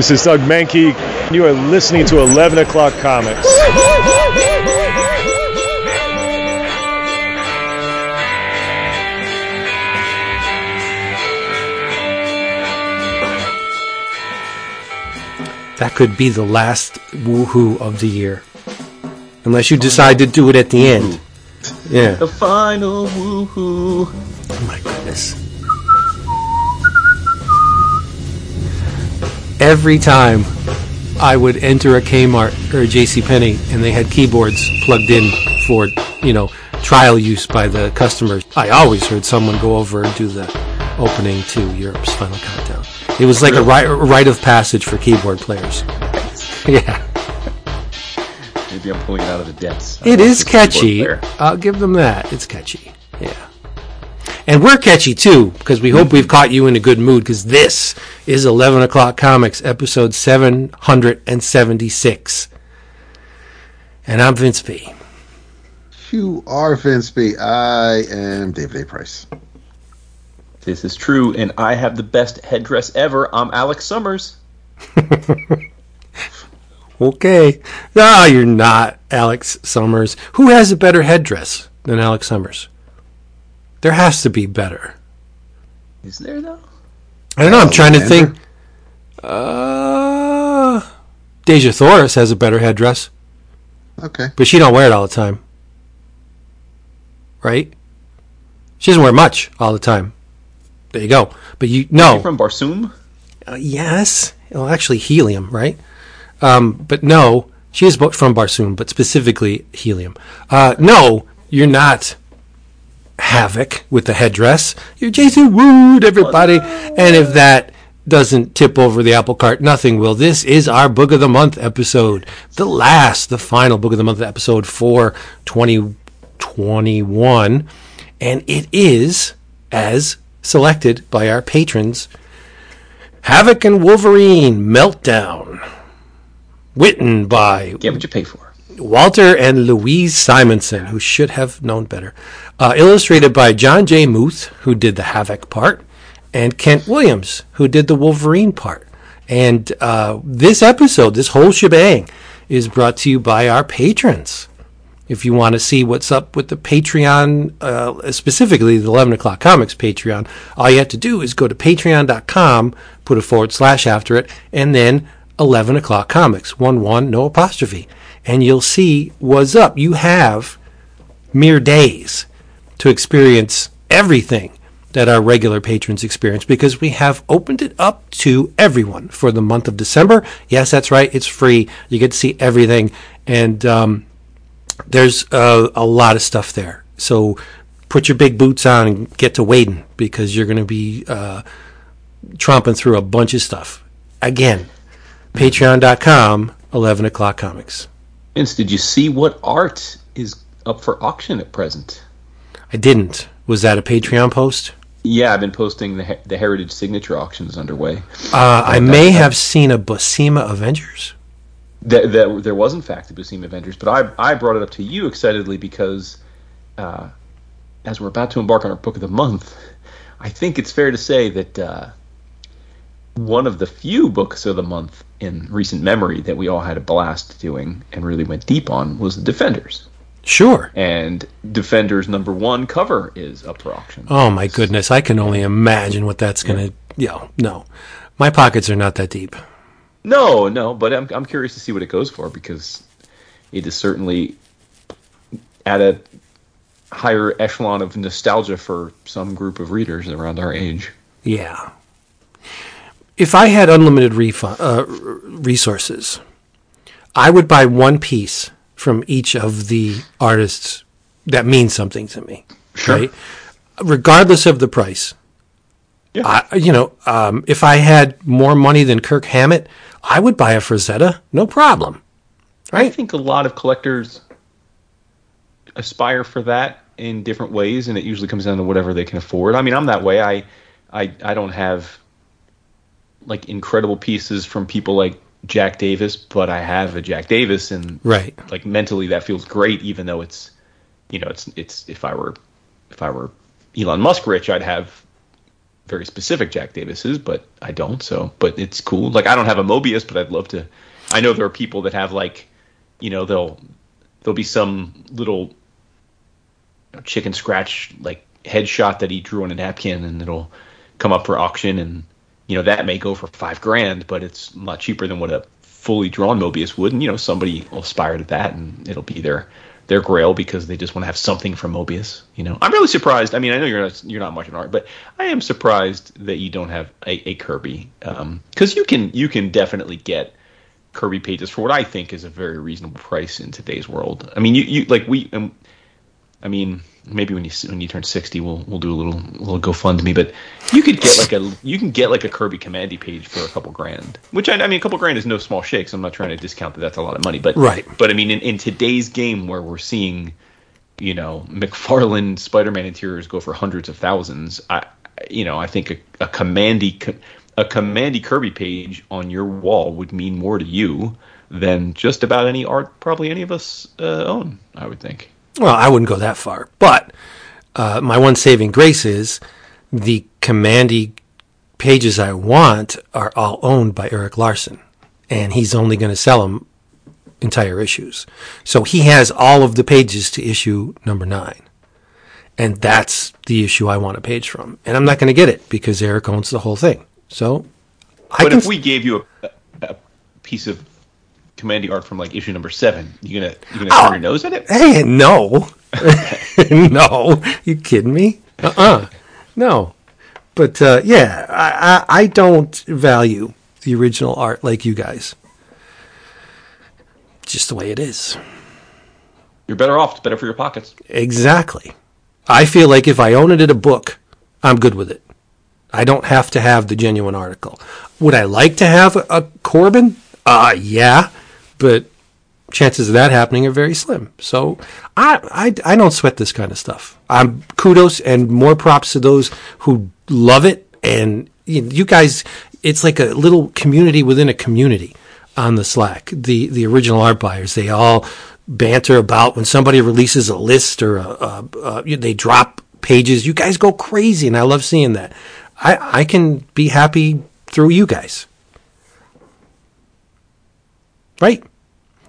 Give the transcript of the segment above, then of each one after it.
This is Doug Mankey. You are listening to 11 O'Clock Comics. That could be the last woohoo of the year. Unless you decide to do it at the end. Yeah. The final woohoo. Every time I would enter a Kmart or a JC Penney and they had keyboards plugged in for, you know, trial use by the customers, I always heard someone go over and do the opening to Europe's Final Countdown. It was like a ri- rite of passage for keyboard players. Yeah. Maybe I'm pulling it out of the depths. It is catchy. I'll give them that. It's catchy. Yeah. And we're catchy too, because we hope mm-hmm. we've caught you in a good mood, because this is 11 O'Clock Comics, episode 776. And I'm Vince B. You are Vince B. I am David A. Price. This is true, and I have the best headdress ever. I'm Alex Summers. Okay. No, you're not Alex Summers. Who has a better headdress than Alex Summers? There has to be better. Is there though? I don't know. I'm trying to think. Uh, Dejah Thoris has a better headdress. Okay. but she don't wear it all the time, right? She doesn't wear much all the time. There you go. But you You no, from Barsoom? uh, yes, well, actually helium, right? Um, but no, she is bo- from Barsoom, but specifically helium. Uh, no, you're not Havok with the headdress. You're Jason Wood, everybody. And if that doesn't tip over the apple cart, nothing will. This is our Book of the Month episode, the last, the final Book of the Month episode for 2021. And it is, as selected by our patrons, Havok and Wolverine Meltdown. Written by Get what you pay for. Walter and Louise Simonson, who should have known better. Uh, illustrated by John J. Muth, who did the Havok part, and Kent Williams, who did the Wolverine part. And uh, this episode, this whole shebang, is brought to you by our patrons. If you want to see what's up with the Patreon, uh, specifically the 11 o'clock comics Patreon, all you have to do is go to patreon.com, put a forward slash after it, and then 11 o'clock comics, one one, no apostrophe. And you'll see what's up. You have mere days to experience everything that our regular patrons experience because we have opened it up to everyone for the month of December. Yes, that's right. It's free. You get to see everything. And, um, there's uh, a lot of stuff there. So put your big boots on and get to wading because you're going to be uh, tromping through a bunch of stuff. Again, patreon.com, 11 o'clock comics. Vince, did you see what art is up for auction at present? I didn't. Was that a Patreon post? Yeah, I've been posting the, the Heritage Signature auctions underway. Uh, I may have seen a Buscema Avengers. There, there, there was in fact a Buscema Avengers, but I, I brought it up to you excitedly because uh, as we're about to embark on our book of the month, I think it's fair to say that uh, one of the few books of the month in recent memory that we all had a blast doing and really went deep on was the Defenders. Sure. And Defenders number one cover is up for auction. Oh my goodness, I can only imagine what that's going to. Yeah, no, my pockets are not that deep. No, no, but I'm I'm curious to see what it goes for because it is certainly at a higher echelon of nostalgia for some group of readers around our age. Yeah. If I had unlimited refund, uh, resources, I would buy one piece from each of the artists that means something to me, right? Regardless of the price. Yeah. I, you know, um, if I had more money than Kirk Hammett, I would buy a Frazetta, no problem. Right? I think a lot of collectors aspire for that in different ways, and it usually comes down to whatever they can afford. I mean, I'm that way. I I I don't have like incredible pieces from people like Jack Davis, but I have a Jack Davis, and Right. like mentally that feels great, even though it's you know it's it's if I were if I were Elon Musk rich, I'd have very specific Jack Davises, but I don't. So, but it's cool. Like I don't have a Moebius, but I'd love to. I know there are people that have like, you know, they'll there'll be some little chicken scratch like headshot that he drew on a napkin, and it'll come up for auction, and you know that may go for five grand, but it's a lot cheaper than what a fully drawn Moebius would, and you know somebody will aspire to that, and it'll be their their grail because they just want to have something from Moebius. You know, I'm really surprised. I mean, I know you're not you're not much an art, but I am surprised that you don't have a, a Kirby because um, you can you can definitely get Kirby pages for what I think is a very reasonable price in today's world. I mean, you you like we. Um, I mean, maybe when you when you turn sixty, we'll we'll do a little little GoFundMe. But you could get like a you can get like a Kirby Kamandi page for a couple grand, which I, I mean, a couple grand is no small shakes. I'm not trying to discount that that's a lot of money, but right. But I mean, in, in today's game where we're seeing, you know, McFarlane Spider-Man interiors go for hundreds of thousands, I you know I think a, a Kamandi a Kamandi Kirby page on your wall would mean more to you than just about any art probably any of us uh, own. I would think. Well, I wouldn't go that far, but uh, my one saving grace is the Kamandi pages I want are all owned by Eric Larson, and he's only going to sell them entire issues. So he has all of the pages to issue number nine. And that's the issue I want a page from. And I'm not going to get it because Eric owns the whole thing. So I But if we gave you a, a piece of Kamandi art from like issue number seven. You gonna you gonna oh, turn your nose at it? Hey, no, no, you kidding me? Uh uh-uh. uh no. But uh, yeah, I, I I don't value the original art like you guys. Just the way it is. You're better off. It's better for your pockets. Exactly. I feel like if I own it in a book, I'm good with it. I don't have to have the genuine article. Would I like to have a, a Corben? Uh, yeah but chances of that happening are very slim. So I, I, I don't sweat this kind of stuff. I'm kudos and more props to those who love it. And you, guys, it's like a little community within a community on the Slack. The the original art buyers, they all banter about when somebody releases a list or a, a, a, they drop pages. You guys go crazy, and I love seeing that. I I can be happy through you guys. Right?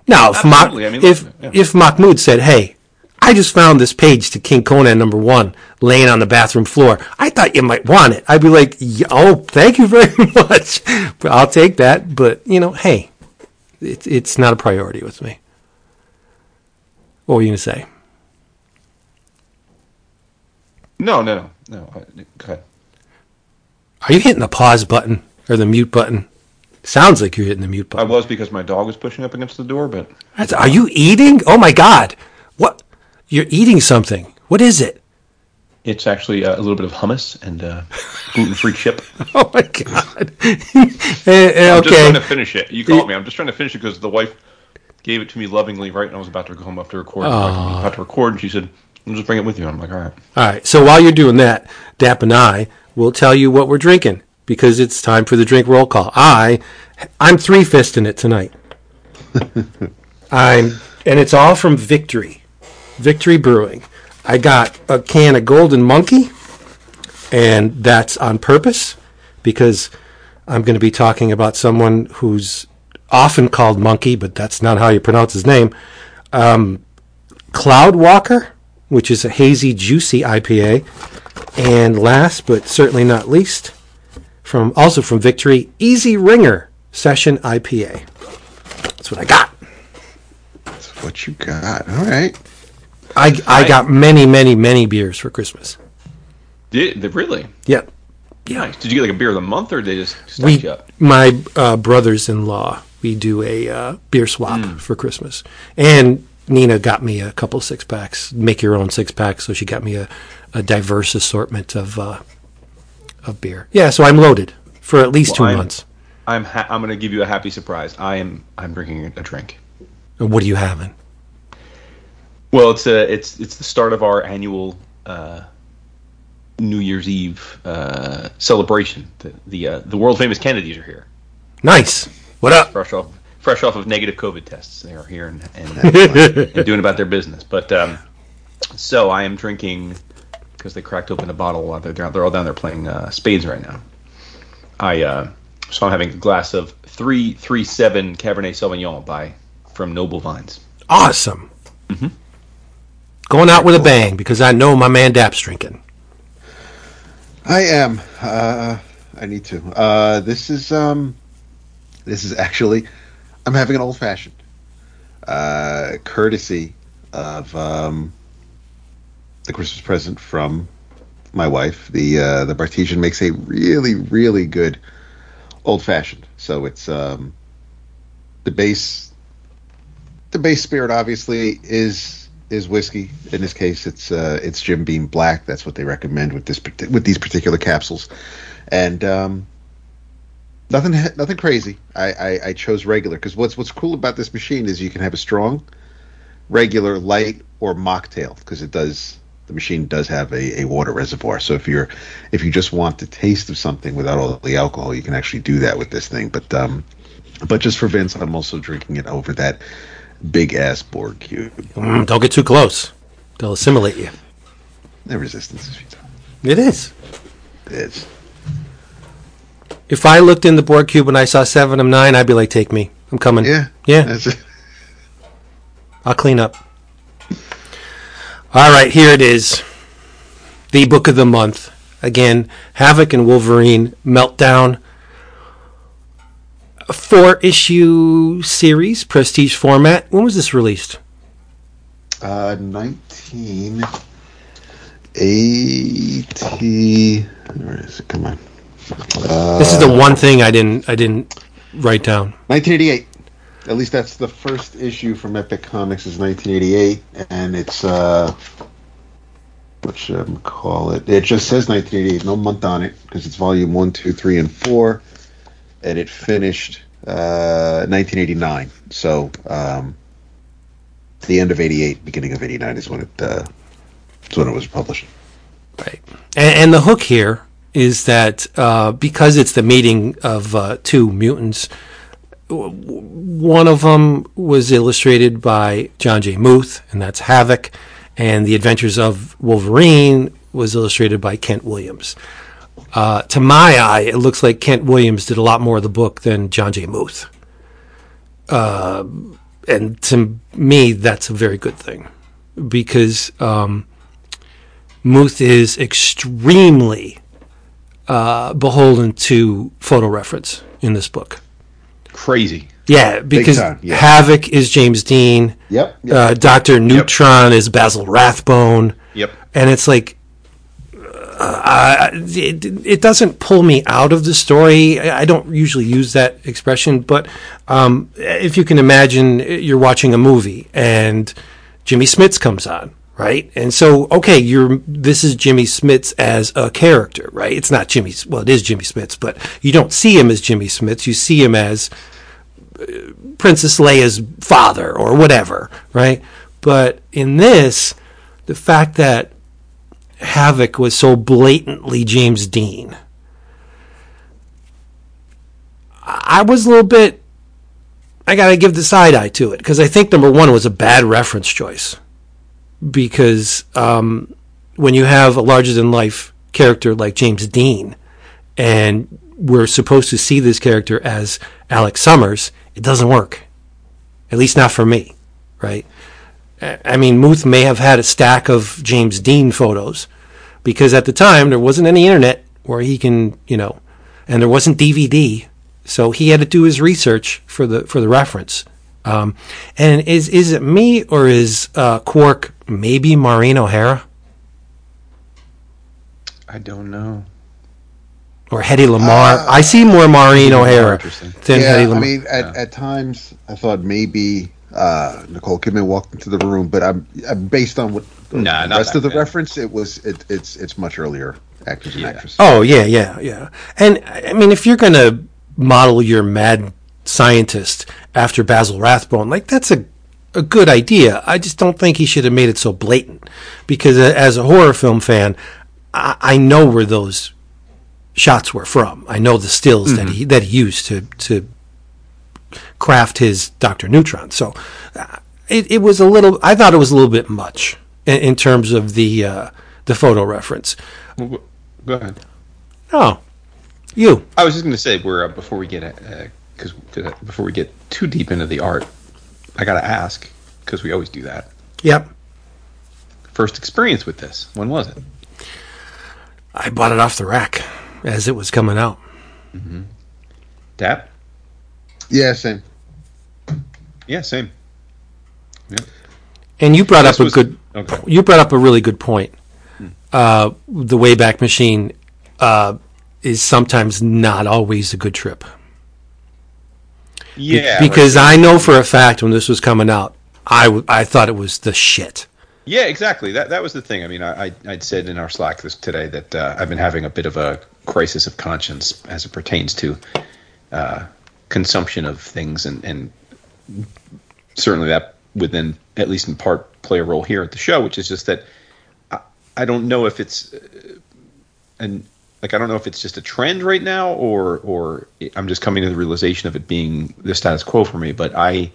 Now, if, Ma- I mean, if, yeah. if Mahmoud said, hey, I just found this page to King Conan number one laying on the bathroom floor. I thought you might want it. I'd be like, oh, thank you very much. but I'll take that. But, you know, hey, it, it's not a priority with me. What were you going to say? No, no, no. No. Go ahead. Are you hitting the pause button or the mute button? Sounds like you're hitting the mute button. I was because my dog was pushing up against the door, but. That's, are you eating? Oh my God. What? You're eating something. What is it? It's actually uh, a little bit of hummus and uh, gluten-free chip. oh my god! okay. I'm just trying to finish it. You called me. I'm just trying to finish it because the wife gave it to me lovingly right when I was about to go home after record. Oh. About to record, and she said, "I'll just bring it with you." I'm like, "All right." All right. So while you're doing that, Dap and I will tell you what we're drinking because it's time for the drink roll call. I, I'm three fisting it tonight. I'm, and it's all from Victory, Victory Brewing. I got a can of Golden Monkey, and that's on purpose because I'm going to be talking about someone who's often called Monkey, but that's not how you pronounce his name. Um, Cloud Walker, which is a hazy, juicy IPA. And last but certainly not least, from also from Victory, Easy Ringer Session IPA. That's what I got. That's what you got. All right. I I got many many many beers for Christmas. Did they really? Yep. Yeah. Nice. Did you get like a beer of the month, or did they just stack we, you up? My uh, brothers-in-law, we do a uh, beer swap mm. for Christmas, and Nina got me a couple six packs. Make your own six packs, so she got me a, a diverse assortment of uh, of beer. Yeah, so I'm loaded for at least well, 2 I'm, months. I'm ha- I'm going to give you a happy surprise. I am I'm drinking a drink. What are you having? Well, it's a it's it's the start of our annual uh, New Year's Eve uh, celebration. The the, uh, the world famous Kennedys are here. Nice. What up? Fresh off fresh off of negative COVID tests, they are here and, and, and doing about their business. But um, so I am drinking because they cracked open a bottle while they're they're all down there playing uh, spades right now. I uh, so I'm having a glass of three three seven Cabernet Sauvignon by from Noble Vines. Awesome. Going out with a bang because I know my man Dap's drinking. I am. Uh, I need to. Uh, this is um, this is actually, I'm having an old fashioned, uh, courtesy of um, the Christmas present from my wife. The uh, the Bartesian makes a really really good old fashioned. So it's um, the base. The base spirit obviously is is whiskey. In this case, it's uh, it's Jim Beam Black. That's what they recommend with this with these particular capsules, and um, nothing nothing crazy. I, I, I chose regular because what's what's cool about this machine is you can have a strong, regular, light, or mocktail because it does the machine does have a, a water reservoir. So if you're if you just want the taste of something without all the alcohol, you can actually do that with this thing. But um, but just for Vince, I'm also drinking it over that big ass Borg cube. Mm, don't get too close; they'll assimilate you. The resistance is futile. It is. It is. If I looked in the Borg cube and I saw seven of nine, I'd be like, "Take me, I'm coming." Yeah. yeah. I'll clean up. All right, here it is. The book of the month. Again, Havok and Wolverine Meltdown. A four issue series, prestige format. When was this released? Uh, 1980. Where is it? Come on. this is the one thing I didn't I didn't write down. 1988. At least that's the first issue from Epic Comics is 1988, and it's uh, what should I call it? It just says 1988, no month on it because it's volume one, two, three, and four, and it finished uh 1989. So um, the end of 88, beginning of 89 is when it uh, is when it was published. Right. And, and the hook here is that uh, because it's the meeting of uh, two mutants, one of them was illustrated by John J. Muth, and that's Havok, and The Adventures of Wolverine was illustrated by Kent Williams. Uh, to my eye, it looks like Kent Williams did a lot more of the book than John J. Muth. Uh, and to me, that's a very good thing because um, Muth is extremely uh, beholden to photo reference in this book. Crazy. Yeah, because yeah. Havok is James Dean. Yep. yep. Uh, Doctor Neutron is Basil Rathbone, Yep. and it's like uh, it, it doesn't pull me out of the story. I I don't usually use that expression, but um, if you can imagine, you're watching a movie and Jimmy Smits comes on, right? And so, okay, you're this is Jimmy Smits as a character, right? It's not Jimmy. Well, it is Jimmy Smits, but you don't see him as Jimmy Smits. You see him as uh, Princess Leia's father or whatever, right? But in this, the fact that Havok was so blatantly James Dean. I was a little bit. I got to give the side eye to it because I think number one was a bad reference choice. Because um, when you have a larger than life character like James Dean, and we're supposed to see this character as Alex Summers, it doesn't work. At least not for me, right? I mean, Muth may have had a stack of James Dean photos because at the time there wasn't any internet where he can, you know, and there wasn't DVD, so he had to do his research for the for the reference. Um, and is is it me or is uh, Quark maybe Maureen O'Hara I don't know. or Hedy Lamarr? I see more Maureen O'Hara than yeah, Hedy I mean, at, at times I thought maybe uh, Nicole Kidman walked into the room, but I'm, I'm based on what the Nah, not rest of the then. reference. It was it, it's it's much earlier actors and actresses. Oh yeah, yeah, yeah. And I mean, if you're gonna model your mad scientist after Basil Rathbone, like that's a a good idea. I just don't think he should have made it so blatant, because as a horror film fan, I, I know where those shots were from. I know the stills that he that he used to to craft his Doctor Neutron. So uh, it, it was a little. I thought it was a little bit much in, in terms of the uh, the photo reference. Go ahead. Oh, you. I was just going to say, we're uh, before we get because uh, before we get too deep into the art, I got to ask because we always do that. Yep. First experience with this, when was it? I bought it off the rack as it was coming out. Mm-hmm. Dap? Yeah, same. Yeah, same. Yeah. And you brought This up a was- good. okay. You brought up a really good point. Uh, the Wayback Machine uh, is sometimes not always a good trip. Be- Yeah, because like- I know for a fact when this was coming out, I, w- I thought it was the shit. yeah, exactly. That that was the thing. I mean, I I I'd said in our Slack this today that uh, I've been having a bit of a crisis of conscience as it pertains to uh, consumption of things, and and certainly that would then at least in part play a role here at the show, which is just that I, I don't know if it's uh, and like I don't know if it's just a trend right now or or I'm just coming to the realization of it being the status quo for me. But I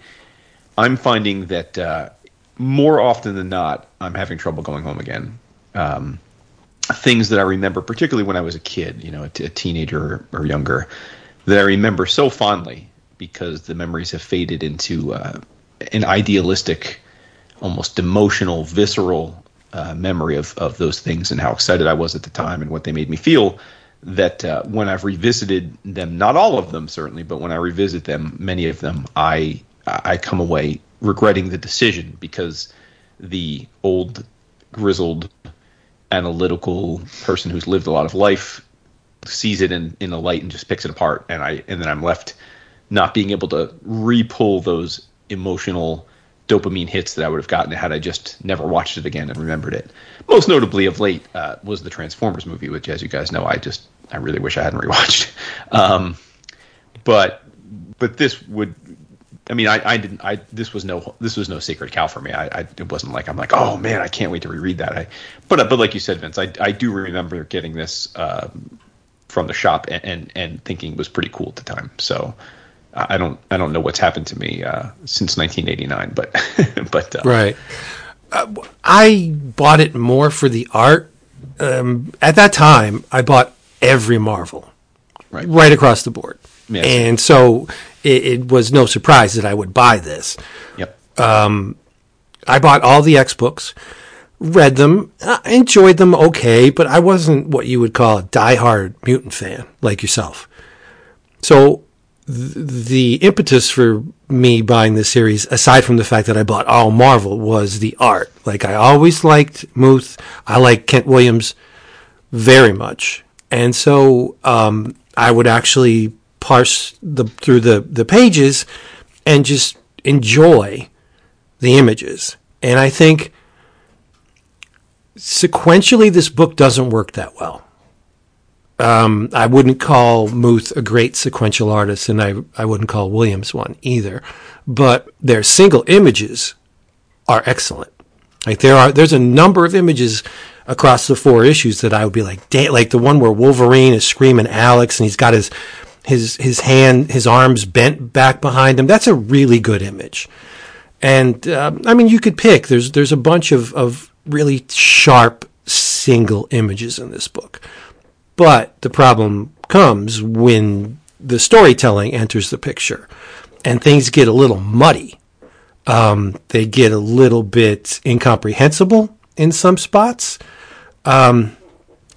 I'm finding that uh, more often than not I'm having trouble going home again. Um, things that I remember, particularly when I was a kid, you know, a, t- a teenager or, younger, that I remember so fondly because the memories have faded into uh, an idealistic, almost emotional, visceral uh, memory of, of those things and how excited I was at the time and what they made me feel. That uh, when I've revisited them, not all of them certainly, but when I revisit them, many of them, I I come away regretting the decision because the old grizzled analytical person who's lived a lot of life sees it in, in the light and just picks it apart and I and then I'm left not being able to re-pull those emotional dopamine hits that I would have gotten had I just never watched it again and remembered it. Most notably of late uh, was the Transformers movie, which as you guys know I just I really wish I hadn't rewatched. Um, but but this would I mean, I, I didn't. I this was no this was no sacred cow for me. I, I it wasn't like I'm like, oh man, I can't wait to reread that. I, but but like you said, Vince, I I do remember getting this uh, from the shop and, and and thinking it was pretty cool at the time. So I don't I don't know what's happened to me uh, since 1989, but but uh, Right. Uh, I bought it more for the art. Um, at that time, I bought every Marvel, Right. right across the board, Yes. and so it, it was no surprise that I would buy this. Yep. I bought all the X books, read them, uh, enjoyed them okay, but I wasn't what you would call a diehard mutant fan like yourself. So the impetus for me buying this series, aside from the fact that I bought all Marvel, was the art. Like I always liked Muth. I like Kent Williams very much, and so um, I would actually parse the through the the pages and just enjoy the images. And I think sequentially, this book doesn't work that well. Um, I wouldn't call Muth a great sequential artist, and I, I wouldn't call Williams one either. But their single images are excellent. Like there are, there's a number of images across the four issues that I would be like, like the one where Wolverine is screaming Alex, and he's got his his his hand, his arms bent back behind him. That's a really good image. And um, I mean, you could pick. There's there's a bunch of of really sharp single images in this book, but the problem comes when the storytelling enters the picture, and things get a little muddy. Um, they get a little bit incomprehensible in some spots. Um,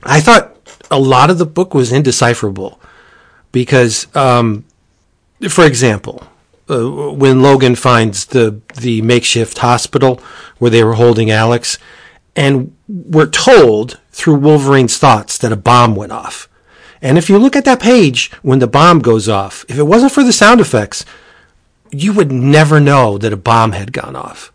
I thought a lot of the book was indecipherable because, um, for example, uh, when Logan finds the the makeshift hospital where they were holding Alex, and we're told through Wolverine's thoughts that a bomb went off. And if you look at that page when the bomb goes off, if it wasn't for the sound effects, you would never know that a bomb had gone off.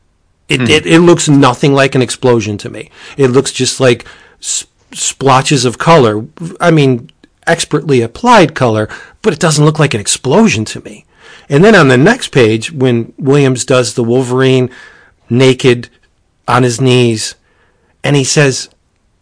It, hmm. it, it looks nothing like an explosion to me. It looks just like s- splotches of color. I mean, expertly applied color, but it doesn't look like an explosion to me. And then on the next page, when Williams does the Wolverine naked on his knees, and he says,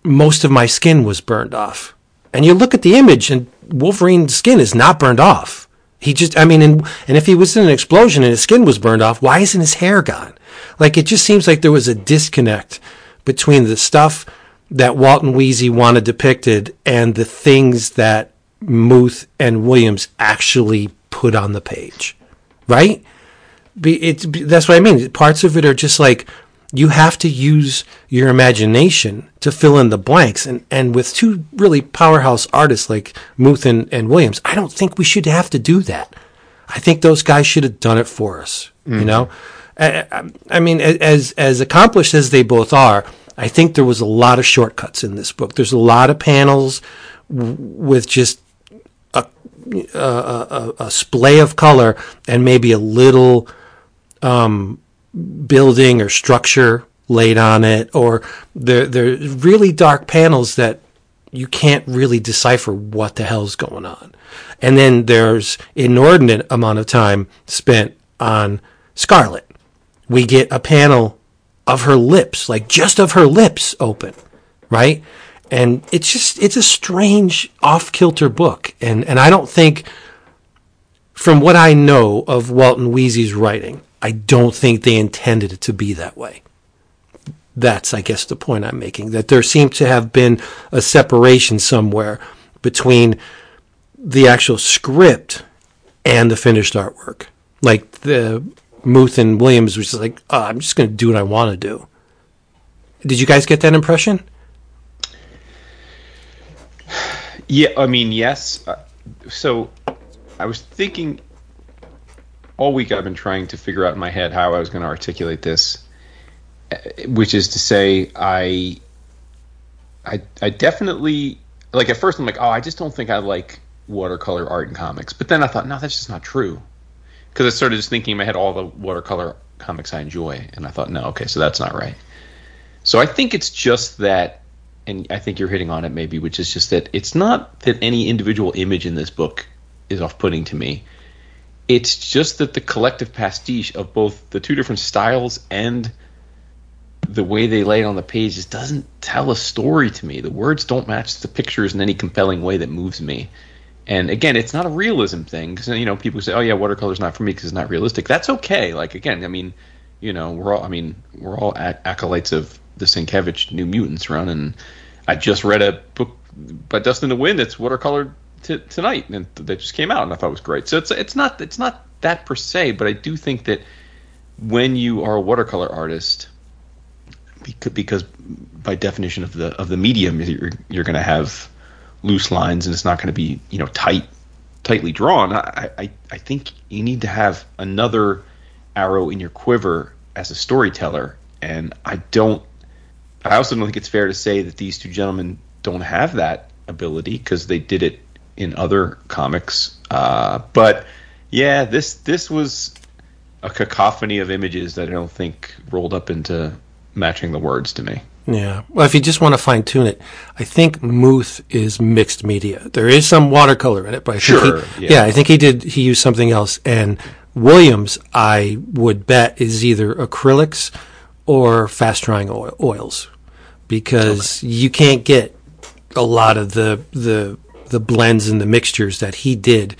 Most of my skin was burned off. And you look at the image, and Wolverine's skin is not burned off. He just, I mean, and, and if he was in an explosion and his skin was burned off, why isn't his hair gone? Like, it just seems like there was a disconnect between the stuff that Walt and Weezie wanted depicted and the things that Muth and Williams actually put on the page, right? Be, it's that's what I mean. Parts of it are just like you have to use your imagination to fill in the blanks. And, and with two really powerhouse artists like Muth and, and Williams, I don't think we should have to do that. I think those guys should have done it for us. Mm-hmm. You know, I, I, mean, as as accomplished as they both are, I think there was a lot of shortcuts in this book. There's a lot of panels w- with just a, a, a, a, splay of color and maybe a little um, building or structure laid on it, or they're, they're really dark panels that you can't really decipher what the hell's going on. And then there's inordinate amount of time spent on Scarlet. We get a panel of her lips, like just of her lips open, right? And it's just it's a strange off kilter book. And and I don't think from what I know of Walt and Weezie's writing, I don't think they intended it to be that way. That's, I guess, the point I'm making. That there seems to have been a separation somewhere between the actual script and the finished artwork. Like the Muth and Williams was just like, oh, I'm just going to do what I want to do. Did you guys get that impression? Yeah, I mean, yes. Uh, so I was thinking all week I've been trying to figure out in my head how I was going to articulate this, uh, which is to say, I, I, I definitely like at first I'm like, oh, I just don't think I like watercolor art and comics, but then I thought, no, that's just not true, because I started just thinking in my head all the watercolor comics I enjoy, and I thought, no, okay, so that's not right. So I think it's just that, and I think you're hitting on it maybe, which is just that it's not that any individual image in this book is off-putting to me it's just that the collective pastiche of both the two different styles and the way they lay it on the page just doesn't tell a story to me. The words don't match the pictures in any compelling way that moves me. And again, it's not a realism thing because you know people say, "Oh yeah, watercolor's not for me because it's not realistic." That's okay. Like again, I mean, you know, we're all I mean, we're all acolytes of the Sienkiewicz New Mutants run, and I just read a book by Dust in the Wind. It's watercolor tonight, and that just came out, and I thought was great. So it's it's not it's not that per se, but I do think that when you are a watercolor artist, because by definition of the of the medium, you're you're going to have loose lines, and it's not going to be you know tight tightly drawn. I, I I think you need to have another arrow in your quiver as a storyteller, and I don't. I also don't think it's fair to say that these two gentlemen don't have that ability because they did it in other comics. Uh, but yeah, this this was a cacophony of images that I don't think rolled up into matching the words to me. Yeah. Well, if you just want to fine tune it, I think Muth is mixed media. There is some watercolor in it, but I sure, think he, yeah. yeah, I think he did. He used something else. And Williams, I would bet, is either acrylics or fast drying oils, because okay. you can't get a lot of the the the blends and the mixtures that he did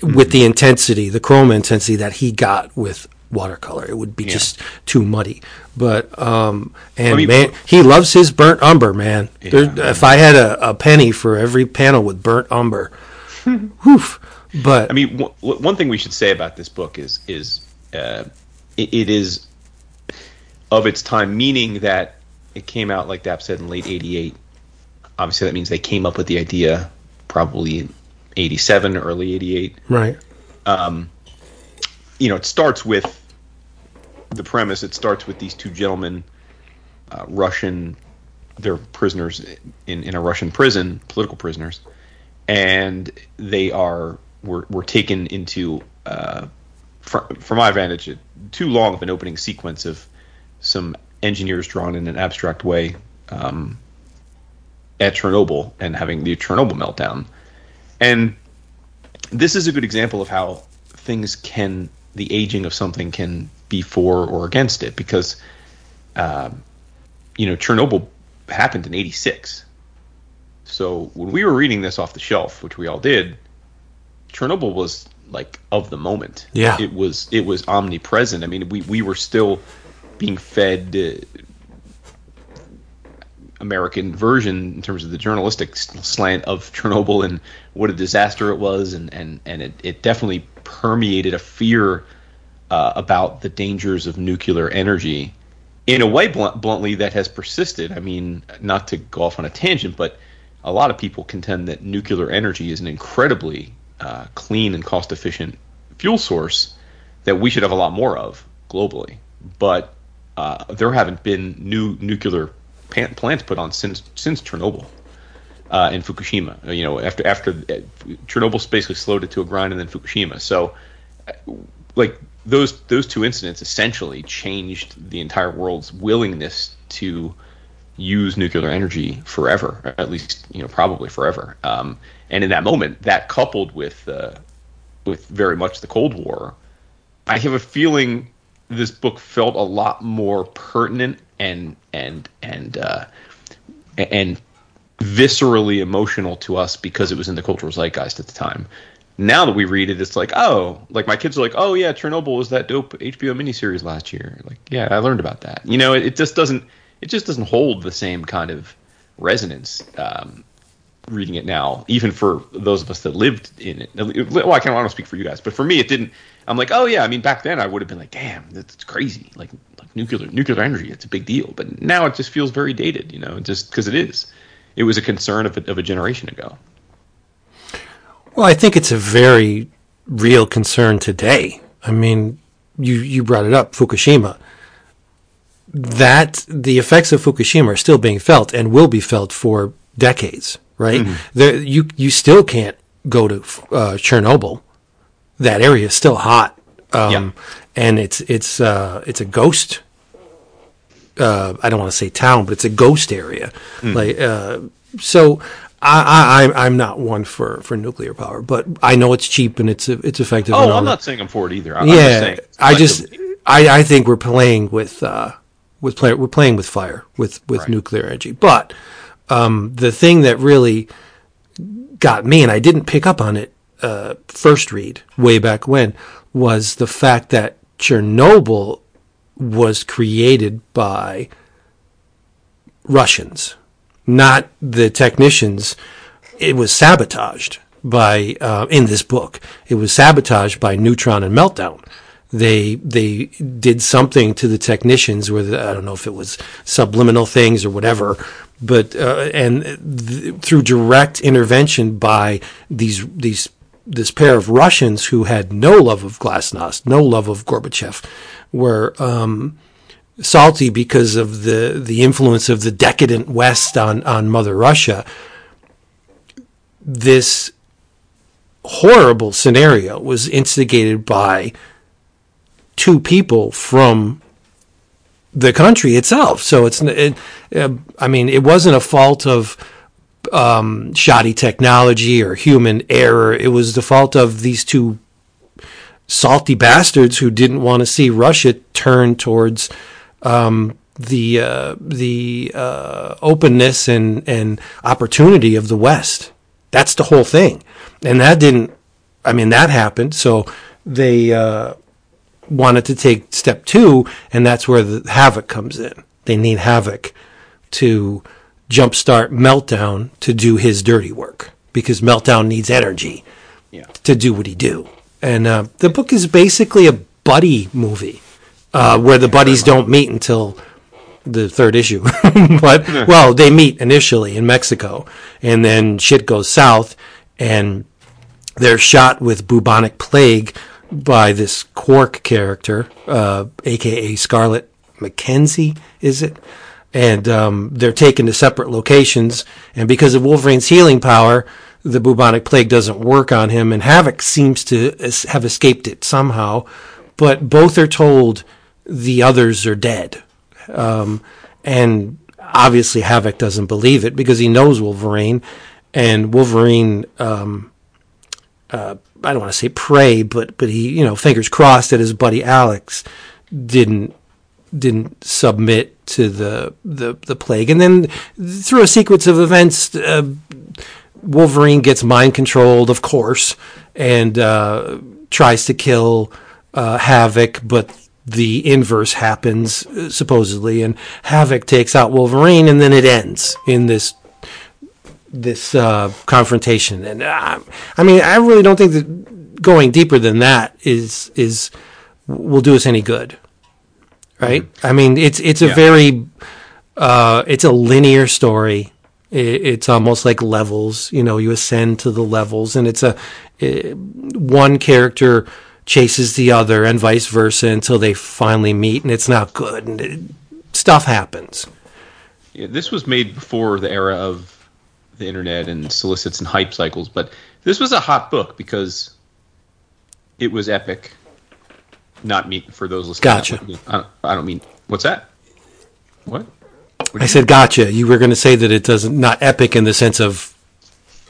mm-hmm. with the intensity, the chroma intensity that he got with watercolor. It would be yeah. just too muddy. But um, and I mean, man, he loves his burnt umber, man. Yeah, if I had a, a, penny for every panel with burnt umber, whoof. But I mean, w- one thing we should say about this book is is uh, it, it is of its time, meaning that it came out like Dap said in late '88. Obviously, that means they came up with the idea probably 87, early 88. Right. Um, you know, it starts with the premise. It starts with these two gentlemen, uh, Russian, they're prisoners in, in a Russian prison, political prisoners, and they are were, were taken into, uh, from, from my vantage, too long of an opening sequence of some engineers drawn in an abstract way um, at Chernobyl and having the Chernobyl meltdown. And this is a good example of how things can, the aging of something can be for or against it because, um, you know, Chernobyl happened in 86. So when we were reading this off the shelf, which we all did, Chernobyl was like of the moment. Yeah. It was it was omnipresent. I mean, we we were still being fed uh, American version in terms of the journalistic slant of Chernobyl and what a disaster it was, and and and it, it definitely permeated a fear uh, about the dangers of nuclear energy in a way blunt, bluntly that has persisted. I mean, not to go off on a tangent, but a lot of people contend that nuclear energy is an incredibly uh, clean and cost efficient fuel source that we should have a lot more of globally. But uh, there haven't been new nuclear plants put on since since Chernobyl uh, and Fukushima. Uh, you know, after after uh, Chernobyl basically slowed it to a grind, and then Fukushima. So, uh, like those those two incidents essentially changed the entire world's willingness to use nuclear energy forever, at least you know probably forever. Um, and in that moment, that coupled with uh, with very much the Cold War, I have a feeling this book felt a lot more pertinent and and and uh, and viscerally emotional to us because it was in the cultural zeitgeist at the time. Now that we read it, it's like, oh, like my kids are like, oh yeah, Chernobyl was that dope HBO miniseries last year. Like, yeah, I learned about that. You know, it, it just doesn't it just doesn't hold the same kind of resonance um, reading it now, even for those of us that lived in it. Well, I can't want to speak for you guys, but for me, it didn't. I'm like, oh yeah. I mean, back then I would have been like, damn, that's crazy. Like, like nuclear nuclear energy, it's a big deal. But now it just feels very dated, you know, just because it is. It was a concern of a, of a generation ago. Well, I think it's a very real concern today. I mean, you you brought it up, Fukushima that the effects of Fukushima are still being felt and will be felt for decades, right? Mm-hmm. There, you you still can't go to uh, Chernobyl. That area is still hot, um, yeah. and it's it's uh, it's a ghost. Uh, I don't want to say town, but it's a ghost area. Mm. Like uh, so, I, I I'm not one for, for nuclear power, but I know it's cheap and it's it's effective. Oh, I'm not saying I'm for it either. I'm yeah, just I just I, I think we're playing with uh, with play, we're playing with fire with with right. nuclear energy. But um, the thing that really got me, and I didn't pick up on it uh, first read way back when, was the fact that Chernobyl was created by Russians, not the technicians. It was sabotaged by uh, in this book. It was sabotaged by Neutron and Meltdown they they did something to the technicians where the, I don't know if it was subliminal things or whatever, but uh, and th- through direct intervention by these these this pair of Russians who had no love of Glasnost, no love of Gorbachev, were um, salty because of the the influence of the decadent West on on Mother Russia. This horrible scenario was instigated by two people from the country itself. So it's, it, uh, I mean, it wasn't a fault of um, shoddy technology or human error. It was the fault of these two salty bastards who didn't want to see Russia turn towards um, the uh, the uh, openness and and opportunity of the West. That's the whole thing, and that didn't. I mean, that happened. So they uh, wanted to take step two, and that's where the Havok comes in. They need Havok to jumpstart meltdown to do his dirty work because meltdown needs energy yeah. to do what he do. And uh, the book is basically a buddy movie uh, where the buddies don't meet until the third issue. but well, they meet initially in Mexico, and then shit goes south, and they're shot with bubonic plague by this Quark character, uh, aka Scarlet McKenzie, is it? And um, they're taken to separate locations, and because of Wolverine's healing power, the bubonic plague doesn't work on him, and Havok seems to have escaped it somehow. But both are told the others are dead, um, and obviously Havok doesn't believe it because he knows Wolverine, and Wolverine. Um, uh, I don't want to say pray, but but he you know fingers crossed that his buddy Alex didn't didn't submit to the the, the plague, and then through a sequence of events, uh, Wolverine gets mind controlled, of course, and uh, tries to kill uh, Havok, but the inverse happens uh, supposedly, and Havok takes out Wolverine, and then it ends in this this uh, confrontation. And uh, I mean, I really don't think that going deeper than that is is will do us any good, right? I mean, it's it's a Yeah. very uh, it's a linear story. It, it's almost like levels. You know, you ascend to the levels, and it's a eh, one character chases the other, and vice versa, until they finally meet, and it's not good, and it, stuff happens. Yeah, this was made before the era of the internet and solicits and hype cycles, but this was a hot book because it was epic. Not me for those listening. Gotcha. I don't, I don't mean what's that? What? I said, "Gotcha." You were going to say that it doesn't not epic in the sense of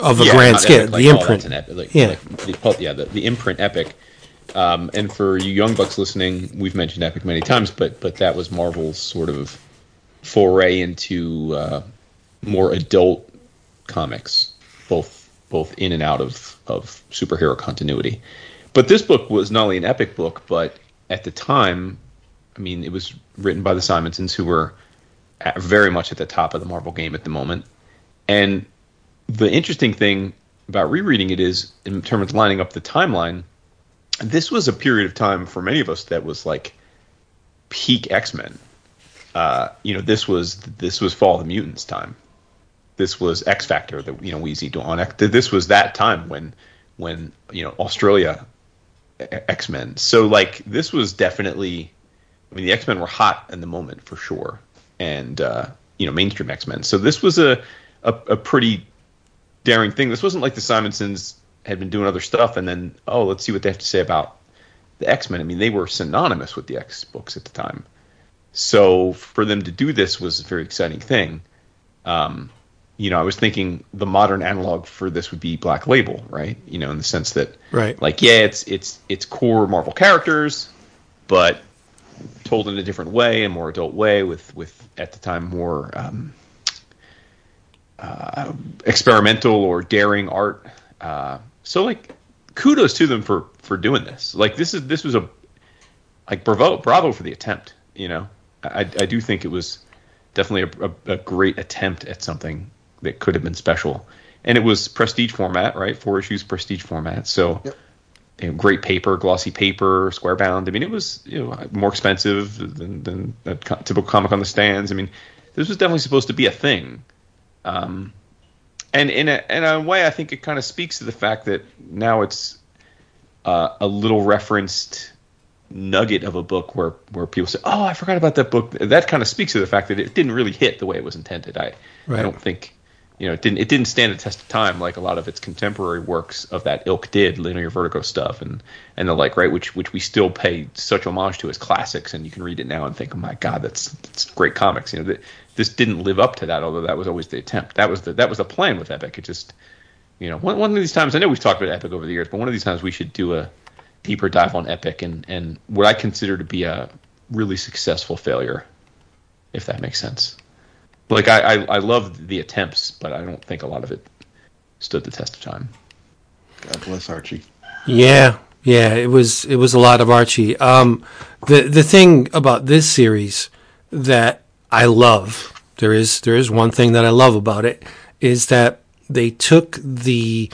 of a Yeah, grand scale, epic, like, the oh, imprint. that's an epic, like, Yeah. like the, yeah, the, the imprint epic. Um, and for you young bucks listening, we've mentioned epic many times, but but that was Marvel's sort of foray into uh, more adult comics, both both in and out of of superhero continuity. But this book was not only an epic book, but at the time, I mean, it was written by the Simonsons, who were at, very much at the top of the Marvel game at the moment, and the interesting thing about rereading it is in terms of lining up the timeline this was a period of time for many of us that was like peak x-men. Uh, you know this was this was fall of the mutants time this was x factor that you know we see on X- this was that time when when you know australia X Men. so like this was definitely i mean the x-men were hot in the moment for sure and uh, you know mainstream x-men so this was a a, a pretty daring thing. This wasn't like the Simonsons had been doing other stuff and then oh let's see what they have to say about the X Men. I mean they were synonymous with the X books at the time, so for them to do this was a very exciting thing. Um, you know, I was thinking the modern analog for this would be Black Label, right? You know, in the sense that Right. like yeah, it's it's it's core Marvel characters, but told in a different way, a more adult way, with with at the time more um, uh, experimental or daring art. Uh, so like, kudos to them for for doing this. Like this is this was a like bravo bravo for the attempt. You know, I I do think it was definitely a, a, a great attempt at something that could have been special, and it was prestige format, right? Four issues prestige format. So. You know, great paper, glossy paper, square bound. I mean, it was you know more expensive than, than a typical comic on the stands. I mean, this was definitely supposed to be a thing. Um, and in a, in a way, I think it kind of speaks to the fact that now it's uh, a little referenced nugget of a book where, where people say, "Oh, I forgot about that book." That kind of speaks to the fact that it didn't really hit the way it was intended. I Right. I don't think you know it didn't it didn't stand the test of time like a lot of its contemporary works of that ilk did, linear vertigo stuff and and the like, right? Which which we still pay such homage to as classics, and you can read it now and think, "Oh my God, that's that's great comics." You know, this didn't live up to that, although that was always the attempt. That was the that was the plan with Epic. It just you know one, one of these times I know we've talked about Epic over the years, but one of these times we should do a deeper dive on Epic and and what I consider to be a really successful failure, if that makes sense. Like I I, I loved the attempts, but I don't think a lot of it stood the test of time. God bless Archie. Yeah, yeah, it was it was a lot of Archie. Um, the the thing about this series that I love there is there is one thing that I love about it is that they took the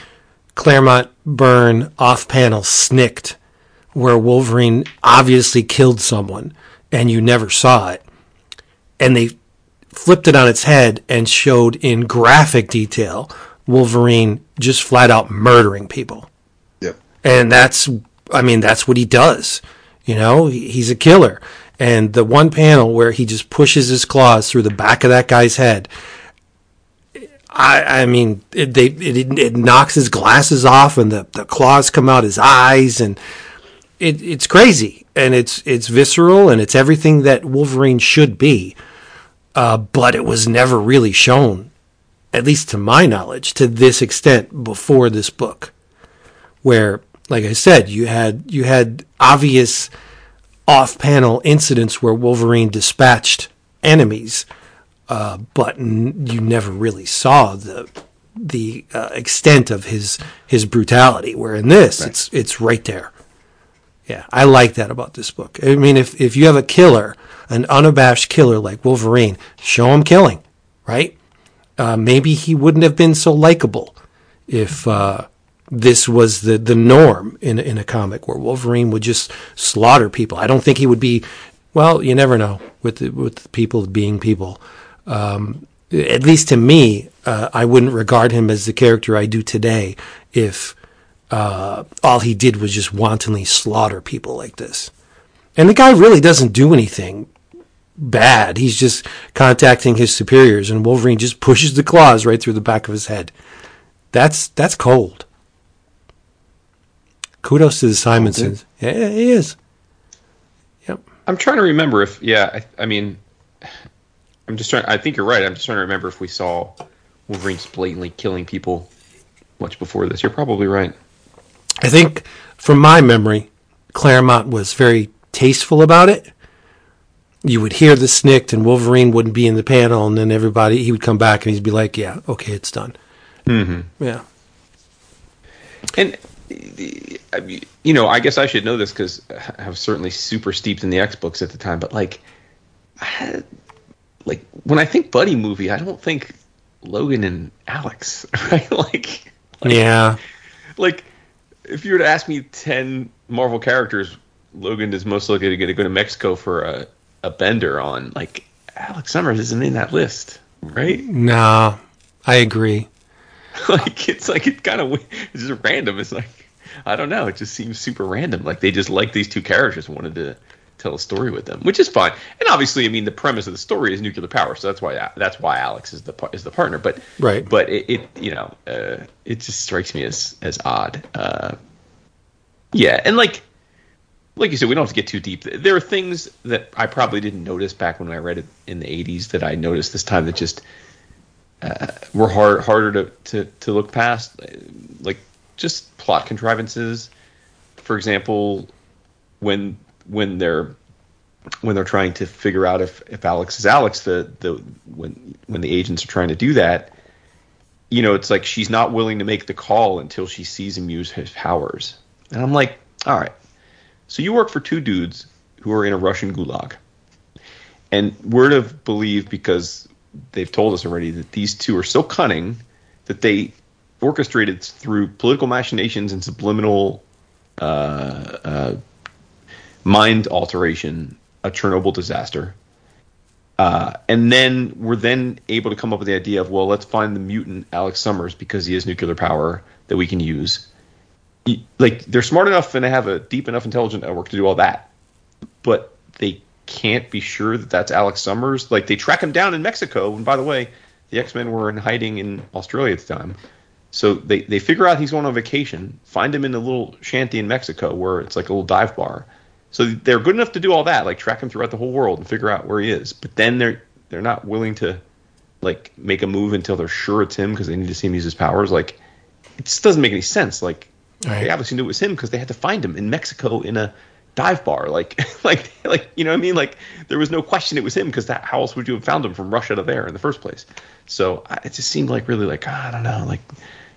Claremont Byrne off panel snikt where Wolverine obviously killed someone and you never saw it, and they flipped it on its head and showed in graphic detail Wolverine just flat out murdering people. Yep. and that's i mean that's what he does you know? He's a killer. And the one panel where he just pushes his claws through the back of that guy's head i i mean it, they it, it knocks his glasses off and the, the claws come out his eyes and it, it's crazy. And it's it's visceral and it's everything that wolverine should be uh, but it was never really shown at least to my knowledge to this extent before this book where like I said, you had you had obvious off-panel incidents where Wolverine dispatched enemies, uh, but n- you never really saw the the uh, extent of his his brutality. Where in this, it's it's right there. Yeah, I like that about this book. I mean, if if you have a killer, an unabashed killer like Wolverine, show him killing, right? Uh, maybe he wouldn't have been so likable if uh, this was the the norm in in a comic where Wolverine would just slaughter people. I don't think he would be. Well, you never know with the, with people being people. Um, at least to me, uh, I wouldn't regard him as the character I do today if uh, all he did was just wantonly slaughter people like this. And the guy really doesn't do anything bad. He's just contacting his superiors, and Wolverine just pushes the claws right through the back of his head. That's that's cold. Kudos to the Simonsons. Eh? Yeah, he is. Yep. I'm trying to remember if yeah, I, I mean, I'm just trying. I think you're right. I'm just trying to remember if we saw Wolverine blatantly killing people much before this. You're probably right. I think, from my memory, Claremont was very tasteful about it. You would hear the snikt, and Wolverine wouldn't be in the panel, and then everybody he would come back and he'd be like, "Yeah, okay, it's done." Mm-hmm. Yeah. And you know, I guess I should know this because I was certainly super steeped in the X books at the time. But like, I, like when I think buddy movie, I don't think Logan and Alex, right? like, like yeah, like if you were to ask me ten Marvel characters, Logan is most likely to get to go to Mexico for a, a bender on. Like Alex Summers isn't in that list, right? No, I agree. like it's like it's kind of it's just random. It's like I don't know. It just seems super random. Like they just like these two characters wanted to tell a story with them, which is fine. And obviously, I mean, the premise of the story is nuclear power, so that's why that's why Alex is the is the partner. But right, but it, it you know uh, it just strikes me as as odd. Uh, yeah, and like like you said, we don't have to get too deep. There are things that I probably didn't notice back when I read it in the '80s that I noticed this time that just uh, were hard harder to, to to look past, like just plot contrivances. For example, when when they're when they're trying to figure out if, if Alex is Alex, the the when when the agents are trying to do that, you know, it's like she's not willing to make the call until she sees him use his powers. And I'm like, all right, so you work for two dudes who are in a Russian gulag, and we're to believe because they've told us already that these two are so cunning that they orchestrated through political machinations and subliminal uh, uh, mind alteration a Chernobyl disaster. Uh, and then we're then able to come up with the idea of well, let's find the mutant Alex Summers because he has nuclear power that we can use. Like they're smart enough and they have a deep enough intelligent network to do all that, but they can't be sure that that's Alex Summers. Like they track him down in Mexico, and by the way, the X Men were in hiding in Australia at the time. So they, they figure out he's going on vacation, find him in a little shanty in Mexico where it's like a little dive bar. So they're good enough to do all that, like track him throughout the whole world and figure out where he is. But then they're they're not willing to like make a move until they're sure it's him because they need to see him use his powers. Like it just doesn't make any sense. Like right. they obviously knew it was him because they had to find him in Mexico in a dive bar. Like like like you know what I mean? Like there was no question it was him because that how else would you have found him from Russia to there in the first place? So it just seemed like really like I don't know like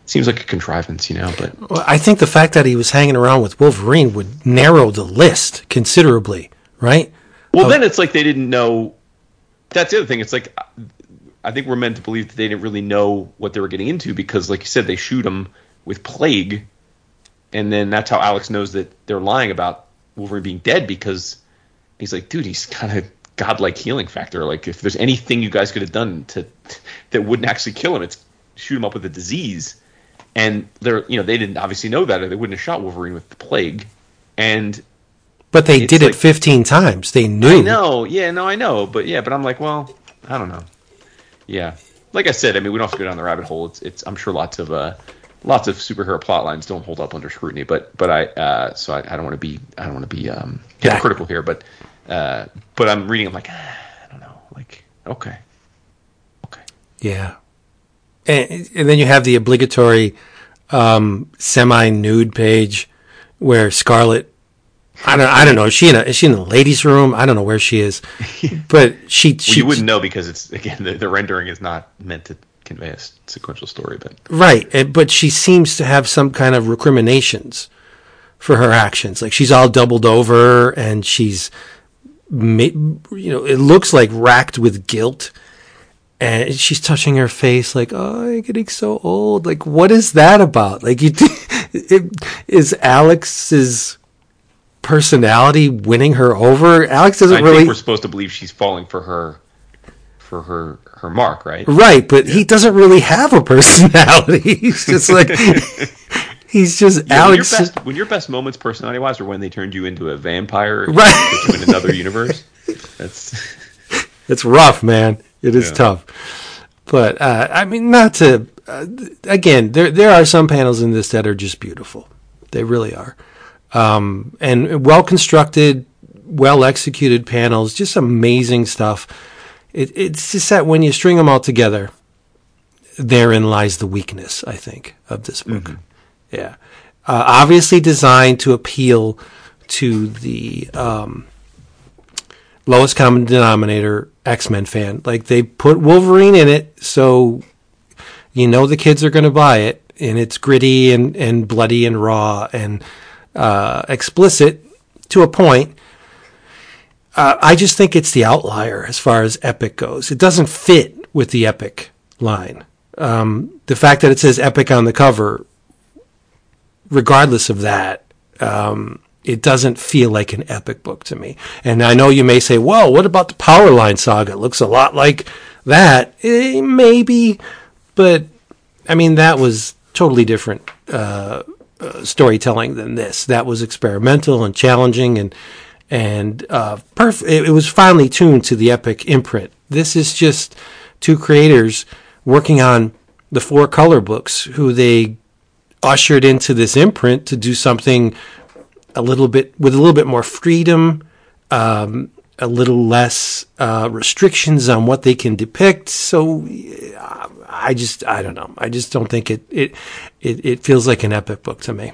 seems like a contrivance, you know. But well, I think the fact that he was hanging around with Wolverine would narrow the list considerably, right? Well, then it's like they didn't know. That's the other thing. It's like I think we're meant to believe that they didn't really know what they were getting into because, like you said, they shoot him with plague, and then that's how Alex knows that they're lying about Wolverine being dead because he's like, dude, he's kind of godlike healing factor. Like, if there's anything you guys could have done to that wouldn't actually kill him, it's shoot him up with a disease and they're you know they didn't obviously know that or they wouldn't have shot Wolverine with the plague, and but they did like, it fifteen times. They knew. I know, yeah, no, I know, but yeah, but I'm like, well, I don't know, yeah. Like I said, I mean, we don't have to go down the rabbit hole. It's, it's I'm sure lots of uh, lots of superhero plot lines don't hold up under scrutiny, but but I uh, so I, I don't want to be I don't want to be um, hypocritical here, but uh, but I'm reading. I'm like, ah, I don't know, like okay, okay, yeah and, and then you have the obligatory um, semi-nude page where Scarlet. I don't. I don't know. Is she in a? Is she in the ladies' room? I don't know where she is, but she. she well, you wouldn't know because it's again the, the rendering is not meant to convey a sequential story, but right. Eh, but she seems to have some kind of recriminations for her actions. Like she's all doubled over and she's, you know, it looks like racked with guilt. And she's touching her face like, oh, I'm getting so old. Like, what is that about? Like, you, it, is Alex's personality winning her over? Alex doesn't I really. think we're supposed to believe she's falling for her, for her her mark, right? Right, but he doesn't really have a personality. He's just like he's just Yeah, when, your Alex. best, when your best moments, personality wise, are when they turned you into a vampire, Right. in another universe. That's It's rough, man. It is Yeah. tough. But uh, I mean, not to uh, again. There there are some panels in this that are just beautiful. They really are, um, and well constructed, well executed panels. Just amazing stuff. It, it's just that when you string them all together, therein lies the weakness. I think of this book. Yeah, uh, obviously designed to appeal to the um, lowest common denominator X Men fan. Like they put Wolverine in it, so you know the kids are going to buy it, and it's gritty and, and bloody and raw and uh, explicit to a point. Uh, I just think it's the outlier as far as epic goes. It doesn't fit with the epic line. Um, the fact that it says epic on the cover, regardless of that, um, it doesn't feel like an epic book to me. And I know you may say, well, what about the Powerline saga? It looks a lot like that. Eh, maybe, but I mean, that was totally different uh, uh, storytelling than this. That was experimental and challenging and and uh, perf- it, was finely tuned to the epic imprint. This is just two creators working on the four color books who they ushered into this imprint to do something a little bit with a little bit more freedom, um, a little less uh, restrictions on what they can depict. So I just I don't know. I just don't think it it it, it feels like an epic book to me.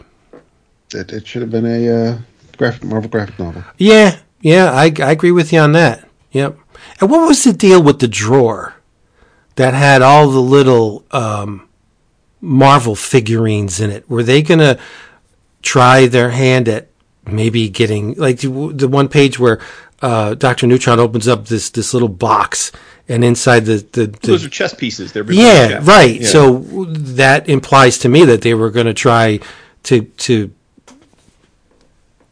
It, it should have been a uh, graphic Marvel graphic novel. Yeah, yeah, I, I agree with you on that. Yep. And what was the deal with the drawer that had all the little um, Marvel figurines in it? Were they going to try their hand at maybe getting like the, the one page where uh, Doctor Neutron opens up this this little box and inside the the, the those are chess pieces. They're yeah, right. Yeah. So that implies to me that they were going to try to to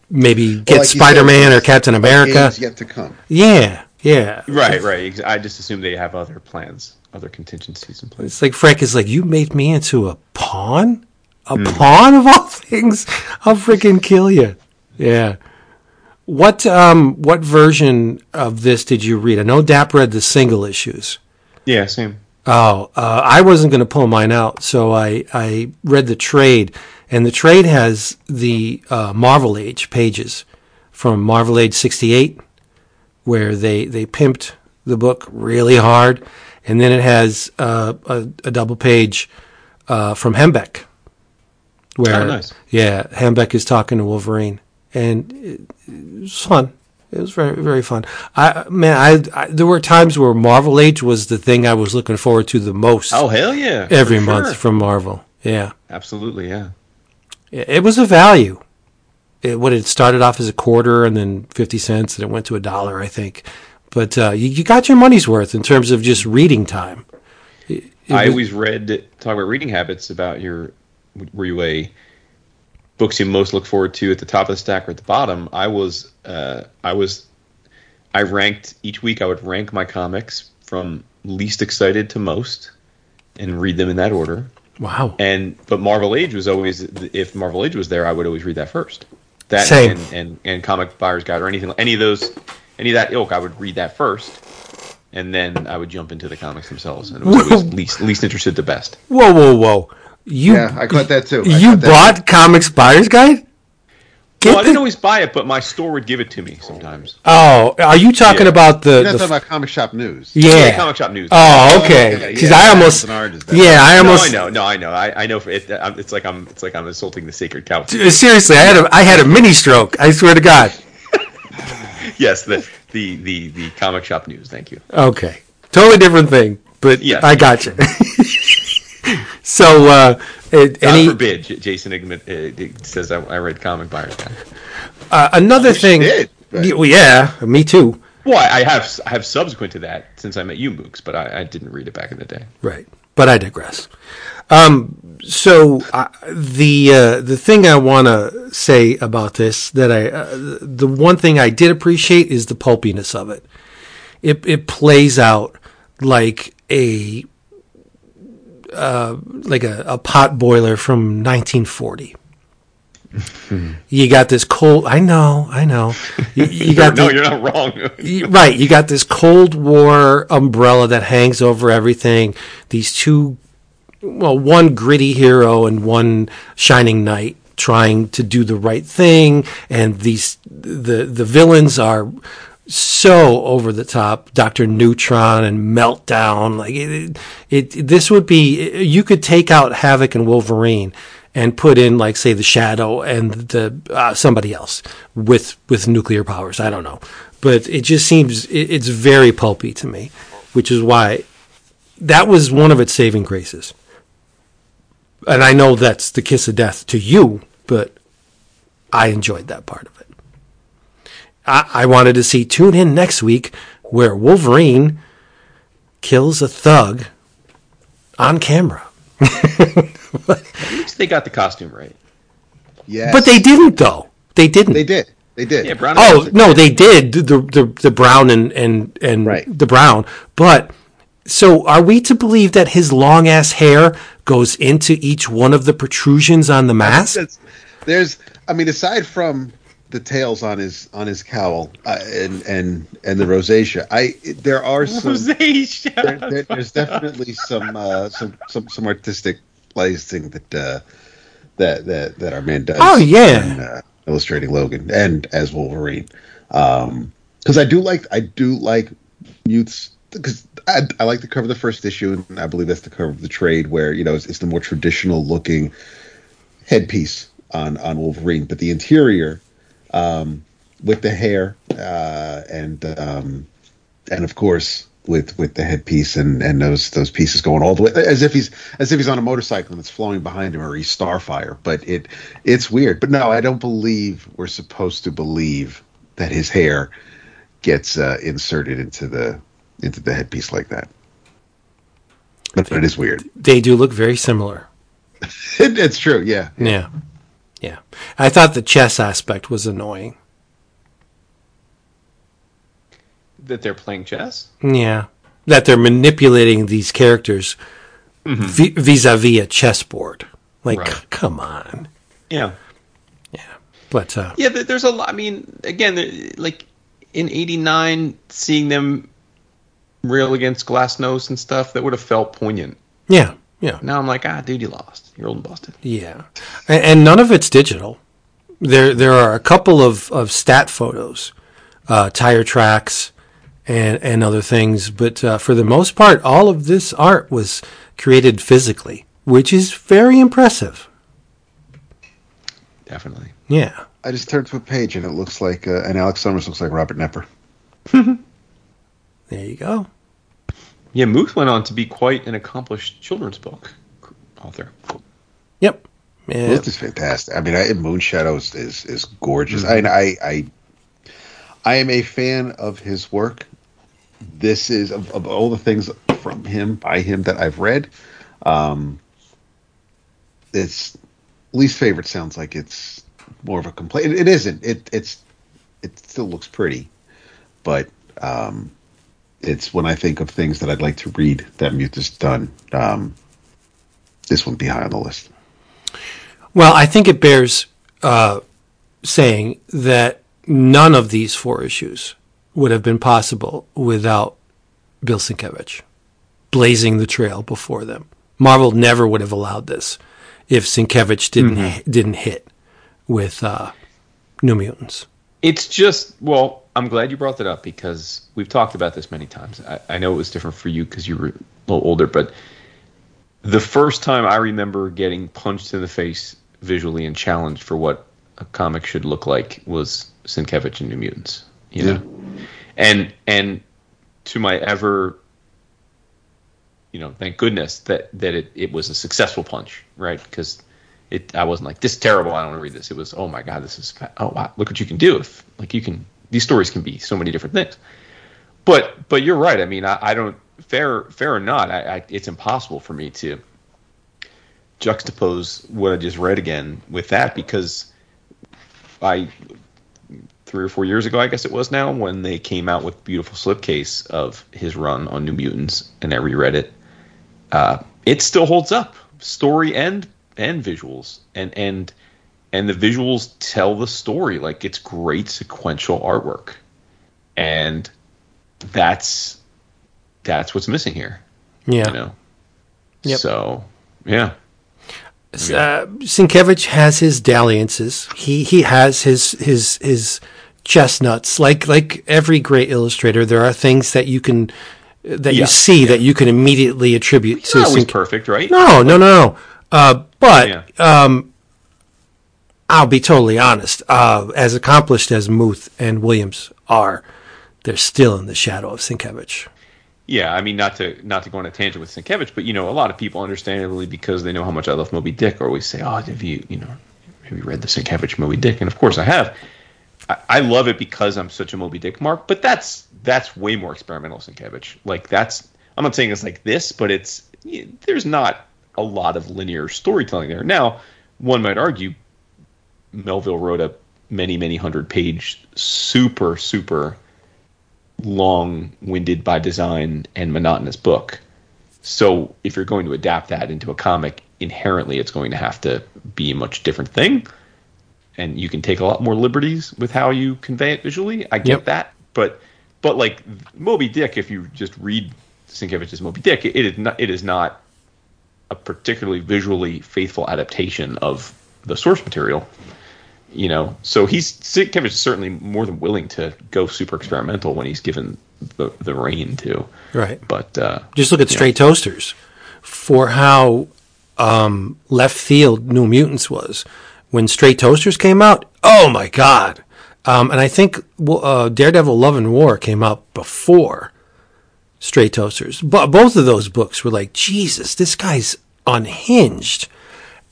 maybe get Well, like Spider Man said, or Captain America. yet to come. Yeah, yeah. right, right. I just assume they have other plans, other contingencies in place. It's like Frank is like, you made me into a pawn, a pawn of all things. I'll freaking kill you. Yeah. What um what version of this did you read? I know Dap read the single issues. Yeah, same. Oh, uh, I wasn't going to pull mine out, so I, I read the trade, and the trade has the uh, Marvel Age pages from Marvel Age '68, where they they pimped the book really hard, and then it has uh, a, a double page uh, from Hembeck, where Oh, nice. yeah, Hembeck is talking to Wolverine, and it, it was fun. It was very very fun. I man, I, I there were times where Marvel Age was the thing I was looking forward to the most Oh hell yeah! every month from Marvel. Yeah, Absolutely, yeah. it, it was a value. It what it started off as a quarter and then fifty cents, and it went to a dollar, I think. But uh, you, you got your money's worth in terms of just reading time. It- it I was- always read talk about reading habits about your were you a books you most look forward to at the top of the stack or at the bottom. I was uh, I was I ranked each week. I would rank my comics from least excited to most, and read them in that order. wow. And but Marvel Age was always if Marvel Age was there, I would always read that first. That Same. And, and and Comic Buyer's Guide or anything any of those any of that ilk, I would read that first, and then I would jump into the comics themselves. And it was always least least interested to best. Whoa, whoa, whoa! You Yeah, I caught that too. I you caught that bought Comics Buyer's Guide? Get Well, I didn't always buy it, but my store would give it to me sometimes. oh, are you talking Yeah. about the? You're not the talking about comic shop news. yeah. Comic Shop News. Oh, oh okay. okay, Because yeah, I almost, apples and oranges there. yeah, I no, almost. I know, no, I know, I, I know. For it, it's like I'm, it's like I'm insulting the sacred cow. Uh, seriously, I had a, I had a mini stroke. I swear to God. yes, the, the the the Comic Shop News. Thank you. Okay, totally different thing, but yeah, I got you. so, uh, God any, forbid, Jason Igman uh, says I, I read Comic Buyers uh, another thing. did, but- yeah, me too. Well, I I have I have subsequent to that since I met you, Mooks, but I, I didn't read it back in the day. Right, but I digress. Um, so uh, the uh, the thing I want to say about this that I uh, the one thing I did appreciate is the pulpiness of it. It it plays out like a uh, like a, a pot boiler from 1940. you got this cold. I know, I know. You, you got no, you're not wrong. Right you got this cold war umbrella that hangs over everything these two well one gritty hero and one shining knight trying to do the right thing and these the the villains are so over the top dr neutron and meltdown like it, it, it this would be you could take out Havok and wolverine and put in like say the shadow and the uh, somebody else with with nuclear powers. I don't know. But it just seems it, it's very pulpy to me which is why that was one of its saving graces. And i know that's the kiss of death to you but i enjoyed that part of it i, I wanted to see tune in next week where wolverine kills a thug on camera At least they got the costume right. Yes. but they didn't though they didn't They did. They did. Yeah, Brown. Oh no, they did the the the brown and and and Right. the brown. But so are we to believe that his long ass hair goes into each one of the protrusions on the mask? That's- There's, I mean, aside from the tails on his on his cowl uh, and and and the rosacea, I there are some. there, there- there's definitely some uh, some some some artistic licensing that uh, that that that our man does. Oh, yeah. in, uh, illustrating Logan and as Wolverine, because I do like I do like Muth's because I, I like the cover of the first issue and I believe that's the cover of the trade where you know it's, it's the more traditional looking headpiece on on Wolverine, but the interior um, with the hair uh, and um, and of course with with the headpiece and and those those pieces going all the way as if he's as if he's on a motorcycle and it's flowing behind him or he's Starfire. But it it's weird. But no, I don't believe we're supposed to believe that his hair gets uh, inserted into the into the headpiece like that. But, but it is weird. They do look very similar. It, it's true. Yeah. Yeah, yeah. I thought the chess aspect was annoying. that they're playing chess. Yeah, that they're manipulating these characters vi- vis-a-vis a chessboard. Like, Right. c- come on. Yeah. Yeah. But uh, Yeah, there's a lot. I mean, again, like in '89, seeing them rail against Glasnost and stuff, that would have felt poignant. yeah, yeah. Now I'm like, ah, dude, you lost. You're old and busted. Yeah, and, and none of it's digital. There, there are a couple of, of stat photos, uh, tire tracks, and and other things. But uh, for the most part, all of this art was created physically, which is very impressive. Definitely. Yeah, I just turned to a page and it looks like uh, and Alex Summers looks like Robert Knepper. there you go. Yeah, Muth went on to be quite an accomplished children's book author. Yep. Yeah. Muth is fantastic. I mean, I, Moon Shadows is is gorgeous. I, I I I am a fan of his work. This is of, of all the things from him by him that I've read. Um, it's least favorite sounds like it's more of a complaint. It, it isn't. It it's it still looks pretty, but um, it's when I think of things that I'd like to read that Muth has done. Um, this would be high on the list. Well, I think it bears uh, saying that none of these four issues would have been possible without Bill Sienkiewicz blazing the trail before them. Marvel never would have allowed this if Sienkiewicz didn't didn't hit with uh, New Mutants. It's just well, I'm glad you brought that up because we've talked about this many times. I, I know it was different for you because you were a little older, but the first time I remember getting punched in the face visually and challenged for what a comic should look like was Sienkiewicz and New Mutants. You know, and and to my ever you know, thank goodness that that it, it was a successful punch, right? Because it I wasn't like this is terrible. I don't want to read this. It was oh my god, this is oh wow, look what you can do if like you can these stories can be so many different things. But but you're right. I mean, I, I don't fair fair or not. I, I it's impossible for me to juxtapose what I just read again with that because I three or four years ago, I guess it was now, when they came out with beautiful slipcase of his run on New Mutants, and I reread it. Uh, it still holds up, story and and visuals, and and and the visuals tell the story like it's great sequential artwork, and that's that's what's missing here. Yeah. You know. Yep. So yeah. Uh, Sienkiewicz has his dalliances. He he has his his his chestnuts. Like like every great illustrator, there are things that you can that you see yeah. that you can immediately attribute It's to not always perfect, right? No, no, no, no. Uh, but Yeah. um, I'll be totally honest. Uh, as accomplished as Muth and Williams are, they're still in the shadow of Sienkiewicz. Yeah, I mean, not to not to go on a tangent with Sienkiewicz, but you know, a lot of people, understandably, because they know how much I love Moby Dick, always say, "Oh, have you, you know, have you read the Sienkiewicz Moby Dick?" And of course, I have. I, I love it because I'm such a Moby Dick mark, but that's that's way more experimental Sienkiewicz. Like that's I'm not saying it's like this, but it's there's not a lot of linear storytelling there. Now, one might argue Melville wrote a many many hundred page super super long-winded by design and monotonous book. So if you're going to adapt that into a comic, inherently it's going to have to be a much different thing. And you can take a lot more liberties with how you convey it visually. I get Yep. that. But but like Moby Dick, if you just read Sienkiewicz's Moby Dick, it, it is not it is not a particularly visually faithful adaptation of the source material you know so he's Sienkiewicz is certainly more than willing to go super experimental when he's given the, the rein to Right. but uh Just look at. Stray Toasters for how um, left field New Mutants was. When Stray Toasters came out, oh my God. Um, and I think well, uh, Daredevil Love and War came out before Stray Toasters. But both of those books were like, Jesus, this guy's unhinged.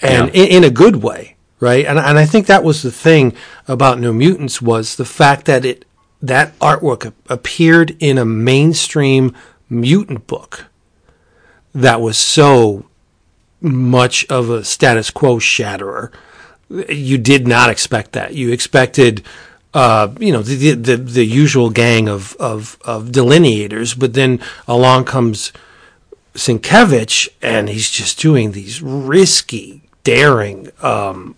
And Yeah. in, in a good way, right? And, and I think that was the thing about New Mutants was the fact that it that artwork appeared in a mainstream mutant book that was so much of a status quo shatterer. You did not expect that. You expected, uh, you know, the, the the usual gang of of of delineators, but then along comes Sienkiewicz, and he's just doing these risky, daring, um,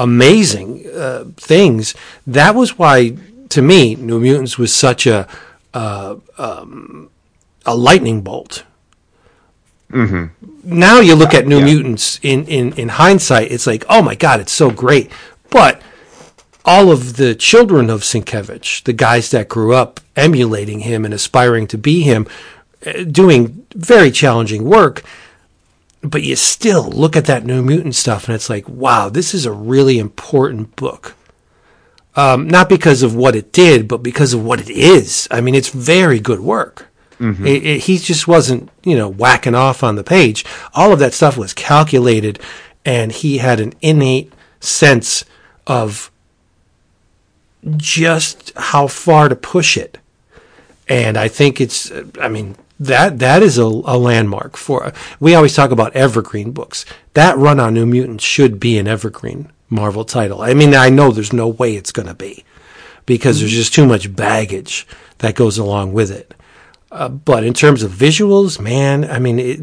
amazing uh, things. That was why, to me, New Mutants was such a uh, um, a lightning bolt. Now you look at New Yeah. Mutants in, in, in hindsight, it's like, oh my God, it's so great. But all of the children of Sienkiewicz, the guys that grew up emulating him and aspiring to be him, uh, doing very challenging work, but you still look at that New Mutant stuff and it's like, wow, this is a really important book. Um, not because of what it did, but because of what it is. I mean, it's very good work. It, it, he just wasn't, you know, whacking off on the page. All of that stuff was calculated, and he had an innate sense of just how far to push it. And I think it's, I mean, that that is a, a landmark for. We always talk about evergreen books. That run on New Mutants should be an evergreen Marvel title. I mean, I know there's no way it's going to be because there's just too much baggage that goes along with it. Uh, but in terms of visuals, man, I mean, it,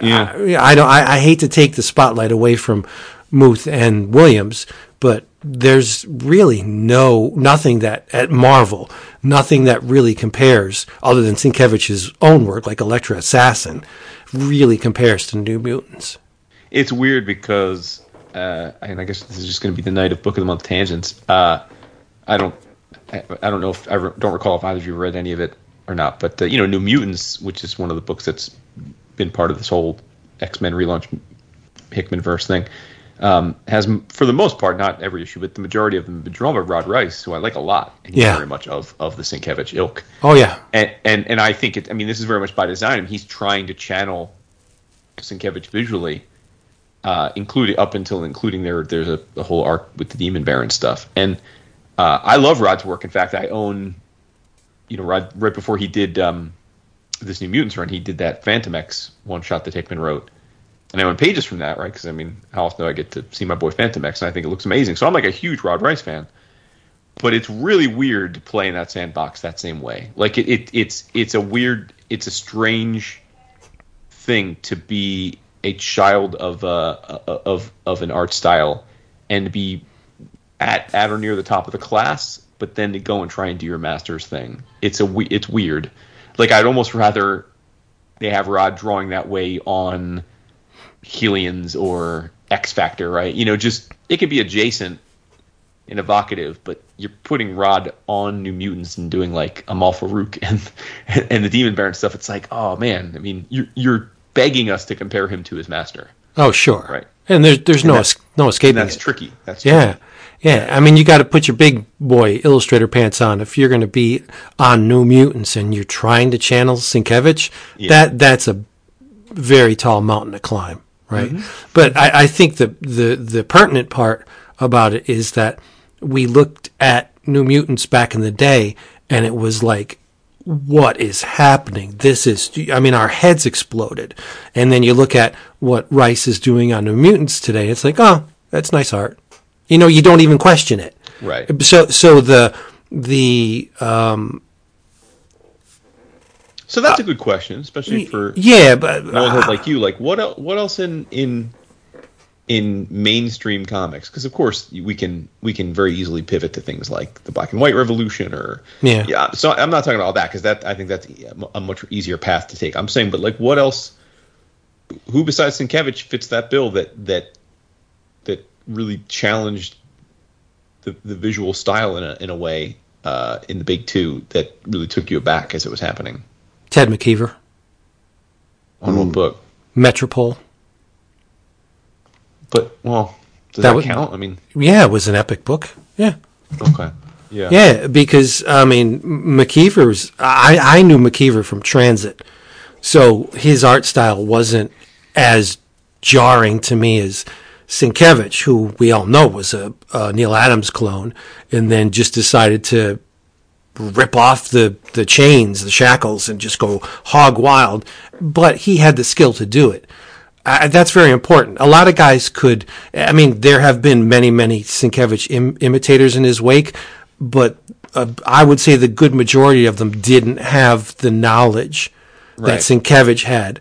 yeah I, I don't. I, I hate to take the spotlight away from Muth and Williams, but there's really no nothing that at Marvel, nothing that really compares, other than Sienkiewicz's own work, like Elektra Assassin, really compares to New Mutants. it's weird because uh and i guess this is just going to be the night of book of the month tangents uh i don't i, I don't know if i re- don't recall if either of you read any of it or not but uh, you know new mutants which is one of the books that's been part of this whole x-men relaunch hickman verse thing um, has for the most part, not every issue, but the majority of them been drawn by Rod Reis, who I like a lot. And he's Yeah. very much of of the Sienkiewicz ilk. Oh yeah, And and and I think it. I mean, this is very much by design. and he's trying to channel Sienkiewicz visually, uh, including up until including there. There's a, a whole arc with the Demon Baron stuff, and uh, I love Rod's work. In fact, I own, you know, Rod right before he did um, this New Mutants run, he did that Fantomex one shot that Hickman wrote. And I own pages from that, right? Because I mean, how often do I get to see my boy Fantomex? And I think it looks amazing. So I'm like a huge Rod Reis fan but it's really weird to play in that sandbox that same way. Like it, it it's it's a weird, it's a strange thing to be a child of uh of of an art style and be at at or near the top of the class, but then to go and try and do your master's thing. It's a it's weird. Like I'd almost rather they have Rod drawing that way on Hellions or X Factor, right? You know, just it could be adjacent and evocative, but you're putting Rod on New Mutants and doing like Amal Farouk and and the Demon Baron stuff. It's like, oh man, I mean, you're you're begging us to compare him to his master. oh sure. Right. And there's there's no that's- es- no escaping that's it. tricky. That's Yeah. tricky. Yeah. I mean, you got to put your big boy illustrator pants on if you're going to be on New Mutants and you're trying to channel Sienkiewicz. That that's a very tall mountain to climb, right? But I, I think the, the the pertinent part about it is that we looked at New Mutants back in the day, and it was like what is happening? This is, I mean, our heads exploded. And then you look at what Reis is doing on New Mutants today. It's like, oh, that's nice art. You know, you don't even question it. Right. So, so the, the, um, So that's a good question, especially for yeah, but an old head like you. Like, what el- what else in in in mainstream comics? Because of course we can we can very easily pivot to things like the Black and White Revolution or Yeah. yeah. So I'm not talking about all that because that I think that's a much easier path to take. I'm saying, but like, what else? Who besides Sienkiewicz fits that bill that that that really challenged the the visual style in a in a way uh, in the big two that really took you aback as it was happening Ted McKeever, on one hmm. book. Metropol. But well, does That that, would- count? I mean, Yeah, it was an epic book. Yeah. okay, yeah, Yeah, because I mean, McKeever's. I I knew McKeever from Transit, so his art style wasn't as jarring to me as Sienkiewicz, who we all know was a, a Neal Adams clone, and then just decided to rip off the the chains, the shackles, and just go hog wild. But he had the skill to do it. Uh, that's very important. A lot of guys could. I mean, there have been many, many Sienkiewicz Im- imitators in his wake, but uh, I would say the good majority of them didn't have the knowledge that Right. Sienkiewicz had,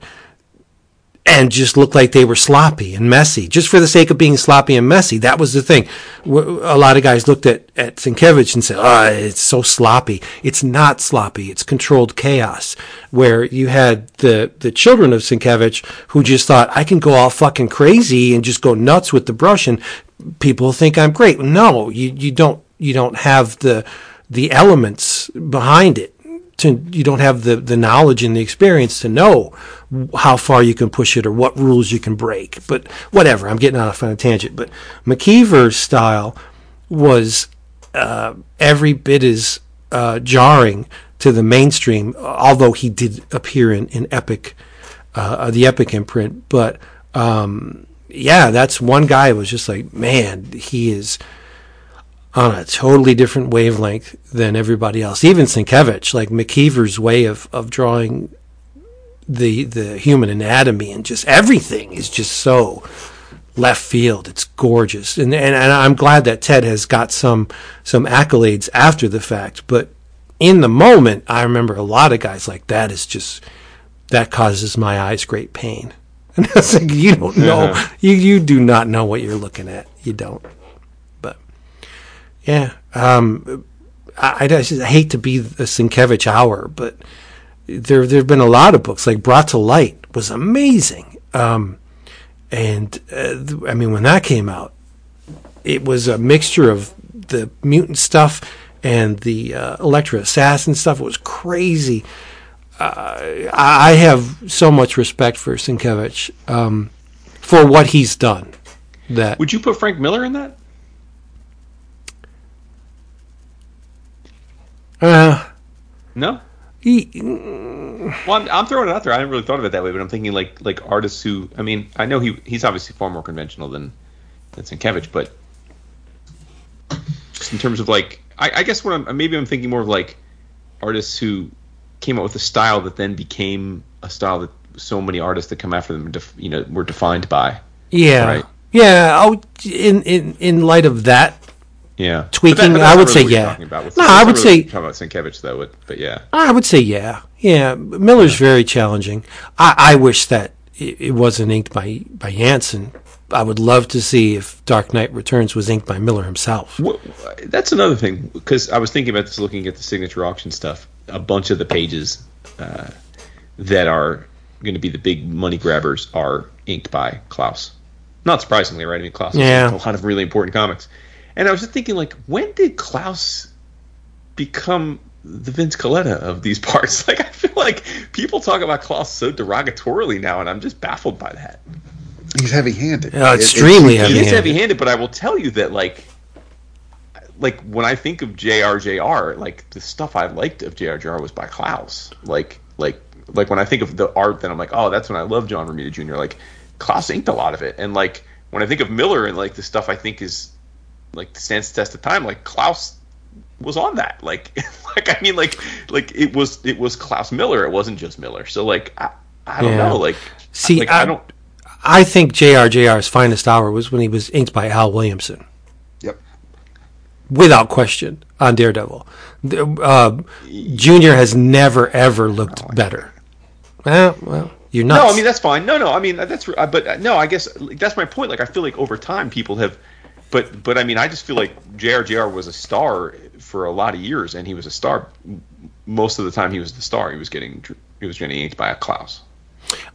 and just looked like they were sloppy and messy, just for the sake of being sloppy and messy. That was the thing. A lot of guys looked at at Sienkiewicz and said, "Oh, it's so sloppy." It's not sloppy. It's controlled chaos. Where you had the the children of Sienkiewicz who just thought, "I can go all fucking crazy and just go nuts with the brush, and people think I'm great." No, you you don't you don't have the the elements behind it to you don't have the the knowledge and the experience to know how far you can push it or what rules you can break. But whatever, I'm getting off on a tangent. But McKeever's style was uh, every bit as uh, jarring to the mainstream, although he did appear in in Epic, uh, the Epic imprint. But um, yeah, that's one guy was just like, man, he is on a totally different wavelength than everybody else. Even Sienkiewicz, like McKeever's way of, of drawing the the human anatomy and just everything is just so left field. It's gorgeous, and and, and I'm glad that Ted has got some some accolades after the fact. But in the moment, I remember a lot of guys like that is just that causes my eyes great pain. And I was like, you don't know, you you do not know what you're looking at. You don't. Yeah, um, I, I just hate to be the Sienkiewicz hour, but there there have been a lot of books like Brought to Light was amazing, um, and uh, I mean when that came out, it was a mixture of the mutant stuff and the uh, Elektra Assassin stuff. It was crazy. Uh, I I have so much respect for Sienkiewicz um, for what he's done. that Would you put Frank Miller in that? Uh, No. he, Well, I'm, I'm throwing it out there. I hadn't really thought of it that way, but I'm thinking like like artists who. I mean, I know he he's obviously far more conventional than than Sienkiewicz, but just in terms of like, I, I guess what I'm maybe I'm thinking more of like artists who came up with a style that then became a style that so many artists that come after them, def, you know, were defined by. yeah, Right. yeah. Oh, in in in light of that, Yeah, Tweaking, But that- but I would really say yeah. with- No, I would really say- talking about Sienkiewicz though, but, but yeah. I would say yeah, yeah. Miller's very challenging. I, I wish that it, it wasn't inked by by Janson. I would love to see if Dark Knight Returns was inked by Miller himself. Well, that's another thing because I was thinking about this looking at the signature auction stuff. A bunch of the pages uh, that are going to be the big money grabbers are inked by Klaus. Not surprisingly, right? I mean, Klaus Yeah. has a lot of really important comics. And I was just thinking, like, when did Klaus become the Vince Colletta of these parts? Like, I feel like people talk about Klaus so derogatorily now, and I'm just baffled by that. He's heavy-handed. Yeah, It- it's- extremely He is Heavy-handed. heavy-handed, but I will tell you that like, like when I think of JRJR, like the stuff I liked of JRJR was by Klaus. Like, like, like when I think of the art, then I'm like, oh, that's when I love John Romita Jr. Like, Klaus inked a lot of it, and like when I think of Miller and like the stuff I think is like stands the test of time, like Klaus was on that. Like, like I mean, like, like it was it was Klaus Miller. It wasn't just Miller. So like, I, I don't Yeah. know. Like, See, like, I, I- don't. I think JRJR's finest hour was when he was inked by Al Williamson, Yep. without question, on Daredevil. The- Uh, Junior has never ever looked better. Well, well, you're nuts. No, I mean that's fine. No, no, I mean that's uh, but uh, no, I guess that's my point. Like I feel like over time people have, but but I mean I just feel like JRJR was a star for a lot of years, and he was a star most of the time. He was the star. He was getting he was getting inked by a Klaus.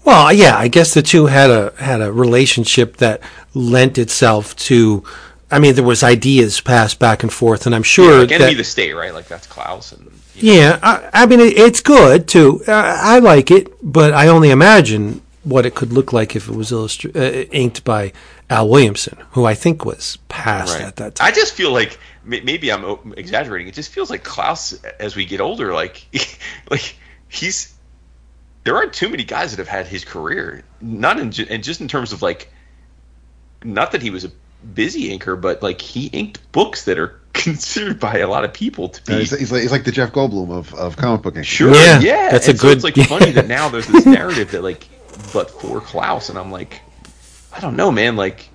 Well, yeah, I guess the two had a had a relationship that lent itself to. I mean, there was ideas passed back and forth, and I'm sure like Enemy that. the State, right? Like that's Klaus, and you know, yeah, I, I mean, it, it's good too. Uh, I like it, but I only imagine what it could look like if it was illustri- uh, inked by Al Williamson, who I think was passed right. at that time. I just feel like maybe I'm exaggerating. It just feels like Klaus, as we get older, like like he's there aren't too many guys that have had his career. Not in and just in terms of like, not that he was a busy inker, but like he inked books that are considered by a lot of people to be. Uh, he's, he's like, he's like the Jeff Goldblum of, of comic book. Sure, Yeah, yeah, that's and a so good- It's like funny that now there's this narrative that like, but for Klaus, and I'm like, I don't know, man. Like,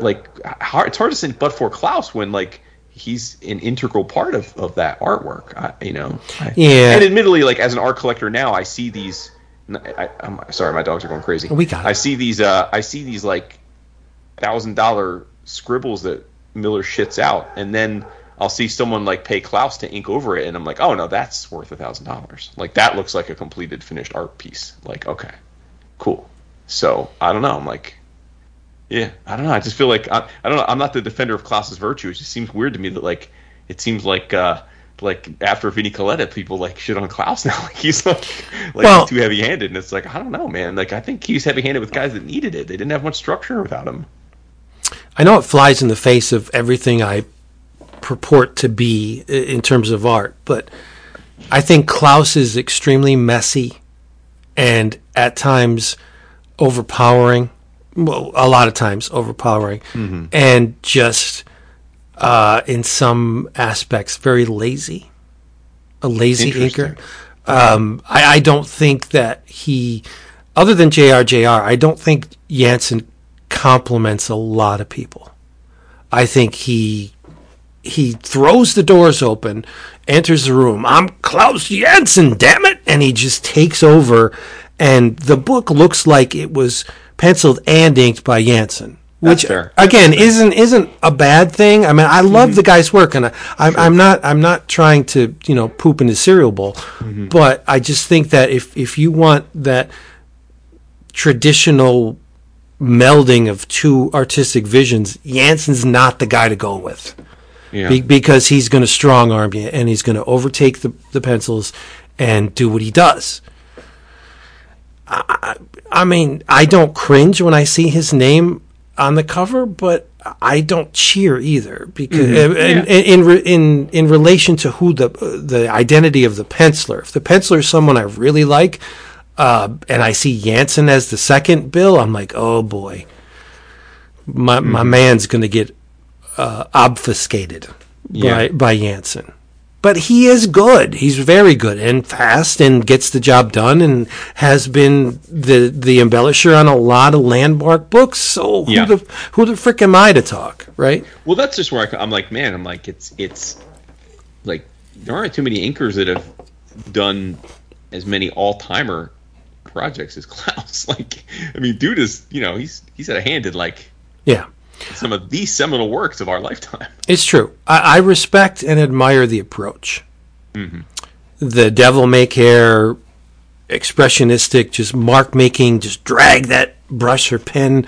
like hard, it's hard to say, but for Klaus when like he's an integral part of, of that artwork. I, you know, I- Yeah. And admittedly, like as an art collector now, I see these. I, I'm sorry, my dogs are going crazy. We got it. I see these. Uh, I see these like thousand dollar scribbles that Miller shits out, and then I'll see someone like pay Klaus to ink over it, and I'm like, oh no, that's worth a thousand dollars. Like that looks like a completed finished art piece. Like okay, cool. So I don't know. I'm like, yeah, I don't know. I just feel like I, I don't know. I'm not the defender of Klaus's virtue. It just seems weird to me that like it seems like. uh like after Vinny Colletta, people like shit on Klaus now. Like he's like, like Well- he's too heavy handed, and it's like I don't know, man. Like I think he's heavy handed with guys that needed it. They didn't have much structure without him. I know it flies in the face of everything I purport to be in terms of art, but I think Klaus is extremely messy and at times overpowering. Well, a lot of times overpowering, and just uh, in some aspects very lazy. A lazy inker. Um, I, I don't think that he, other than JRJR, I don't think Janson compliments a lot of people. I think he he throws the doors open, enters the room. I'm Klaus Janson, damn it! And he just takes over, and the book looks like it was penciled and inked by Janson. Which again isn't isn't a bad thing. I mean, I love the guy's work, and I, I'm, I'm not I'm not trying to you know poop in the cereal bowl, but I just think that if if you want that traditional melding of two artistic visions, Janson's not the guy to go with Yeah. be, because he's going to strong arm you and he's going to overtake the, the pencils and do what he does. I, I I mean, I don't cringe when I see his name on the cover, but I don't cheer either because Mm-hmm. in, in, in in in relation to who the the identity of the penciler. If the penciler is someone I really like, uh, and I see Janson as the second Bill, I'm like, oh boy, my my Mm-hmm. man's going to get uh, obfuscated Yeah. by by Janson. But he is good. He's very good and fast and gets the job done and has been the the embellisher on a lot of landmark books. So who Yeah. the who the frick am I to talk, right? Well, that's just where I, am like, man, I'm like, it's it's like there aren't too many inkers that have done as many all timer projects as Klaus. like, I mean, dude is you know he's he's had a hand in like Yeah. Some of the seminal works of our lifetime. It's true. I, I respect and admire the approach. Mm-hmm. The devil may care, expressionistic, just mark making, just drag that brush or pen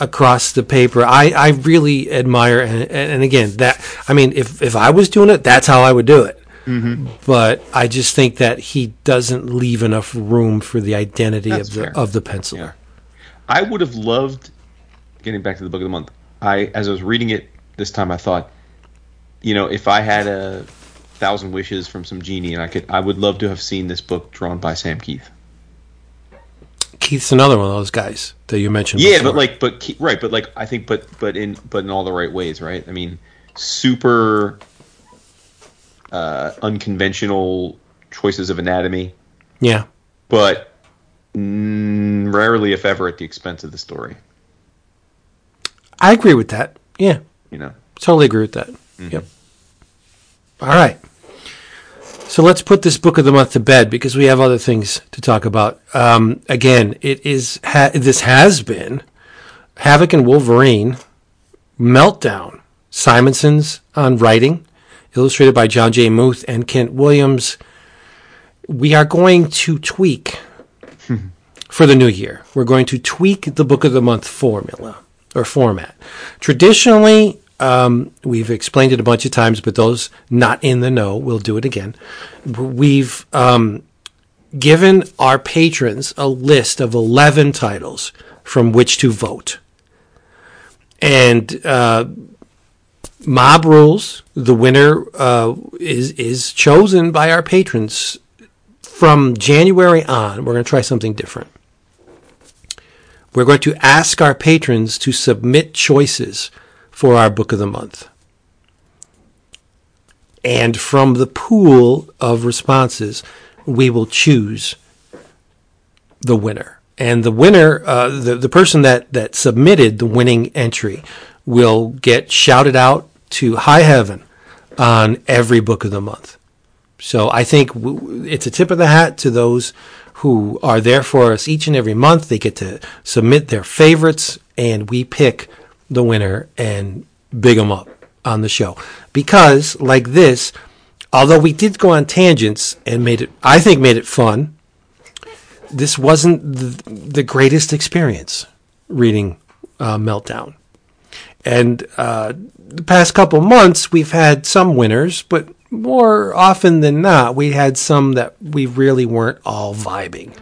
across the paper. I, I really admire, and, and again, that I mean, if if I was doing it, that's how I would do it. Mm-hmm. But I just think that he doesn't leave enough room for the identity That's of the fair. of the penciler. Yeah. I would have loved getting back to the book of the month. I as I was reading it this time, I thought, you know, if I had a thousand wishes from some genie, and I could, I would love to have seen this book drawn by Sam Kieth. Kieth's another one of those guys that you mentioned. Yeah, before. but like, but Ke- right, but like, I think, but but in but in all the right ways, right? I mean, super uh, unconventional choices of anatomy, yeah, but mm, rarely, if ever, at the expense of the story. I agree with that. Yeah, You know. Totally agree with that. Yep. All right. So let's put this book of the month to bed because we have other things to talk about. Um, again, it is ha- this has been Havok and Wolverine, Meltdown, Simonson's on writing, illustrated by Jon J. Muth and Kent Williams. We are going to tweak for the new year. We're going to tweak the book of the month formula or format. Traditionally, um, we've explained it a bunch of times, but those not in the know, we'll do it again. We've um, given our patrons a list of 11 titles from which to vote. And uh, mob rules, the winner uh, is, is chosen by our patrons from January on. We're going to try something different. We're going to ask our patrons to submit choices for our book of the month. And from the pool of responses, we will choose the winner. And the winner, uh, the, the person that, that submitted the winning entry, will get shouted out to high heaven on every book of the month. So I think it's a tip of the hat to those who are there for us each and every month. They get to submit their favorites, and we pick the winner and big them up on the show. Because, like this, although we did go on tangents and made it, I think, made it fun, this wasn't the, the greatest experience reading uh, Meltdown. And uh, the past couple months, we've had some winners, but more often than not, we had some that we really weren't all vibing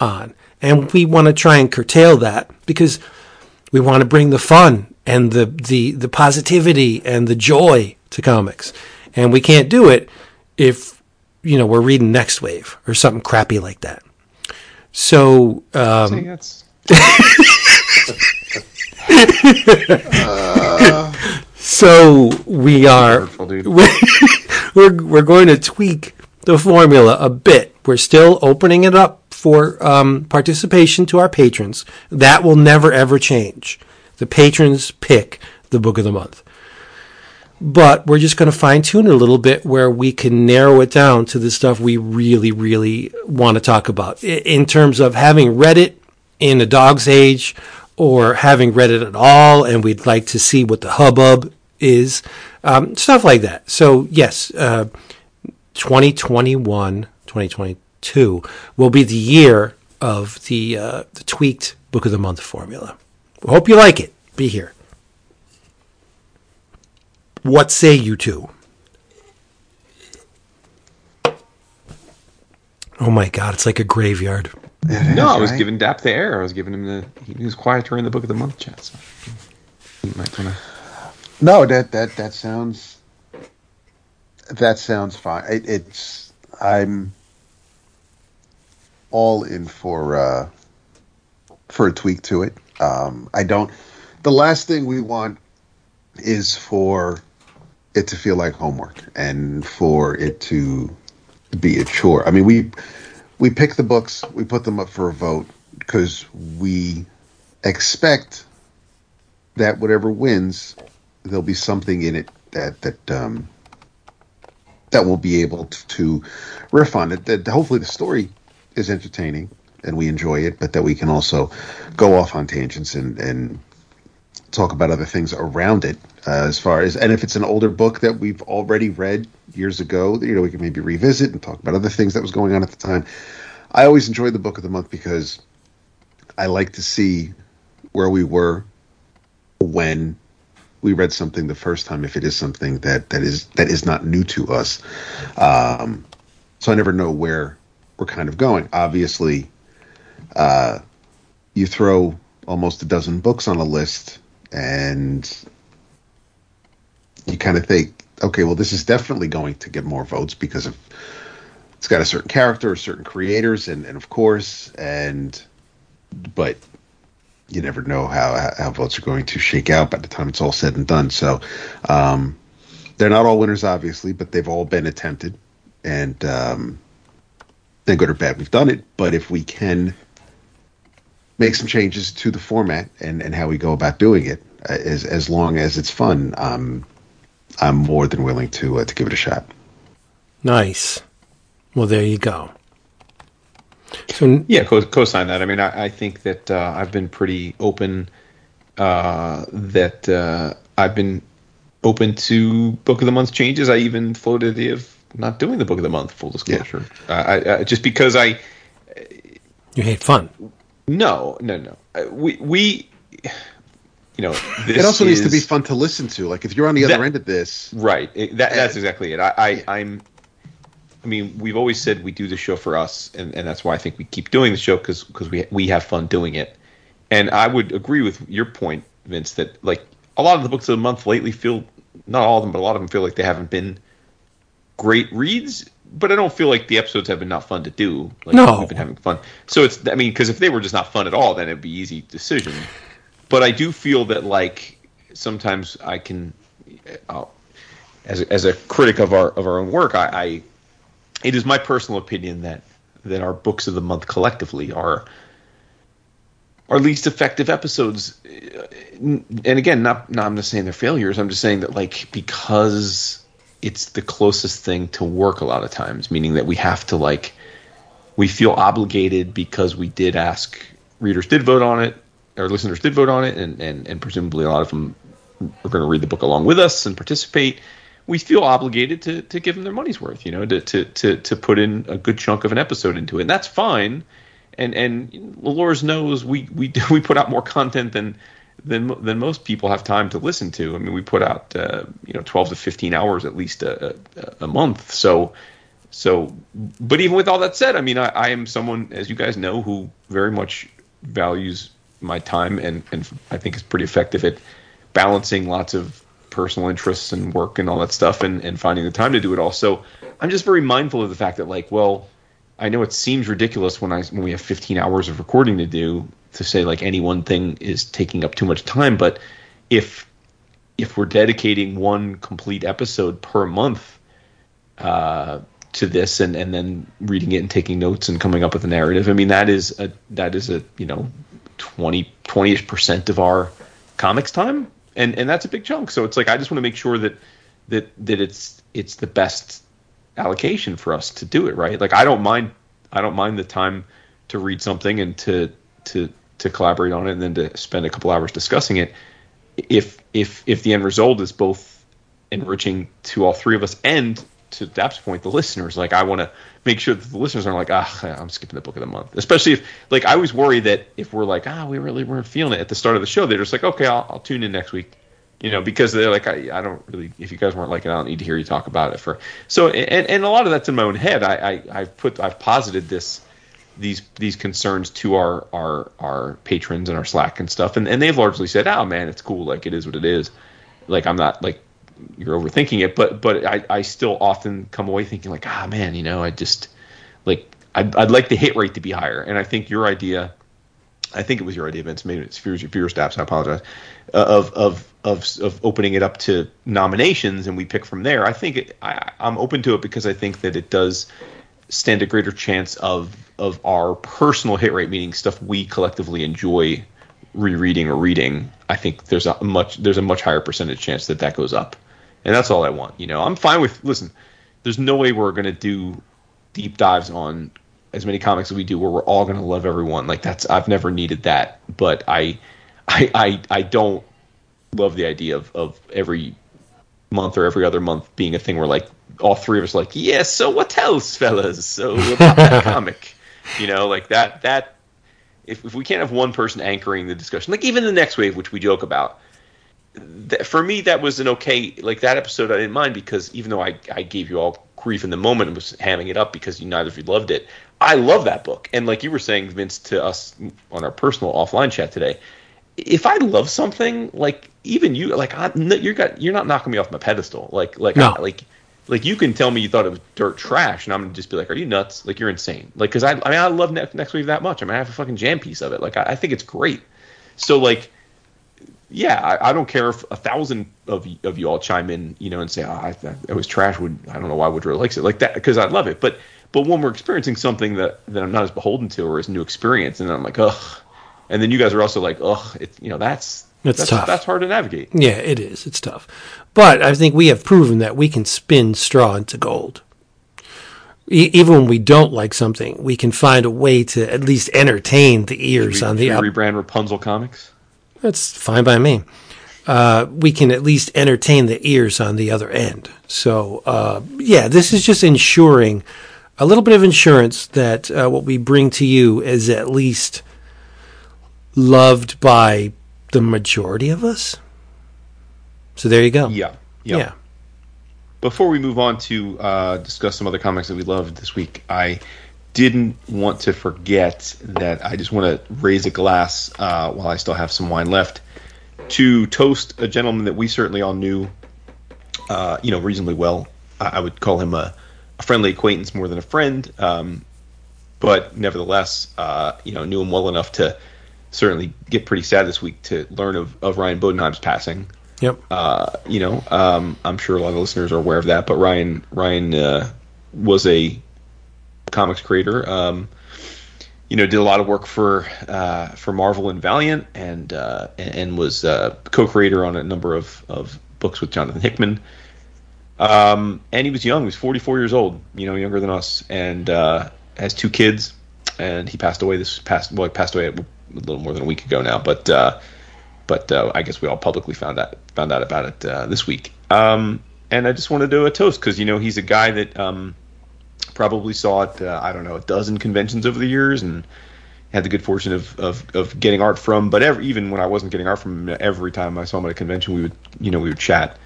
on. And we want to try and curtail that because we want to bring the fun and the, the, the positivity and the joy to comics. And we can't do it if, you know, we're reading Nextwave or something crappy like that. So, um, See, that's so we are hurtful, dude. we're we're going to tweak the formula a bit. We're still opening it up for um, participation to our patrons. That will never ever change. The patrons pick the book of the month. But we're just going to fine tune it a little bit where we can narrow it down to the stuff we really, really want to talk about in terms of having read it in a dog's age or having read it at all and we'd like to see what the hubbub is, um, stuff like that. So, yes, uh, 2021, 2022 will be the year of the, uh, the tweaked Book of the Month formula. Hope you like it. Be here. What say you two? Oh my God, it's like a graveyard. It No, is, I was right? giving Dap the air. I was giving him the. He was quiet during the book of the month chat. So. might wanna... No, that that that sounds that sounds fine. It, it's I'm all in for uh, for a tweak to it. Um, I don't. The last thing we want is for it to feel like homework and for it to be a chore. I mean, we we pick the books, we put them up for a vote because we expect that whatever wins, there'll be something in it that that um, that we'll be able to, to riff on. It that hopefully the story is entertaining and we enjoy it, but that we can also go off on tangents and and talk about other things around it. Uh, as far as and if it's an older book that we've already read years ago, you know, we can maybe revisit and talk about other things that was going on at the time. I always enjoy the book of the month because I like to see where we were when we read something the first time if it is something that that is that is not new to us. Um, so i never know where we're kind of going. Obviously uh, you throw almost a dozen books on a list and you kind of think okay well this is definitely going to get more votes because of it's got a certain character certain creators and, and of course and but you never know how how votes are going to shake out by the time it's all said and done. So um, they're not all winners, obviously, but they've all been attempted, and um, then good or bad, we've done it. But if we can make some changes to the format and, and how we go about doing it, uh, as as long as it's fun, um, I'm more than willing to uh, to give it a shot. Nice. Well, there you go. So yeah, co- co-sign that. I mean, I, I think that uh, I've been pretty open. Uh, that uh, I've been open to book of the month changes. I even floated the idea of not doing the book of the month. Full disclosure, yeah. I, I, just because I you hate fun. No, no, no. Uh, we we you know, it also is, needs to be fun to listen to. Like if you're on the other end of this, right? It, that, that's exactly it. I, I, I'm I mean, we've always said we do the show for us, and, and that's why I think we keep doing the show because because we we have fun doing it. And I would agree with your point, Vince, that like a lot of the books of the month lately feel not all of them, but a lot of them feel like they haven't been great reads. But I don't feel like the episodes have been not fun to do. Like no, we've been having fun. So it's I mean, because if they were just not fun at all, then it'd be easy decision. But I do feel that like sometimes I can, uh, as a, as a critic of our of our own work, I, I it is my personal opinion that that our books of the month collectively are our least effective episodes. And again, not, not I'm not saying they're failures. I'm just saying that like because it's the closest thing to work a lot of times, meaning that we have to like we feel obligated because we did ask readers did vote on it or listeners did vote on it and and, and presumably a lot of them are going to read the book along with us and participate we feel obligated to to give them their money's worth, you know, to to to to put in a good chunk of an episode into it, and that's fine. And and Lors knows we we we put out more content than than than most people have time to listen to. I mean, we put out uh, you know 12 to 15 hours at least a, a, a, month. So so, but even with all that said, I mean, I, I am someone, as you guys know, who very much values my time and and I think is pretty effective at balancing lots of personal interests and work and all that stuff and, and finding the time to do it all. So I'm just very mindful of the fact that like, well, I know it seems ridiculous when I when we have 15 hours of recording to do to say like any one thing is taking up too much time, but if if we're dedicating one complete episode per month uh, to this and, and then reading it and taking notes and coming up with a narrative, I mean that is a that is a you know 20 20ish percent of our comics time and and that's a big chunk. So it's like I just want to make sure that that that it's it's the best allocation for us to do it right. Like I don't mind I don't mind the time to read something and to to to collaborate on it and then to spend a couple hours discussing it. If if if the end result is both enriching to all three of us and to Dap's point, the listeners. Like I want to make sure that the listeners aren't like, ah, I'm skipping the book of the month. Especially if, like, I always worry that if we're like, ah, we really weren't feeling it at the start of the show, they're just like, okay, I'll, I'll tune in next week. You know, because they're like, I, I don't really. If you guys weren't like it, I don't need to hear you talk about it for. So, and, and a lot of that's in my own head. I, I I've put I've posited this these these concerns to our our our patrons and our Slack and stuff, and and they've largely said, "Oh man, it's cool. Like it is what it is." Like I'm not like you're overthinking it, but but I I still often come away thinking like, ah man, you know, I just like I'd, I'd like the hit rate to be higher, and I think your idea. I think it was your idea, Vince. Maybe it's for your, for your I apologize. Uh, of of of of opening it up to nominations, and we pick from there. I think it, I, I'm open to it because I think that it does stand a greater chance of of our personal hit rate, meaning stuff we collectively enjoy rereading or reading. I think there's a much there's a much higher percentage chance that that goes up, and that's all I want. You know, I'm fine with. Listen, there's no way we're gonna do deep dives on as many comics as we do where we're all going to love everyone like that's i've never needed that but i i i, I don't love the idea of, of every month or every other month being a thing where like all three of us are like yeah so what else fellas so about that comic you know like that that if, if we can't have one person anchoring the discussion like even the Nextwave which we joke about that, for me that was an okay like that episode i didn't mind because even though i, I gave you all grief in the moment and was hamming it up because you neither of you loved it I love that book. And like you were saying, Vince, to us on our personal offline chat today, if I love something, like even you, like I, you're got you're not knocking me off my pedestal. Like like No. I, like like you can tell me you thought it was dirt trash, and I'm gonna just be like, "Are you nuts? Like you're insane." Like because I I mean I love next next week that much. I mean I have a fucking jam piece of it. Like I, I think it's great. So like yeah, I, I don't care if a thousand of of you all chime in, you know, and say, "Oh, I, that, it was trash." Would I don't know why Woodrow likes it like that because I love it. But but when we're experiencing something that that I'm not as beholden to or as new experience, and I'm like, ugh, and then you guys are also like, ugh, it's you know that's It's that's, tough. That's hard to navigate. Yeah, it is. It's tough. But I think we have proven that we can spin straw into gold. E- even when we don't like something, we can find a way to at least entertain the ears on the up. rebrand Rapunzel Comics. That's fine by me. Uh, we can at least entertain the ears on the other end. So, uh, yeah, this is just ensuring a little bit of insurance that uh, what we bring to you is at least loved by the majority of us. So there you go. Yeah, Yeah. Before we move on to uh, discuss some other comics that we loved this week, I didn't want to forget that I just want to raise a glass uh, while I still have some wine left to toast a gentleman that we certainly all knew, uh, you know, reasonably well. I, I would call him a, a friendly acquaintance more than a friend, um, but nevertheless, uh, you know, knew him well enough to certainly get pretty sad this week to learn of, of Ryan Bodenheim's passing Yep. uh, you know, um, I'm sure a lot of listeners are aware of that. But Ryan Ryan uh, was a comics creator. Um, you know, did a lot of work for uh, for Marvel and Valiant, and uh, and, was uh, co-creator on a number of, of books with Jonathan Hickman. Um, and he was young; he was 44 years old. You know, younger than us, and uh, has two kids. And he passed away this past well, he passed away a little more than a week ago now. But uh, but uh, I guess we all publicly found out found out about it uh, this week. Um, and I just wanted to do a toast because you know he's a guy that um, probably saw it uh, I don't know a dozen conventions over the years and had the good fortune of, of, of getting art from. But every, even when I wasn't getting art from him, every time I saw him at a convention, we would you know we would chat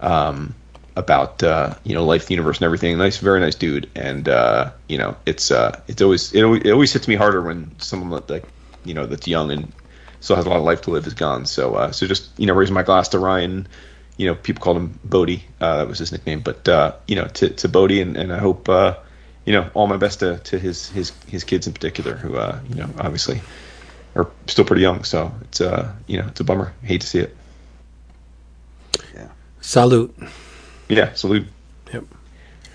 um, about uh, you know life, the universe, and everything. Nice, very nice dude. And uh, you know it's uh, it's always it, always it always hits me harder when someone that, like you know that's young and still has a lot of life to live is gone. So uh, so just you know raising my glass to Ryan. You know, people called him Bodie. Uh, that was his nickname. But uh, you know, to to Bodie, and, and I hope uh, you know all my best to, to his his his kids in particular, who uh, you know obviously are still pretty young. So it's uh you know it's a bummer. hate to see it. Yeah. Salute. Yeah, salute. Yep.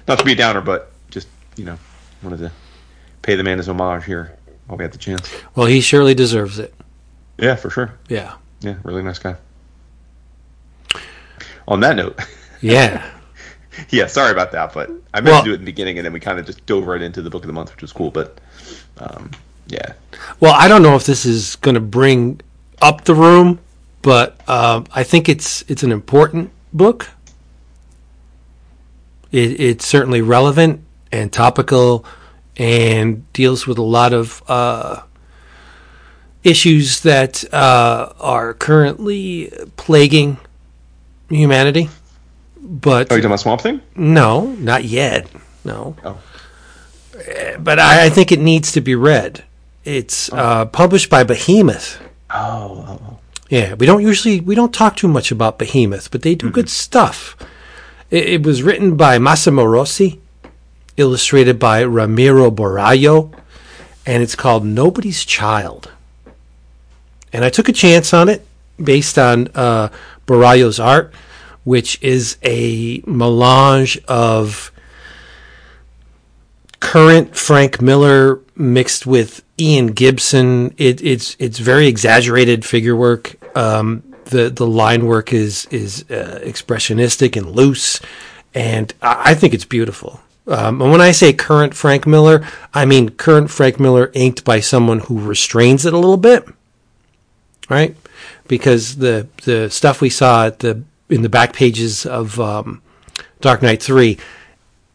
Not to be a downer, but just you know wanted to pay the man his homage here while we had the chance. Well, he surely deserves it. Yeah, for sure. Yeah. Yeah, really nice guy. On that note. Yeah. yeah, sorry about that, but I meant Well- to do it in the beginning, and then we kind of just dove right into the book of the month, which was cool. But um, yeah, Well, I don't know if this is going to bring up the room, but um, I think it's it's an important book. It, it's certainly relevant and topical, and deals with a lot of uh, issues that uh, are currently plaguing humanity. But are you talking about Swamp Thing? no, not yet. No. Oh. Uh, But I, I think it needs to be read. It's uh, published by Behemoth. Oh, Yeah, we don't usually we don't talk too much about Behemoth, but they do good stuff. It, it was written by Massimo Rossi, illustrated by Ramiro Borrayo, and it's called Nobody's Child. And I took a chance on it based on uh, art, which is a melange of current Frank Miller mixed with Ian Gibson. It, it's it's very exaggerated figure work. Um, the the line work is is uh, expressionistic and loose, and I, I think it's beautiful. Um, and when I say current Frank Miller, I mean current Frank Miller inked by someone who restrains it a little bit, right? Because the the stuff we saw at the in the back pages of um, Dark Knight Three,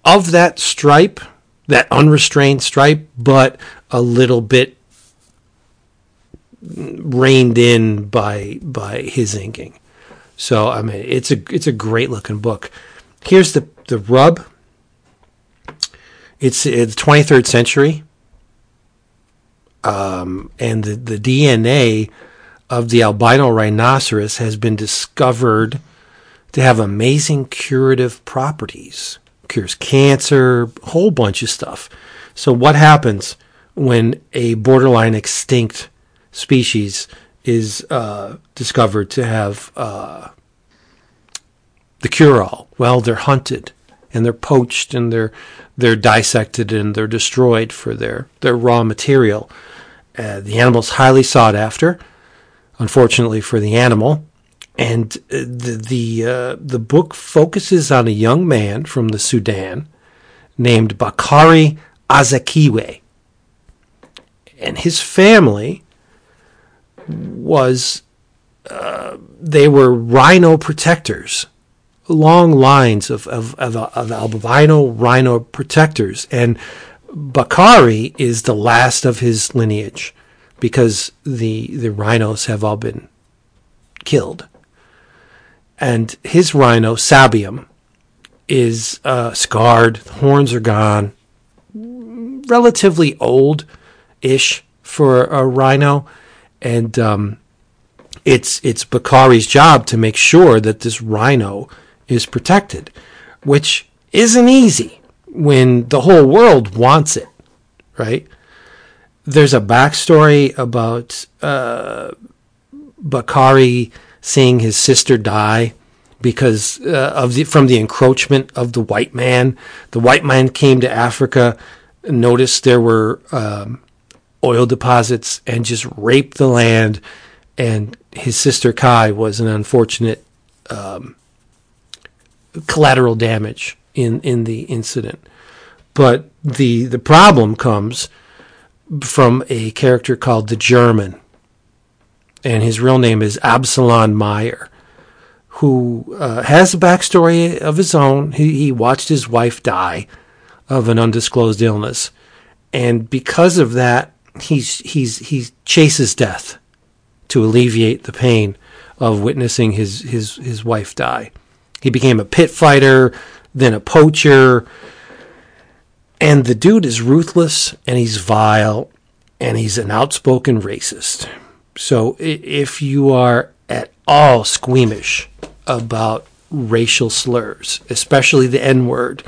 of that stripe, that unrestrained stripe, but a little bit reined in by by his inking. So I mean, it's a it's a great looking book. Here's the the rub. It's it's 23rd century, um, and the the DNA of the albino rhinoceros has been discovered to have amazing curative properties. Cures cancer, whole bunch of stuff. So what happens when a borderline extinct species is uh, discovered to have uh, the cure-all? Well, they're hunted and they're poached and they're they're dissected and they're destroyed for their their raw material. Uh, the animal's highly sought after. Unfortunately for the animal, and uh, the the uh, the book focuses on a young man from the Sudan named Bakari Azakiwe, and his family was uh, they were rhino protectors, long lines of of, of, of albino rhino protectors, and Bakari is the last of his lineage because the the rhinos have all been killed and his rhino Sabium is uh, scarred. The horns are gone. Relatively old-ish for a rhino, and um, it's it's Bakari's job to make sure that this rhino is protected, which isn't easy when the whole world wants it, right? There's a backstory about uh, Bakari seeing his sister die because uh, of the from the encroachment of the white man. The white man came to Africa, noticed there were um, oil deposits, and just raped the land. And his sister Kai was an unfortunate um, collateral damage in in the incident. But the the problem comes from a character called the German and his real name is Absalon Meyer, who uh, has a backstory of his own. He, he watched his wife die of an undisclosed illness, and because of that, he's he's he chases death to alleviate the pain of witnessing his his his wife die. He became a pit fighter, then a poacher, and the dude is ruthless and he's vile and he's an outspoken racist. So if you are at all squeamish about racial slurs, especially the N word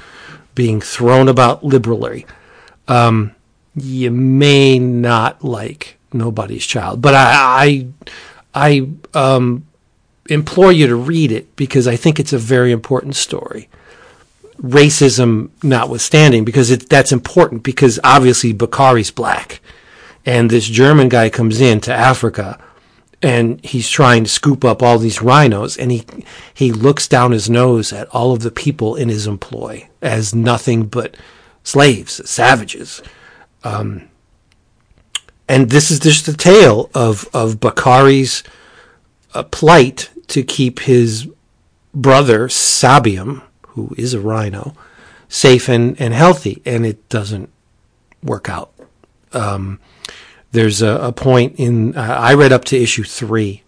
being thrown about liberally, um, you may not like Nobody's Child. But I, I, I um, implore you to read it because I think it's a very important story. Racism notwithstanding, because it, that's important because obviously Bakari's black and this German guy comes in to Africa and he's trying to scoop up all these rhinos and he he looks down his nose at all of the people in his employ as nothing but slaves, savages. Um, and this is just the tale of of Bakari's uh, plight to keep his brother Sabium, who is a rhino, safe and, and healthy, and it doesn't work out. Um, there's a, a point in uh, I read up to issue three.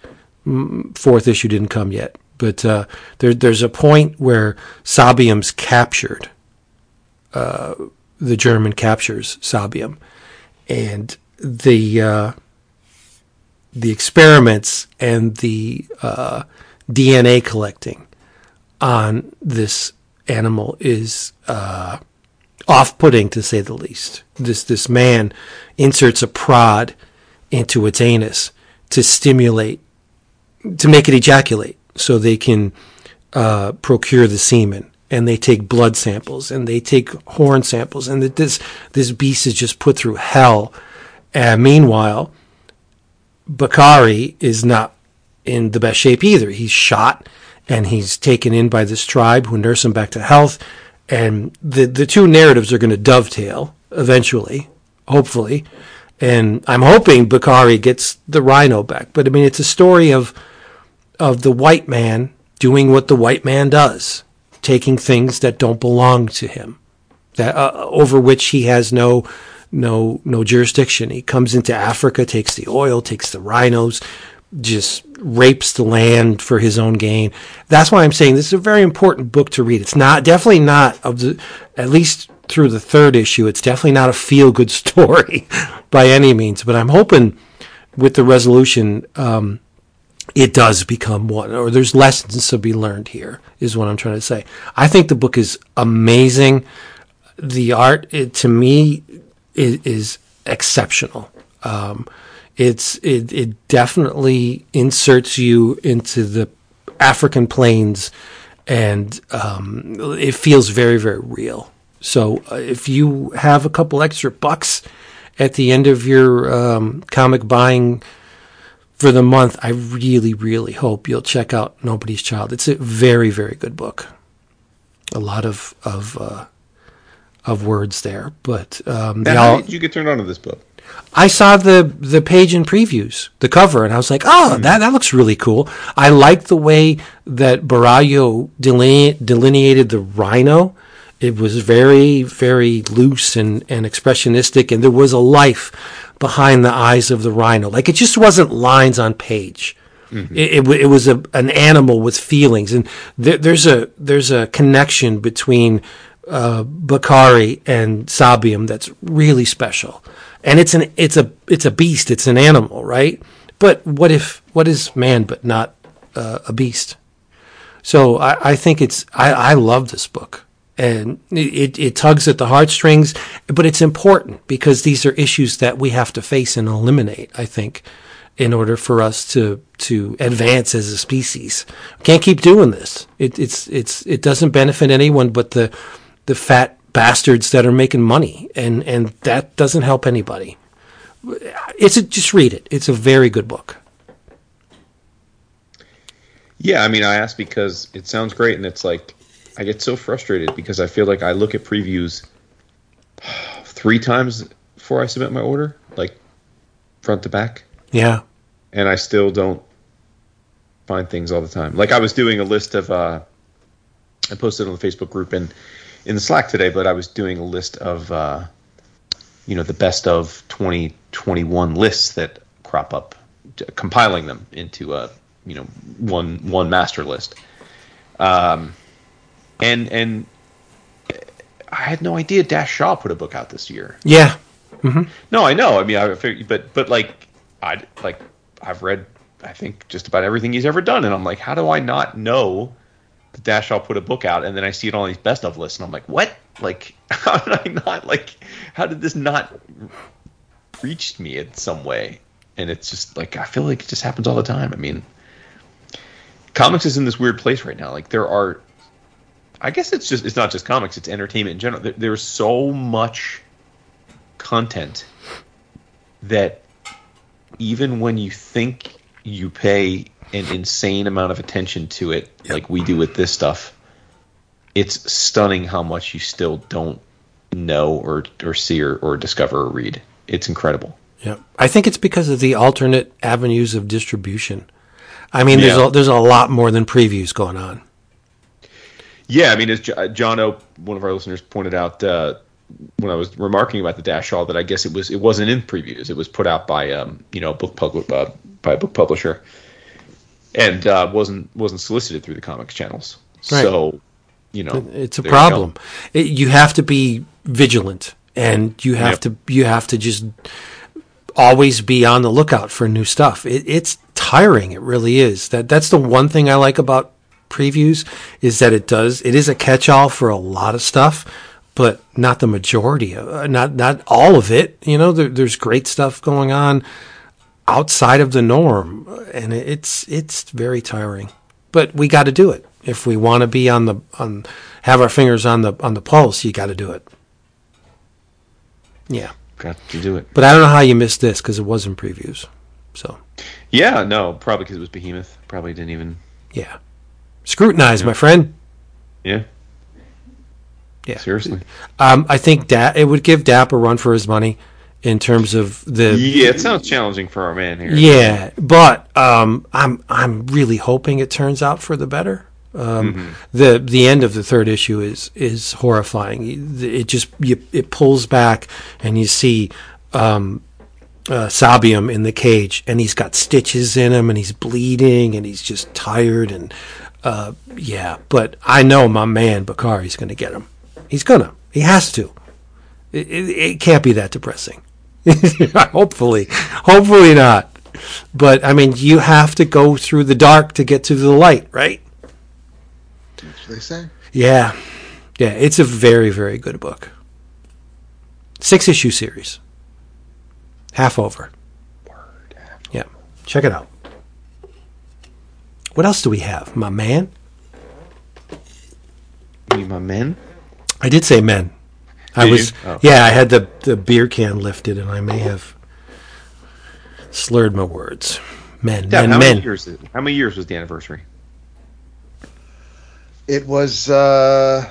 Fourth issue didn't come yet, but uh, there, there's a point where Sabium's captured uh, the German captures Sabium, and the uh, the experiments and the uh, DNA collecting on this animal is uh, off-putting to say the least. This this man inserts a prod into its anus to stimulate to make it ejaculate, so they can uh, procure the semen. And they take blood samples and they take horn samples, and this this beast is just put through hell. And meanwhile, Bakari is not in the best shape either. He's shot and he's taken in by this tribe who nurse him back to health. And the the two narratives are going to dovetail eventually, hopefully. And I'm hoping Bakari gets the rhino back. But I mean, it's a story of of the white man doing what the white man does, taking things that don't belong to him, that uh, over which he has no no no jurisdiction. He comes into Africa, takes the oil, takes the rhinos, just rapes the land for his own gain. That's why I'm saying this is a very important book to read. It's not definitely not of the at least through the third issue. It's definitely not a feel good story by any means. But I'm hoping with the resolution. Um, it does become one, or there's lessons to be learned here, is what I'm trying to say. I think the book is amazing. The art, it, to me, is, is exceptional. Um, it's it, it definitely inserts you into the African plains, and um, it feels very very real. So uh, if you have a couple extra bucks at the end of your um, comic buying for the month, I really, really hope you'll check out Nobody's Child. It's a very, very good book. A lot of of uh, of words there, but um, Now, how did you get turned on to this book? I saw the the page in previews, the cover, and I was like, "Oh, that that looks really cool." I like the way that Barallo deline- delineated the rhino. It was very, very loose and, and expressionistic, and there was a life behind the eyes of the rhino. Like it just wasn't lines on page. It, it, it was a, an animal with feelings, and there, there's a there's a connection between uh, Bakari and Sabium that's really special. And it's an it's a it's a beast. It's an animal, right? But what if what is man but not uh, a beast? So I, I think it's I, I love this book, and it, it tugs at the heartstrings, but it's important because these are issues that we have to face and eliminate. I think in order for us to to advance as a species, we can't keep doing this. It, it's it's it doesn't benefit anyone but the the fat bastards that are making money, and and that doesn't help anybody. It's a, just read it. It's a very good book. Yeah, I mean, I asked because it sounds great, and it's like I get so frustrated because I feel like I look at previews three times before I submit my order, like front to back, Yeah. and I still don't find things all the time. Like I was doing a list of, uh, I posted on the Facebook group and in the Slack today, but I was doing a list of, uh, you know, the best of 2021 lists that crop up, compiling them into a, you know, one one master list. Um, and and I had no idea Dash Shaw put a book out this year. Yeah. No, I know. I mean, I figured, but but like I like I've read I think just about everything he's ever done, and I'm like, how do I not know Dash Shaw put a book out, and then I see it on these best of lists, and I'm like, what? Like, how did I not like? How did this not reach me in some way? And it's just like I feel like it just happens all the time. I mean, comics is in this weird place right now. Like there are, I guess it's just it's not just comics; it's entertainment in general. There, there's so much content that even when you think you pay an insane amount of attention to it, like we do with this stuff, it's stunning how much you still don't know or or see or, or discover or read. It's incredible. Yeah. I think it's because of the alternate avenues of distribution. I mean, there's Yeah. a, there's a lot more than previews going on. Yeah, I mean, as Jo- John O, one of our listeners, pointed out uh, when I was remarking about the Dash Shaw, that I guess it was it wasn't in previews. It was put out by um, you know book pub- uh, by a book publisher, and uh, wasn't wasn't solicited through the comics channels. Right. So you know, It's a there you problem. It, you have to be vigilant, and you have Yep. to you have to just always be on the lookout for new stuff. It, it's tiring. It really is. That that's the one thing I like about previews is that it does it is a catch-all for a lot of stuff, but not the majority of not not all of it. You know, there, there's great stuff going on outside of the norm, and it's it's very tiring. But we got to do it if we want to be on the on have our fingers on the on the pulse. You got to do it. Yeah, Got to do it. but I don't know how you missed this because it was in previews. So Yeah, no, probably because it was Behemoth. Probably didn't even. yeah, scrutinize, my friend. Yeah, Yeah, seriously. Um, I think Da it would give Dap a run for his money in terms of the Yeah, it sounds challenging for our man here. Yeah, but um, I'm I'm really hoping it turns out for the better. Um, The the end of the third issue is is horrifying. It just you, it pulls back and you see um, uh, Sabium in the cage, and he's got stitches in him, and he's bleeding, and he's just tired, and uh, yeah. But I know my man Bakari's going to get him. He's gonna. He has to. It, it, it can't be that depressing. hopefully, hopefully not. But I mean, you have to go through the dark to get to the light, right? That's what they say. Yeah, yeah. It's a very, very good book. Six issue series. Half over. Word. Yeah, check it out. What else do we have, my man? You mean my men? I did say men. I Did was you? Oh. yeah. I had the the beer can lifted, and I may have slurred my words. Men, Dad, men, how men. many years? How many years was the anniversary? It was uh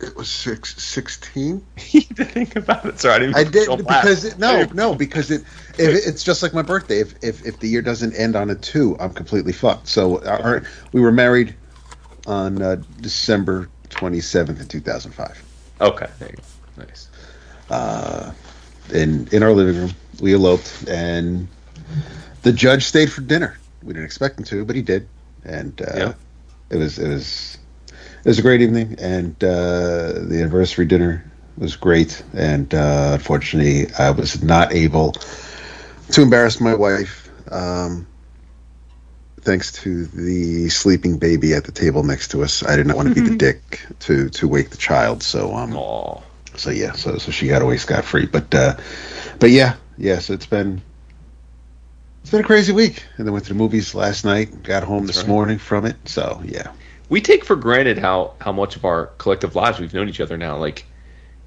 it was six, 16 you did think about it. Sorry, I didn't. I did don't because it, no no because it if it's just like my birthday if, if if the year doesn't end on a 2 I'm completely fucked so our, we were married on uh, December 27th in 2005 Okay, there you go. Nice. in in our living room we eloped and the judge stayed for dinner we didn't expect him to but he did and uh, Yeah. it was it was it was a great evening and uh, the anniversary dinner was great and uh, unfortunately I was not able to embarrass my wife um, thanks to the sleeping baby at the table next to us I did not want to be the dick to to wake the child so um Aw. so yeah, so so she got away scot free. But uh, but yeah, yeah. So it's been it's been a crazy week, and then went to the movies last night. Got home this right. morning from it. So yeah, We take for granted how how much of our collective lives we've known each other now. Like,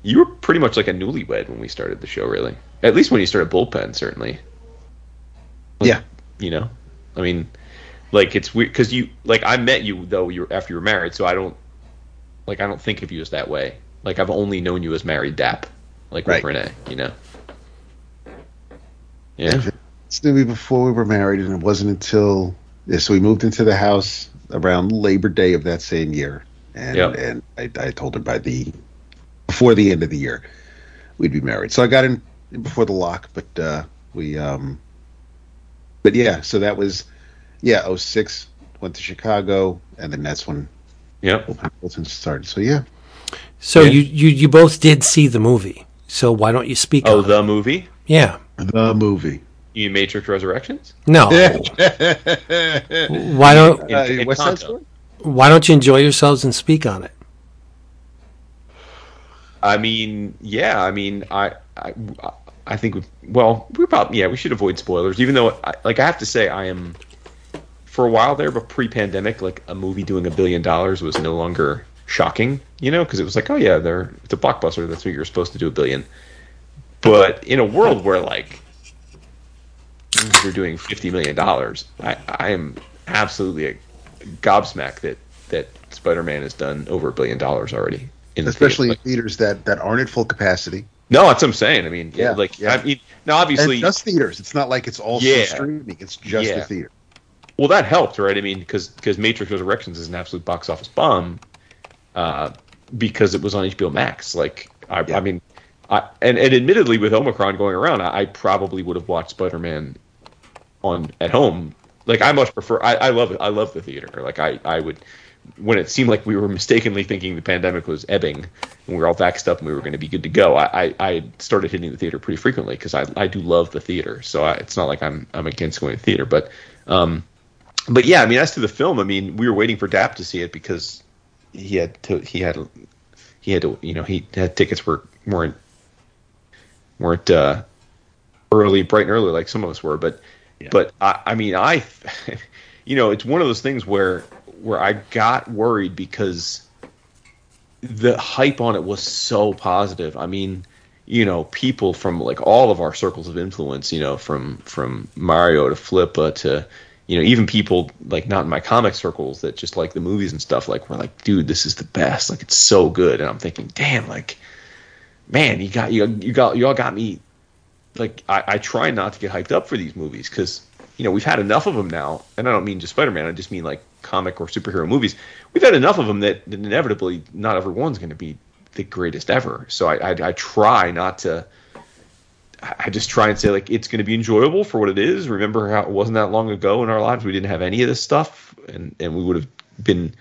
you were pretty much like a newlywed when we started the show. Really, at least when you started Bullpen, certainly. Like, Yeah. You know, I mean, like it's weird because you like I met you though you were after you were married, so I don't like I don't think of you as that way. Like I've only known you as married Dap, like with Renee. You know. Yeah. it's me before we were married, and it wasn't until yeah, so we moved into the house around Labor Day of that same year, and Yep. and I, I told her by the before the end of the year we'd be married. So I got in before the lock, but uh, we um, but yeah, so that was yeah, 06, went to Chicago, and then that's when Yep. Hamilton started. So yeah, So Yeah. you, you you both did see the movie. So why don't you speak? Oh, on it? the movie. yeah. the movie. You mean Matrix Resurrections? No. Uh, Why don't In- in West Side Story? Why don't you enjoy yourselves and speak on it? I mean, yeah. I mean, I, I, I think. We, well, we probably yeah. We should avoid spoilers, even though, I, like, I have to say, I am. For a while there, but pre-pandemic, like a movie doing a billion dollars was no longer shocking, you know, because it was like, oh yeah, they're it's a blockbuster. That's what you're supposed to do a billion. But in a world where like they're doing fifty million dollars, I, I am absolutely gobsmacked that that Spider-Man has done over a billion dollars already. In the especially theater. in theaters that that aren't at full capacity. No, that's what I'm saying. I mean, yeah, Yeah, like yeah. I mean, now obviously, and just theaters. It's not like it's all Yeah. streaming. It's just Yeah. the theater. Well, that helped, right? I mean, because because Matrix Resurrections is an absolute box office bomb, uh, because it was on HBO Max. Like, I, Yeah. I mean, I and, and admittedly, with Omicron going around, I, I probably would have watched Spider Man on at home like I much prefer. I, I love it. I love the theater. Like I I would when it seemed like we were mistakenly thinking the pandemic was ebbing and we were all vaxxed up and we were going to be good to go, I, I, I started hitting the theater pretty frequently because I, I do love the theater. So I, it's not like I'm I'm against going to theater, but um, but yeah, I mean, as to the film, I mean, we were waiting for Dap to see it because he had to he had he had to you know he had tickets were weren't weren't uh, early bright and early like some of us were, but yeah. but I, I mean I you know it's one of those things where where I got worried because the hype on it was so positive. I mean, you know, people from like all of our circles of influence, you know, from from Mario to Flippa to you know, even people like not in my comic circles that just like the movies and stuff, like we're like, dude, this is the best. Like it's so good. And I'm thinking, damn, like, man, you got you you got you all got me. Like I, I try not to get hyped up for these movies because you know we've had enough of them now, and I don't mean just Spider Man. I just mean like comic or superhero movies. We've had enough of them that, that inevitably not every one's going to be the greatest ever. So I, I, I try not to. I just try and say like it's going to be enjoyable for what it is. Remember how it wasn't that long ago in our lives we didn't have any of this stuff, and and we would have been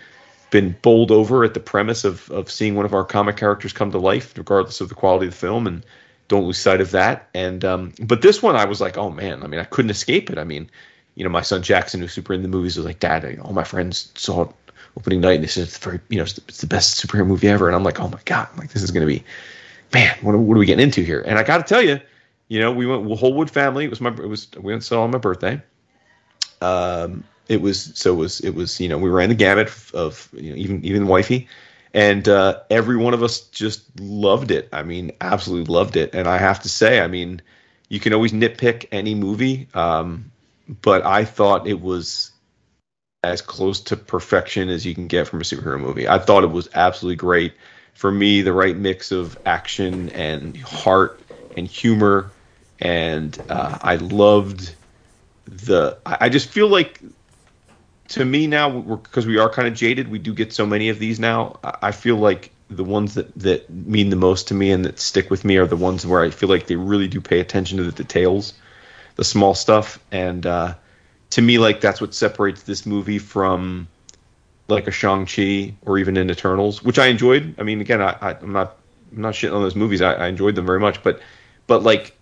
been bowled over at the premise of of seeing one of our comic characters come to life, regardless of the quality of the film, and don't lose sight of that. And um, but this one I was like, oh man, I mean I couldn't escape it. I mean, you know, my son Jackson, who's super in the movies, was like, Dad, all my friends saw it opening night and they said it's very, you know, it's the, it's the best superhero movie ever. And I'm like, oh my god, I'm like this is gonna be, man, what, what are we getting into here? And I got to tell you you know, we went whole wood family. It was my it was we went saw on my birthday. Um, it was so it was it was you know we ran the gamut of, of you know even even wifey, and uh, every one of us just loved it. I mean, absolutely loved it. And I have to say, I mean, you can always nitpick any movie, um, but I thought it was as close to perfection as you can get from a superhero movie. I thought it was absolutely great. For me, the right mix of action and heart and humor and uh, I loved the. I just feel like to me now because we are kind of jaded, we do get so many of these now. I feel like the ones that that mean the most to me and that stick with me are the ones where I feel like they really do pay attention to the details, the small stuff, and uh, to me, like that's what separates this movie from like a Shang Chi or even in Eternals, which I enjoyed. I mean, again, I, I, am not I'm not shitting on those movies. I, I enjoyed them very much, but but like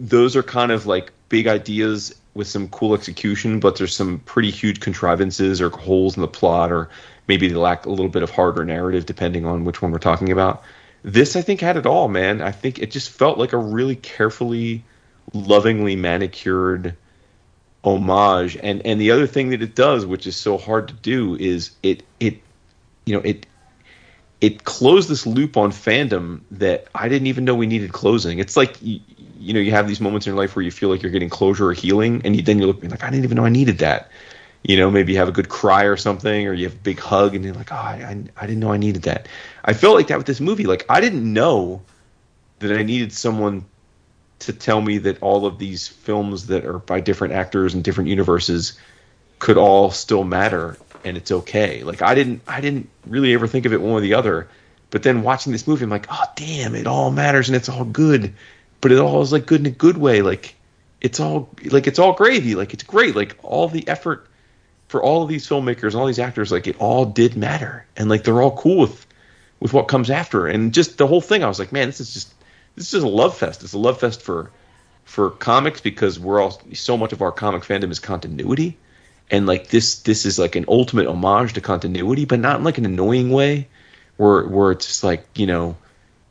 those are kind of like big ideas with some cool execution, but there's some pretty huge contrivances or holes in the plot, or maybe they lack a little bit of harder narrative, depending on which one we're talking about. This, I think, had it all, man. I think it just felt like a really carefully, lovingly manicured homage. And and the other thing that it does, which is so hard to do, is it it you know it it closed this loop on fandom that I didn't even know we needed closing. It's like know you have these moments in your life where you feel like you're getting closure or healing, and you, then you look like I didn't even know I needed that. You know, maybe you have a good cry or something, or you have a big hug, and you're like, oh, I, I didn't know I needed that. I felt like that with this movie. Like I didn't know that I needed someone to tell me that all of these films that are by different actors and different universes could all still matter and it's okay. Like I didn't I didn't really ever think of it one or the other. But then watching this movie, I'm like, oh damn, it all matters and it's all good but it all is like good in a good way. Like it's all like it's all gravy. Like it's great. Like all the effort for all of these filmmakers all these actors, like it all did matter, and like they're all cool with with what comes after, and just the whole thing. I was like, man, this is just this is a love fest. It's a love fest for for comics because we're all so much of our comic fandom is continuity, and like this this is like an ultimate homage to continuity, but not in like an annoying way, where where it's just like you know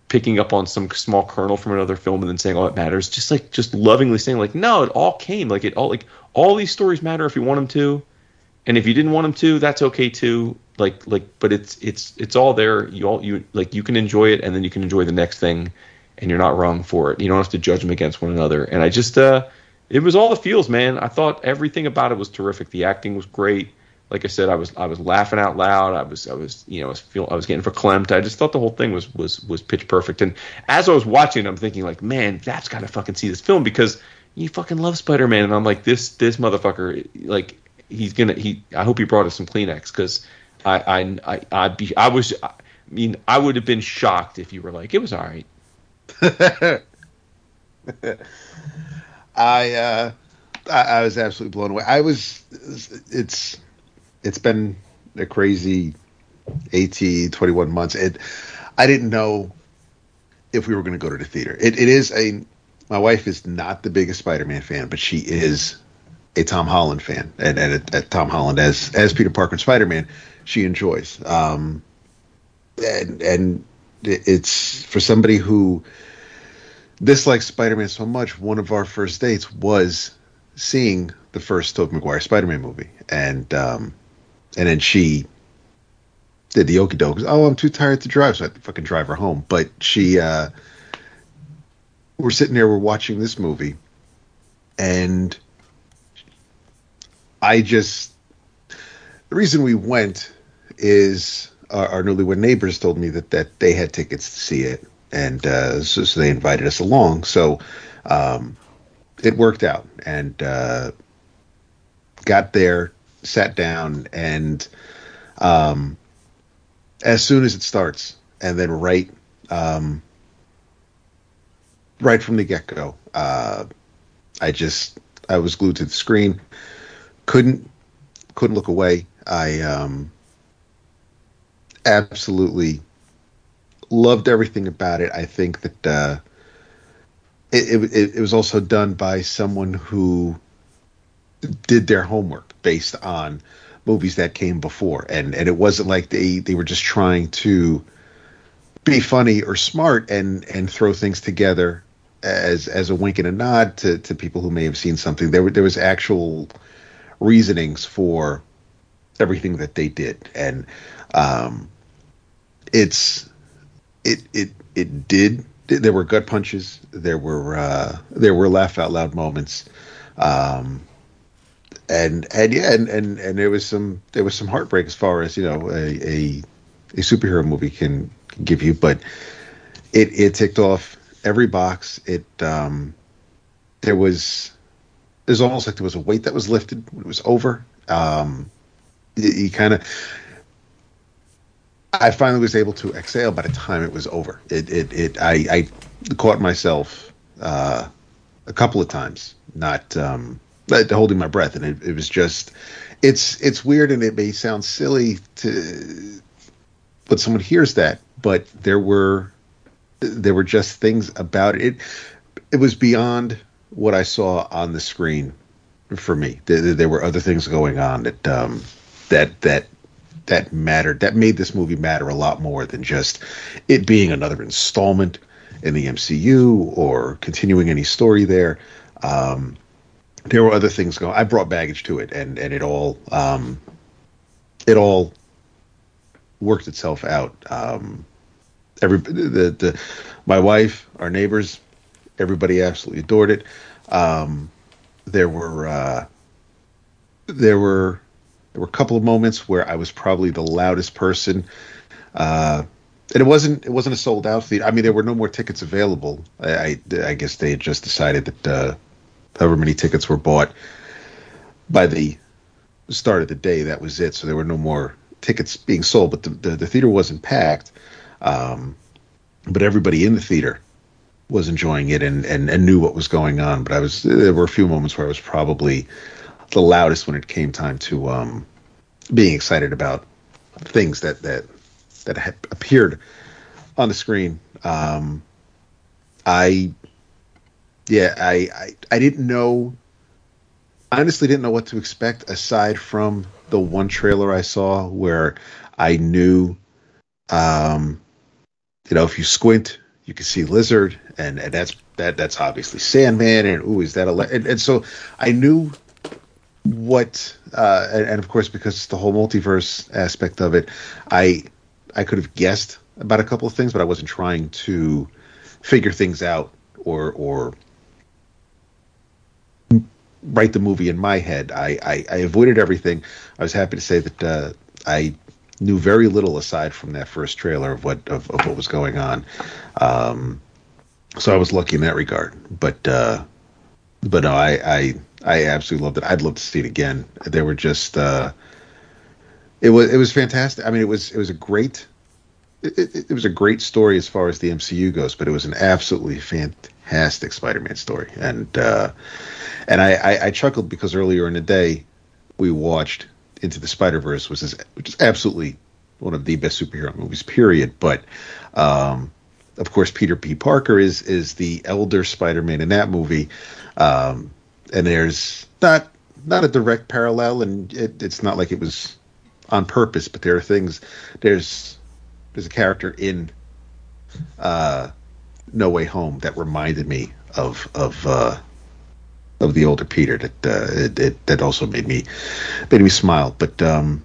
picking up on some small kernel from another film and then saying, "Oh, it matters." Just like just lovingly saying, like, "No, it all came. Like it all like all these stories matter if you want them to, and if you didn't want them to, that's okay too. Like like, but it's it's it's all there. You all you like you can enjoy it, and then you can enjoy the next thing, and you're not wrong for it. You don't have to judge them against one another. And I just uh, it was all the feels, man. I thought everything about it was terrific. The acting was great like I said, I was I was laughing out loud. I was I was you know I was feel I was getting verklempt. I just thought the whole thing was was was pitch perfect. And as I was watching, I'm thinking like, man, that's gotta fucking see this film because you fucking love Spider Man. And I'm like, this this motherfucker, like he's gonna he. I hope he brought us some Kleenex because I I I I be I was I mean I would have been shocked if you were like it was all right. I uh I, I was absolutely blown away. I was. It's it's been a crazy 18, 21 months. It. I didn't know if we were going to go to the theater. It, it is a. My wife is not the biggest Spider-Man fan, but she is a Tom Holland fan, and, and at, Tom Holland as as Peter Parker and Spider-Man, she enjoys. Um, and and it's for somebody who dislikes Spider-Man so much. One of our first dates was seeing the first Tobey Maguire Spider-Man movie, and um, and then she did the okey doke. Oh, I'm too tired to drive, so I to fucking drive her home. But she, uh, we're sitting there, we're watching this movie, and I just the reason we went is our, our newlywed neighbors told me that that they had tickets to see it, and uh, so, so they invited us along. So um, it worked out, and uh, got there, sat down, and um, as soon as it starts, and then right, um, right from the get go, uh, I just I was glued to the screen, couldn't couldn't look away. I um, absolutely loved everything about it. I think that uh, it, it, it was also done by someone who did their homework based on movies that came before, and and it wasn't like they they were just trying to be funny or smart and and throw things together as as a wink and a nod to to people who may have seen something. There were there was actual reasonings for everything that they did, and um, it's it it it did. There were gut punches. There were uh, there were laugh out loud moments, um, and and yeah, and, and and there was some there was some heartbreak as far as you know a a, a superhero movie can, give you, but it it ticked off every box. It um, there was it was almost like there was a weight that was lifted when it was over. Um, you kind of I finally was able to exhale by the time it was over. It it, it I, I caught myself uh, a couple of times not um, holding my breath, and it, it was just it's it's weird and it may sound silly to when someone hears that, but there were there were just things about it. It, it was beyond what I saw on the screen for me. There, there were other things going on that um, that that that mattered. That made this movie matter a lot more than just it being another installment in the MCU or continuing any story there. Um, there were other things going. I brought baggage to it, and and it all um, it all worked itself out. Um, every the, the my wife, our neighbors, everybody absolutely adored it. Um, there were uh, there were there were a couple of moments where I was probably the loudest person. Uh, and it wasn't it wasn't a sold out theater. I mean, there were no more tickets available. I I, I guess they just decided that uh, however many tickets were bought by the start of the day, that was it. So there were no more tickets being sold, but the the, the theater wasn't packed. Um, but everybody in the theater was enjoying it and, and and knew what was going on. But I was there were a few moments where I was probably the loudest when it came time to um, being excited about things that that that had appeared on the screen. Um, I yeah, I, I I didn't know honestly didn't know what to expect aside from the one trailer I saw where I knew um you know if you squint you can see lizard and, and that's that that's obviously Sandman and ooh is that a and, and so I knew what uh, and, and, of course because it's the whole multiverse aspect of it, I I could have guessed about a couple of things, but I wasn't trying to figure things out or or write the movie in my head. I, I, I avoided everything. I was happy to say that uh, I knew very little aside from that first trailer of what of, of what was going on. Um, so I was lucky in that regard. But uh, but no, I, I I absolutely loved it. I'd love to see it again. They were just uh, it was it was fantastic. I mean, it was it was a great it, it, it was a great story as far as the MCU goes, but it was an absolutely fantastic Spider-Man story, and uh, and I, I, I chuckled because earlier in the day we watched Into the Spider Verse, which is which is absolutely one of the best superhero movies, period. But um, of course, Peter P. Parker is is the elder Spider-Man in that movie, um, and there's not not a direct parallel, and it, it's not like it was on purpose, but there are things. There's there's a character in uh, No Way Home that reminded me of of uh, of the older Peter that uh, it, it, that also made me made me smile. But um,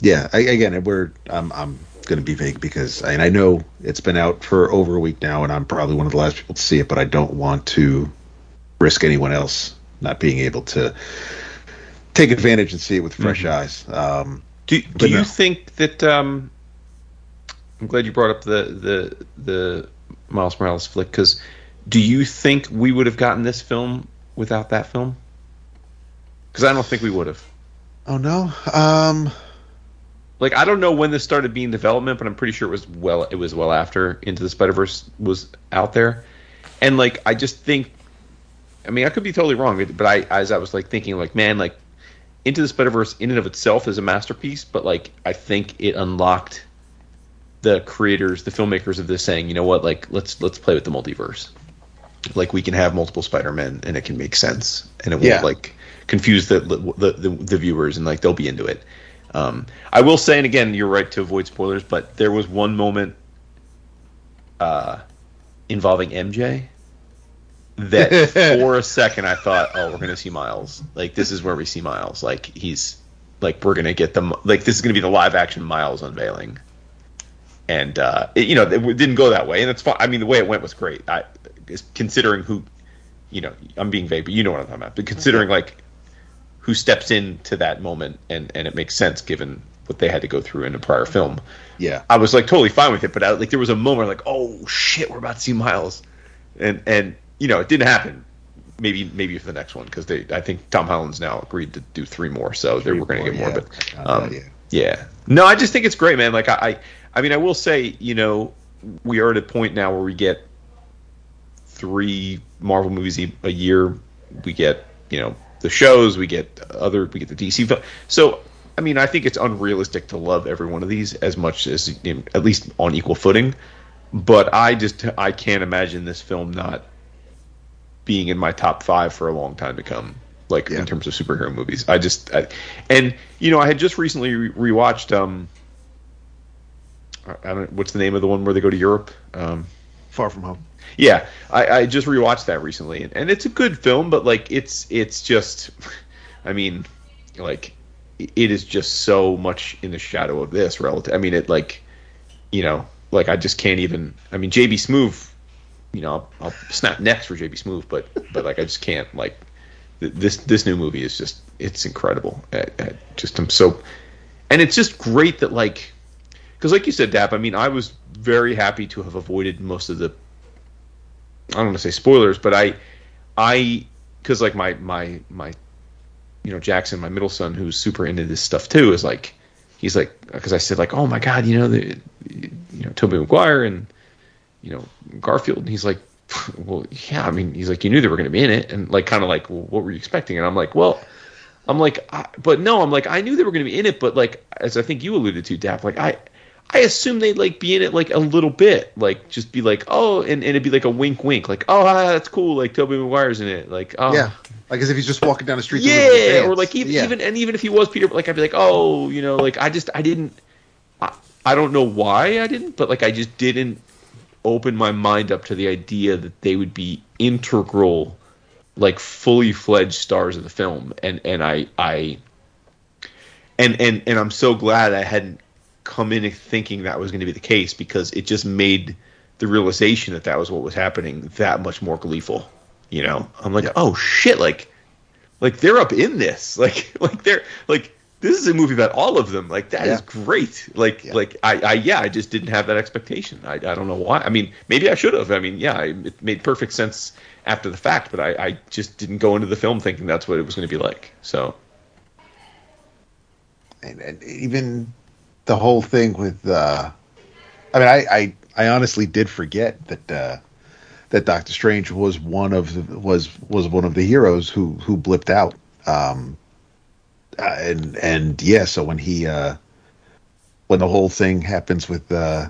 yeah, I, again, we're I'm I'm going to be vague because and I know it's been out for over a week now, and I'm probably one of the last people to see it, but I don't want to risk anyone else not being able to take advantage and see it with fresh mm-hmm. eyes. Um, do do you no. think that? Um, I'm glad you brought up the the the Miles Morales flick because do you think we would have gotten this film without that film? Because I don't think we would have. Oh no. Um, like I don't know when this started being development, but I'm pretty sure it was well it was well after Into the Spider Verse was out there, and like I just think, I mean I could be totally wrong, but I as I was like thinking like man like Into the Spider Verse in and of itself is a masterpiece, but like I think it unlocked the creators, the filmmakers of this saying, you know what, like let's let's play with the multiverse like we can have multiple Spider-Men and it can make sense and it won't yeah. like confuse the, the, the the viewers and like they'll be into it. Um, I will say, and again, you're right to avoid spoilers, but there was one moment uh, involving MJ that for a second I thought, oh, we're gonna see Miles. Like this is where we see Miles. Like he's like we're gonna get them. Like this is gonna be the live action Miles unveiling. And uh, it, you know, it didn't go that way, and it's fine. I mean, the way it went was great. I, considering who, you know, I'm being vague, but you know what I'm talking about. But considering like who steps into that moment, and and it makes sense given what they had to go through in a prior film. Yeah, I was like totally fine with it, but I, like there was a moment like, oh shit, we're about to see Miles, and and you know it didn't happen. Maybe maybe for the next one because they I think Tom Holland's now agreed to do three more, so three we're going to get more. Yeah. But um, yeah. yeah, no, I just think it's great, man. Like I, I I mean I will say you know we are at a point now where we get three Marvel movies a year. We get you know the shows, we get other, we get the DC. So I mean, I think it's unrealistic to love every one of these as much as you know, at least on equal footing. But I just I can't imagine this film not being in my top five for a long time to come. Like yeah. in terms of superhero movies, I just I, and you know I had just recently re- rewatched um I don't what's the name of the one where they go to Europe um Far From Home yeah, I, I just rewatched that recently, and, and it's a good film, but like it's it's just, I mean, like it is just so much in the shadow of this relative. I mean, it like, you know, like I just can't even. I mean, JB Smoove, you know, I'll, I'll snap necks for JB Smoove, but but like I just can't like this this new movie is just it's incredible. I, I just I'm so, and it's just great that like, because like you said, Dap. I mean, I was very happy to have avoided most of the I don't want to say spoilers, but I, I, because like my my my, you know Jackson, my middle son, who's super into this stuff too, is like, he's like, because I said like, oh my god, you know the, you know Tobey Maguire and, you know Garfield, and he's like, well yeah, I mean he's like, you knew they were going to be in it, and like kind of like, well, what were you expecting? And I'm like, well. I'm like, I, but no, I'm like, I knew they were going to be in it, but like, as I think you alluded to, Dap, like, I, I assume they'd like be in it like a little bit, like just be like, oh, and, and it'd be like a wink, wink, like, oh, ah, that's cool, like Tobey Maguire's in it, like, oh, yeah, like as if he's just walking down the street. Yeah, or like even, yeah. even and even if he was Peter, like I'd be like, oh, you know, like I just I didn't, I, I don't know why I didn't, but like I just didn't open my mind up to the idea that they would be integral, like fully fledged stars of the film, and and I I. And, and and I'm so glad I hadn't come in thinking that was going to be the case because it just made the realization that that was what was happening that much more gleeful. You know, I'm like, yeah. oh shit, like, like they're up in this, like, like they're like this is a movie about all of them. Like that yeah. is great. Like, yeah. like I, I, yeah, I just didn't have that expectation. I, I don't know why. I mean, maybe I should have. I mean, yeah, it made perfect sense after the fact, but I, I just didn't go into the film thinking that's what it was going to be like. So, and, and even the whole thing with uh, I mean, I, I, I honestly did forget that uh, that Doctor Strange was one of the, was was one of the heroes who who blipped out. Um, uh, and and yeah, so when he uh, when the whole thing happens with uh,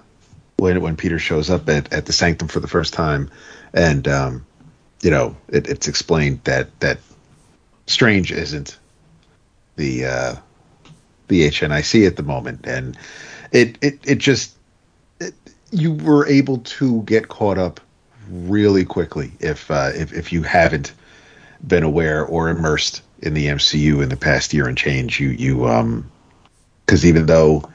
when when Peter shows up at, at the sanctum for the first time, and um, you know it, it's explained that that Strange isn't the uh, the HNIC at the moment, and it it it just it, you were able to get caught up really quickly if uh, if if you haven't been aware or immersed in the MCU in the past year and change. You you um because even though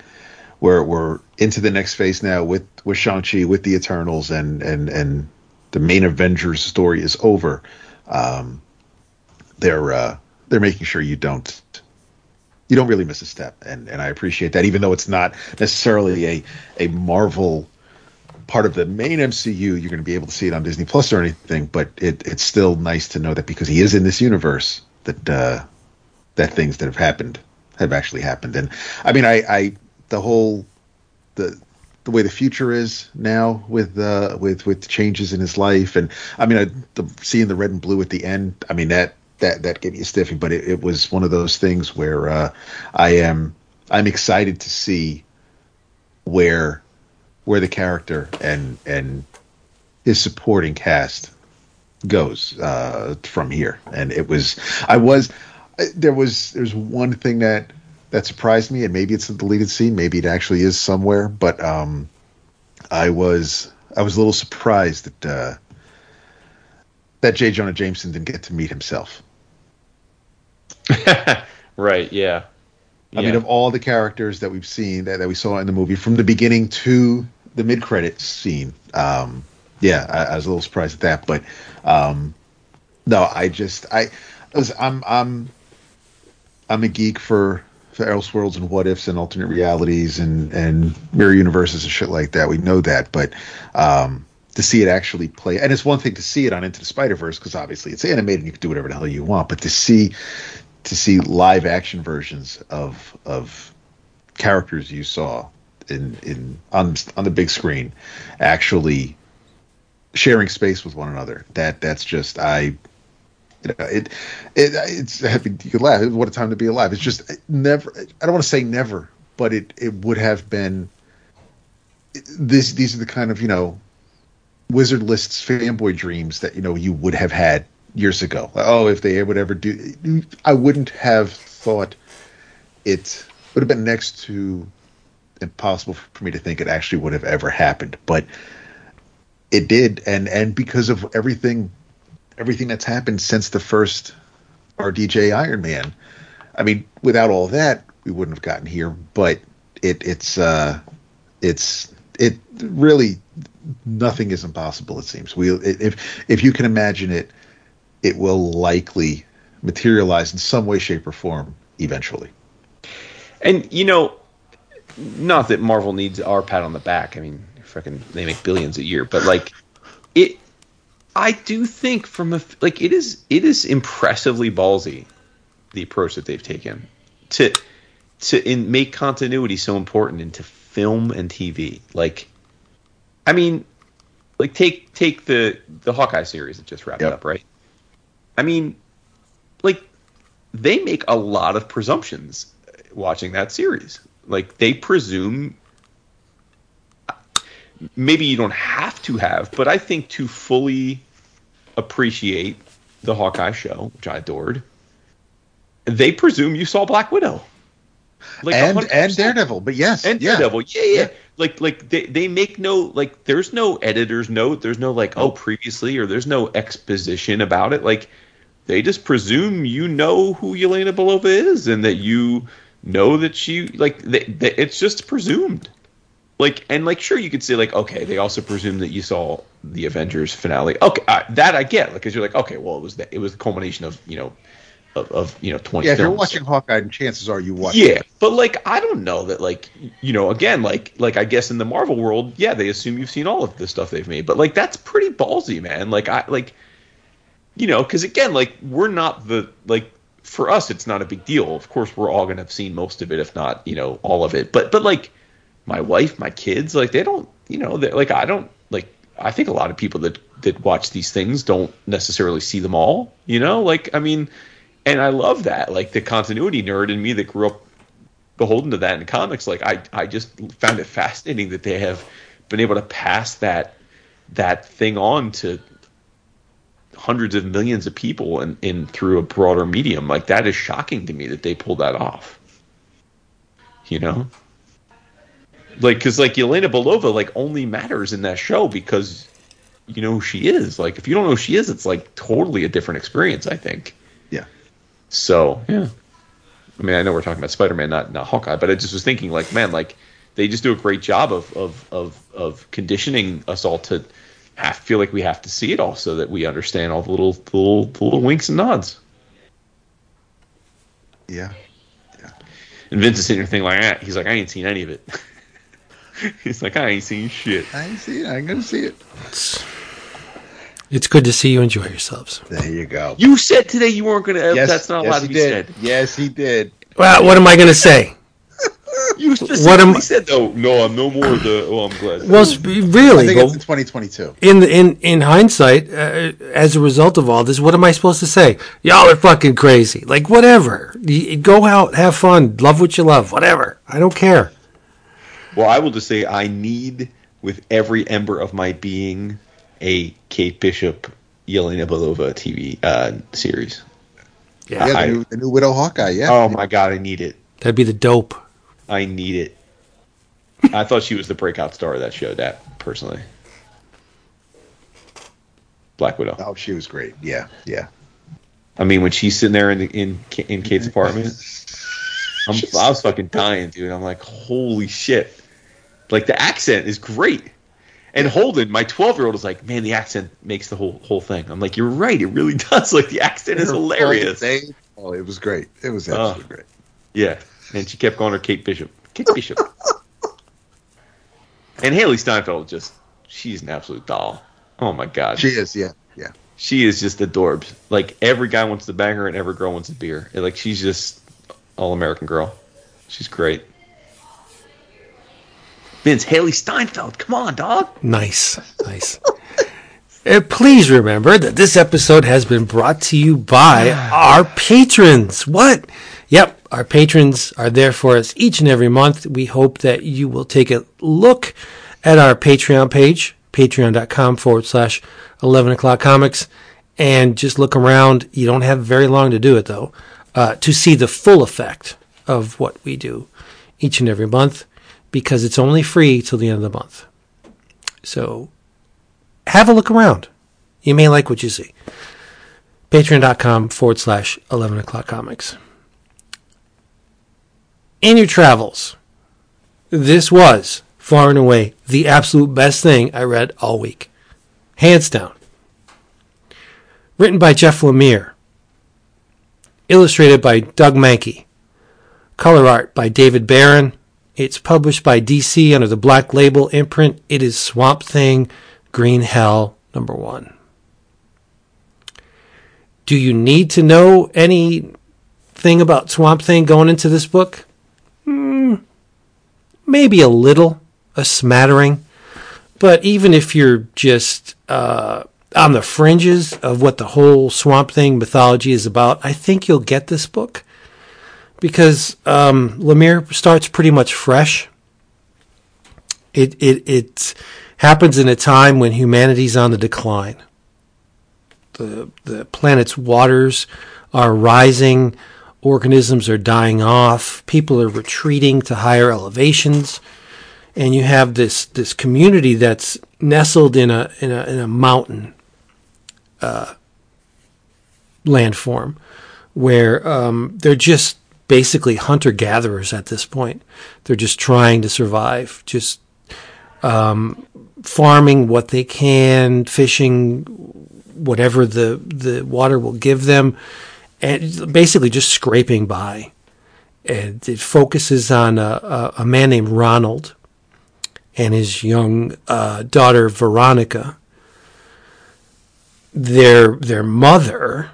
we're we're into the next phase now with with Shang Chi with the Eternals and and and the main Avengers story is over. Um, they're uh, they're making sure you don't you don't really miss a step, and and I appreciate that. Even though it's not necessarily a a Marvel part of the main MCU, you're going to be able to see it on Disney Plus or anything. But it it's still nice to know that because he is in this universe, that uh, that things that have happened have actually happened. And I mean, I, I the whole the the way the future is now with uh, with with changes in his life, and I mean, I, the, seeing the red and blue at the end, I mean that that that gave me a stiffy. But it, it was one of those things where uh, I am I'm excited to see where where the character and and his supporting cast goes uh, from here. And it was, I was, there was, there's one thing that that surprised me, and maybe it's a deleted scene, maybe it actually is somewhere, but um, I was, I was a little surprised that uh, that J. Jonah Jameson didn't get to meet himself. right. Yeah. I yeah. mean, of all the characters that we've seen that, that we saw in the movie, from the beginning to the mid credits scene, um, yeah, I, I, was a little surprised at that, but um, no, I just I I'm I'm I'm a geek for for Elseworlds and what ifs and alternate realities and and mirror universes and shit like that. We know that, but um, to see it actually play, and it's one thing to see it on Into the Spider Verse because obviously it's animated and you can do whatever the hell you want, but to see to see live action versions of of characters you saw in in on on the big screen actually sharing space with one another. That that's just I. You know, it, it it's you could laugh. What a time to be alive! It's just never. I don't want to say never, but it it would have been. This these are the kind of you know, wizard lists fanboy dreams that you know you would have had years ago. Oh, if they would ever do, I wouldn't have thought it would have been next to impossible for me to think it actually would have ever happened. But it did, and and because of everything, everything that's happened since the first RDJ Iron Man. I mean, without all that, we wouldn't have gotten here. But it it's uh, it's it really nothing is impossible. It seems we if if you can imagine it, it will likely materialize in some way, shape, or form eventually. And you know, not that Marvel needs our pat on the back. I mean, fucking they make billions a year, but like it I do think from a like it is it is impressively ballsy the approach that they've taken to to in, make continuity so important into film and TV. Like I mean like take take the the Hawkeye series that just wrapped yep. up, right? I mean like they make a lot of presumptions watching that series. Like they presume maybe you don't have to have, but I think to fully appreciate the Hawkeye show, which I adored, they presume you saw Black Widow. Like and and Daredevil, but yes, and yeah. Daredevil, yeah, yeah, yeah. Like like they, they make no like there's no editor's note, there's no like oh previously or there's no exposition about it. Like they just presume you know who Yelena Belova is and that you know that she like they, they, it's just presumed. Like and like sure you could say like okay they also presume that you saw the avengers finale. Okay uh, that i get because you're like okay well it was the, it was the culmination of you know of, of you know 20 yeah if you're watching hawkeye chances are you watch yeah but like i don't know that like you know again like like i guess in the marvel world yeah they assume you've seen all of the stuff they've made but like that's pretty ballsy man. Like i like you know because again like we're not the like for us it's not a big deal of course we're all gonna have seen most of it if not you know all of it but but like my wife, my kids, like they don't, you know, like I don't like. I think a lot of people that that watch these things don't necessarily see them all. You know, like I mean, and I love that. Like the continuity nerd in me that grew up beholden to that in comics. Like I, I just found it fascinating that they have been able to pass that that thing on to hundreds of millions of people and in, through a broader medium. Like that is shocking to me that they pulled that off. You know, like because like Yelena Belova like only matters in that show because you know who she is. Like if you don't know who she is, it's like totally a different experience. I think. Yeah. So yeah. I mean, I know we're talking about Spider Man, not not Hawkeye, but I just was thinking, like, man, like they just do a great job of of of, of conditioning us all to have, feel like we have to see it all, so that we understand all the little the little the little winks and nods. Yeah. yeah. And Vince is sitting there thinking like, that. he's like, I ain't seen any of it. he's like, I ain't seen shit. I ain't see it. I ain't gonna see it. It's, it's good to see you enjoy yourselves. There you go. You said today you weren't gonna. yes, that's not yes, allowed to be did. said. Yes, he did. Well, what am I going to say? You specifically What am- said though. No, I'm no more the. Oh, I'm glad. Well, sp- I really, think but it's in 2022. in in in hindsight, uh, as a result of all this, what am I supposed to say? Y'all are fucking crazy. Like whatever. Y- Go out, have fun, love what you love, whatever. I don't care. Well, I will just say I need, with every ember of my being, a Kate Bishop, Yelena Belova TV uh, series. Yeah, Yeah, the, I- new, the new Widow Hawkeye. Yeah. Oh my god, I need it. that'd be the dope. I need it. I thought she was the breakout star of that show. That personally, Black Widow. Oh, she was great. Yeah, yeah. I mean, when she's sitting there in in in Kate's apartment, I'm, I was fucking dying, dude. I'm like, holy shit! Like the accent is great. And Holden, my 12 year old, is like, man, the accent makes the whole whole thing. I'm like, you're right, it really does. Like the accent is hilarious. Oh, it was great. It was absolutely great. Yeah, and she kept calling her Kate Bishop. Kate Bishop. and Hailee Steinfeld, just she's an absolute doll. Oh my god, She she, is. Yeah, yeah. She is just adorbs. Like every guy wants to bang her, and every girl wants a beer. And, like she's just all American girl. She's great. Vince Hailee Steinfeld, come on, dog. Nice, nice. And please remember that this episode has been brought to you by our patrons. What? Yep, our patrons are there for us each and every month. We hope that you will take a look at our Patreon page, patreon.com forward slash 11 o'clock comics, and just look around. You don't have very long to do it, though, uh, to see the full effect of what we do each and every month because it's only free till the end of the month. So have a look around. You may like what you see. Patreon.com forward slash 11 o'clock comics. In your travels, this was far and away the absolute best thing I read all week. Hands down. Written by Jeff Lemire. Illustrated by Doug Mahnke. Color art by David Baron. It's published by DC under the Black Label imprint. It is Swamp Thing Green Hell number one. Do you need to know anything about Swamp Thing going into this book? Hmm, maybe a little, a smattering. But even if you're just uh, on the fringes of what the whole Swamp Thing mythology is about, I think you'll get this book because um, Lemire starts pretty much fresh. It it it happens in a time when humanity's on the decline. The the planet's waters are rising, organisms are dying off, people are retreating to higher elevations, and you have this this community that's nestled in a in a in a mountain uh, landform where um, they're just basically hunter gatherers at this point. They're just trying to survive, just um, farming what they can, fishing whatever the the water will give them, and basically just scraping by. And it focuses on a, a, man named Ronald and his young uh, daughter Veronica. Their their mother,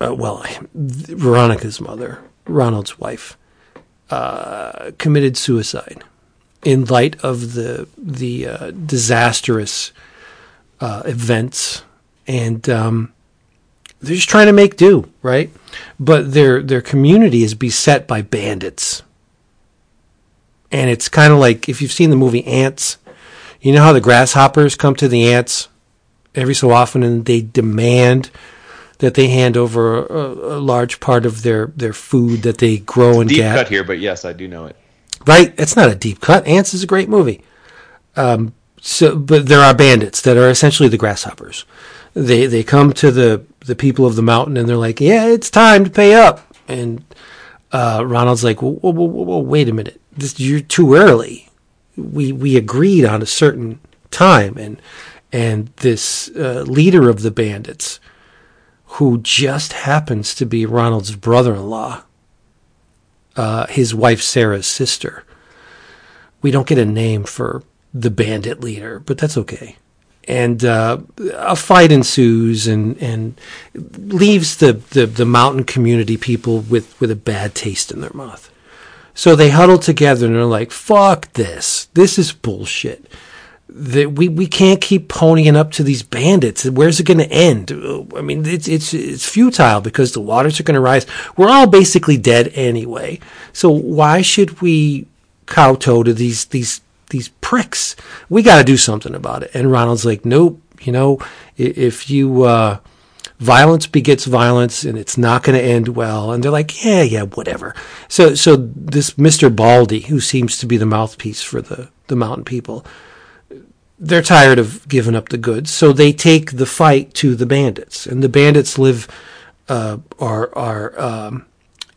uh, well, Veronica's mother, Ronald's wife, uh, committed suicide in light of the the uh, disastrous uh, events, and um, they're just trying to make do, right? But their their community is beset by bandits, and it's kind of like if you've seen the movie Ants, you know how the grasshoppers come to the ants every so often, and they demand that they hand over a, a large part of their, their food that they grow and Deep get. cut here, but yes, I do know it. Right? It's not a deep cut. Ants is a great movie. Um, so, but there are bandits that are essentially the grasshoppers. They they come to the the people of the mountain and they're like, "Yeah, it's time to pay up." And uh, Ronald's like, whoa, whoa, whoa, whoa, "Wait a minute, this you're too early. We we agreed on a certain time." And and this uh, leader of the bandits, who just happens to be Ronald's brother-in-law, uh, his wife Sarah's sister. We don't get a name for the bandit leader, but that's okay. And uh, a fight ensues and, and leaves the, the, the mountain community people with, with a bad taste in their mouth. So they huddle together and they're like, fuck this. This is bullshit. That we, we can't keep ponying up to these bandits. Where's it going to end? I mean, it's, it's, it's futile because the waters are going to rise. We're all basically dead anyway. So why should we kowtow to these, these these pricks. We got to do something about it. And Ronald's like, nope. You know, if you uh, violence begets violence, and it's not going to end well. And they're like, yeah, yeah, whatever. So, so this Mister Baldy, who seems to be the mouthpiece for the the mountain people, they're tired of giving up the goods, so they take the fight to the bandits, and the bandits live uh, are are um,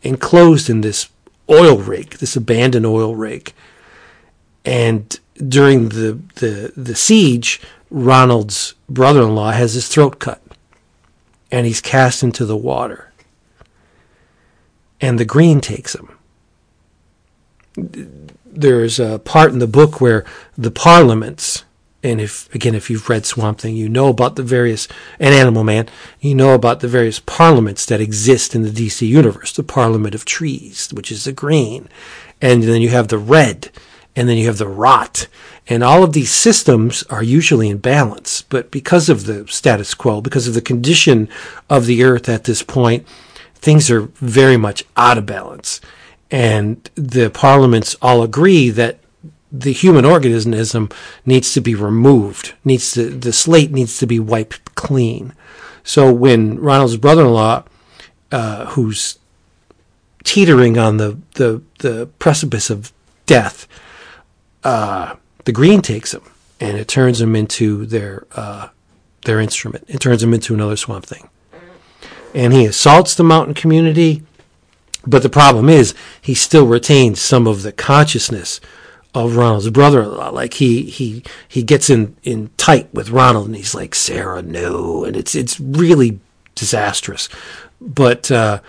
enclosed in this oil rig, this abandoned oil rig and during the, the, the siege, Ronald's brother in law has his throat cut and he's cast into the water. And the green takes him. There's a part in the book where the parliaments, and if again, if you've read Swamp Thing, you know about the various, and Animal Man, you know about the various parliaments that exist in the DC universe. The Parliament of Trees, which is the green, and then you have the red, and then you have the rot. And all of these systems are usually in balance. But because of the status quo, because of the condition of the earth at this point, things are very much out of balance. And the parliaments all agree that the human organism needs to be removed, needs to, the slate needs to be wiped clean. So when Ronald's brother-in-law, uh, who's teetering on the, the, the precipice of death, uh, the green takes him and it turns him into their uh, their instrument. It turns him into another swamp thing, and he assaults the mountain community. But the problem is, he still retains some of the consciousness of Ronald's brother-in-law. Like he he he gets in in tight with Ronald, and he's like, "Sarah, no," and it's it's really disastrous. But uh,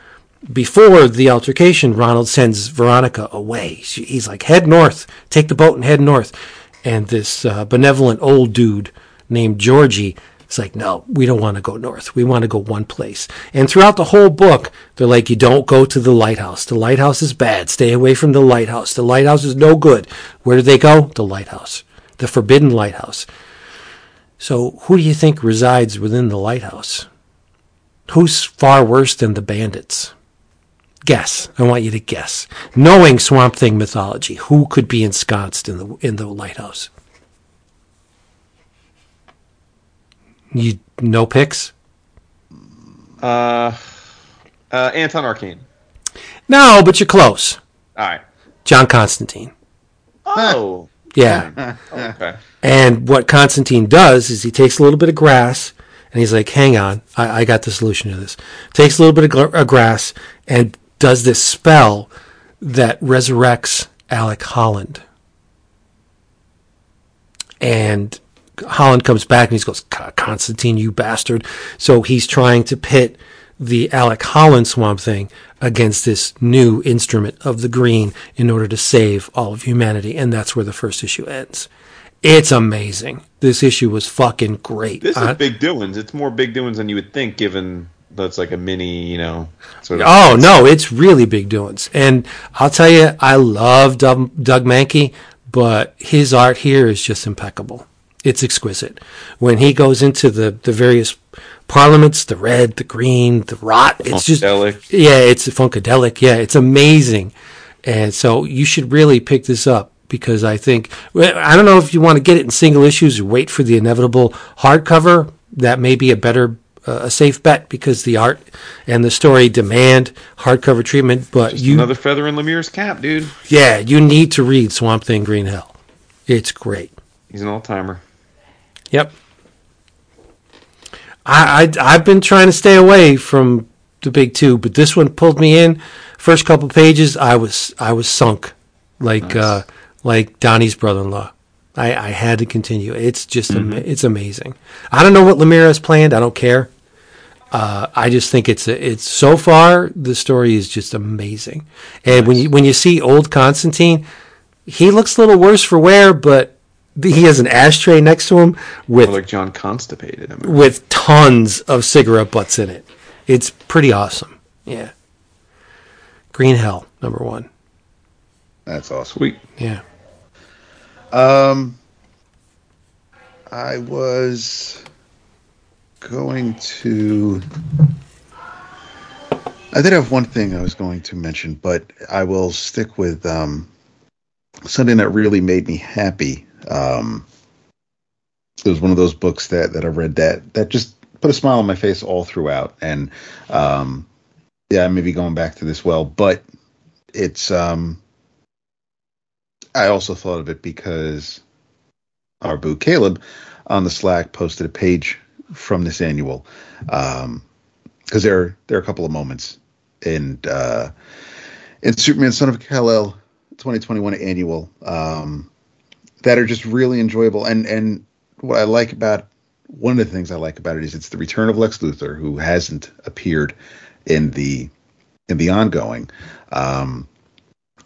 before the altercation, Ronald sends Veronica away. She, he's like, head north, take the boat and head north. And this uh, benevolent old dude named Georgie is like, no, we don't want to go north. We want to go one place. And throughout the whole book, they're like, you don't go to the lighthouse. The lighthouse is bad. Stay away from the lighthouse. The lighthouse is no good. Where do they go? The lighthouse, the forbidden lighthouse. So who do you think resides within the lighthouse? Who's far worse than the bandits? Guess. I want you to guess. Knowing Swamp Thing mythology, who could be ensconced in the in the lighthouse? You no picks? Uh, uh, Anton Arcane. No, but you're close. All right. John Constantine. Oh. Yeah. okay. And what Constantine does is he takes a little bit of grass and he's like, hang on, I, I got the solution to this. Takes a little bit of gr- uh, grass and does this spell that resurrects Alec Holland. And Holland comes back and he goes, Constantine, you bastard. So he's trying to pit the Alec Holland Swamp Thing against this new instrument of the green in order to save all of humanity. And that's where the first issue ends. It's amazing. This issue was fucking great. This is Uh, big doings. It's more big doings than you would think, given that's like a mini, you know. Sort of Oh no, it's really big doings, and I'll tell you, I love Doug, Doug Mahnke, but his art here is just impeccable. It's exquisite. When he goes into the, the various parliaments, the red, the green, the rot, it's just yeah, it's funkadelic. Yeah, it's amazing. And so you should really pick this up because I think I don't know if you want to get it in single issues or wait for the inevitable hardcover. That may be a better uh, a safe bet because the art and the story demand hardcover treatment. But Just you, another feather in Lemire's cap, dude. yeah, you need to read Swamp Thing Green Hell. It's great. He's an all timer. Yep. I, I I've been trying to stay away from the big two, but this one pulled me in. First couple pages, I was I was sunk, like uh, like Donnie's brother-in-law. I, I had to continue. It's just ama- it's amazing. I don't know what Lemire has planned. I don't care. Uh, I just think it's a, it's so far the story is just amazing. And when you when you see old Constantine, he looks a little worse for wear, but he has an ashtray next to him with More like John constipated. I mean, with tons of cigarette butts in it. It's pretty awesome. Yeah. Green Hell, number one. That's awesome. sweet. Yeah. Um, I was going to. I did have one thing I was going to mention, but I will stick with um, something that really made me happy. Um, it was one of those books that that I read that that just put a smile on my face all throughout, and um, yeah, I may be going back to this well, but it's um, I also thought of it because our boo Caleb on the Slack posted a page from this annual because there there are a couple of moments. In uh, in Superman Son of Kal-El 2021 annual um, that are just really enjoyable. And and what I like about one of the things I like about it is it's the return of Lex Luthor who hasn't appeared in the in the ongoing. Um,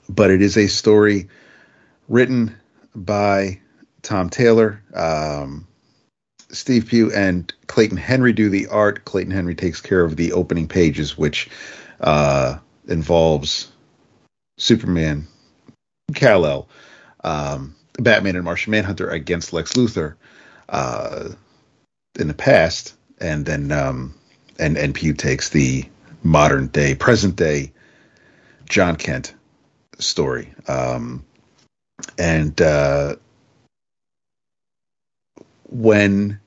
but it is a story written by Tom Taylor, um, Steve Pugh, and Clayton Henry do the art. Clayton Henry takes care of the opening pages, which uh, involves Superman, Kal-El, um, Batman, and Martian Manhunter against Lex Luthor uh, in the past, and then um, and and Pugh takes the modern day, present day John Kent story. Um, and uh, when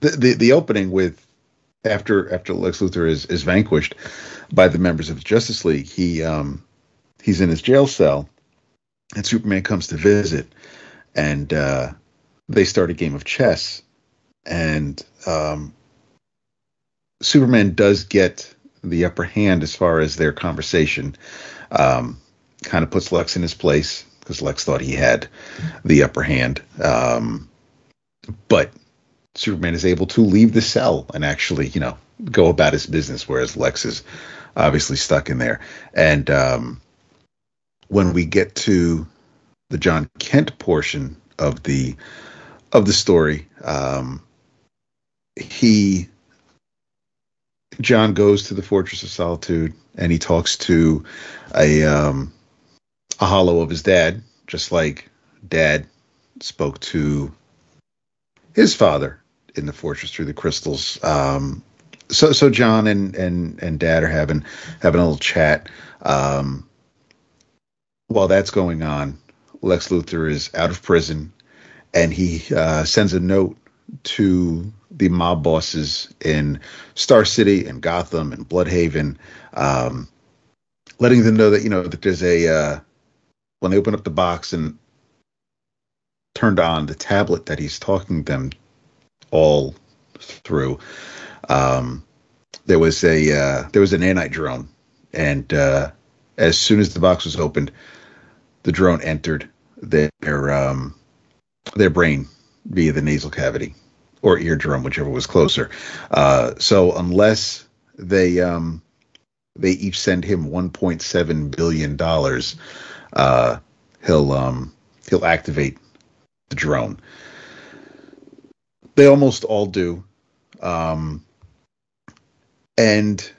the, the the opening with after after Lex Luthor is is vanquished by the members of the Justice League, he um he's in his jail cell, and Superman comes to visit, and uh, they start a game of chess, and um, Superman does get the upper hand as far as their conversation. Um, kind of puts Lex in his place because Lex thought he had the upper hand. Um, but Superman is able to leave the cell and actually, you know, go about his business, whereas Lex is obviously stuck in there. And um, when we get to the John Kent portion of the of the story, um, he John goes to the Fortress of Solitude and he talks to a um, a hollow of his dad, just like dad spoke to his father in the fortress through the crystals. Um, so so John and and and dad are having having a little chat. Um, while that's going on, Lex Luthor is out of prison, and he uh, sends a note to the mob bosses in Star City and Gotham and Blüdhaven, um, letting them know that you know that there's a uh, when they open up the box and turned on the tablet that he's talking them all through, um, there was a uh, there was an nanite drone, and uh, as soon as the box was opened, the drone entered their um, their brain via the nasal cavity or eardrum, whichever was closer. Uh, so unless they um, they each send him 1.7 billion dollars, uh, he'll um, he'll activate the drone. They almost all do, um, and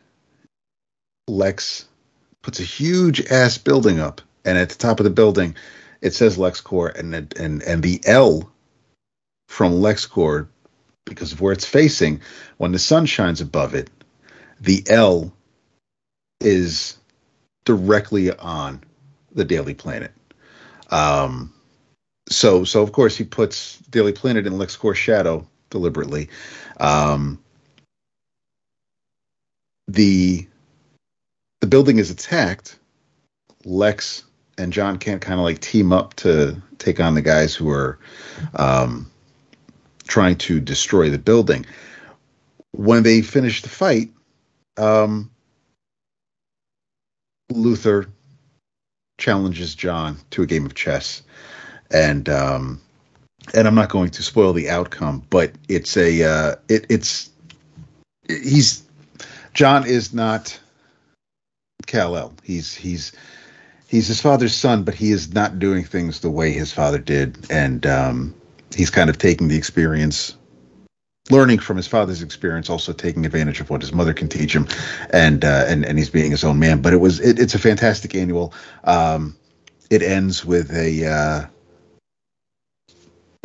Lex puts a huge ass building up, and at the top of the building it says LexCorp, and and and the L from LexCorp, because of where it's facing, when the sun shines above it, the L is directly on the Daily Planet. Um, so so of course he puts Daily Planet in LexCorp shadow deliberately. Um, the the building is attacked. Lex and John Kent kind of like team up to take on the guys who are um, trying to destroy the building. When they finish the fight, um, Luthor challenges John to a game of chess, and um, and I'm not going to spoil the outcome, but it's a uh, it, it's he's John is not Kal El. He's he's he's his father's son, but he is not doing things the way his father did, and um, he's kind of taking the experience, learning from his father's experience, also taking advantage of what his mother can teach him, and uh, and and he's being his own man. But it was it, it's a fantastic annual. Um, it ends with a uh,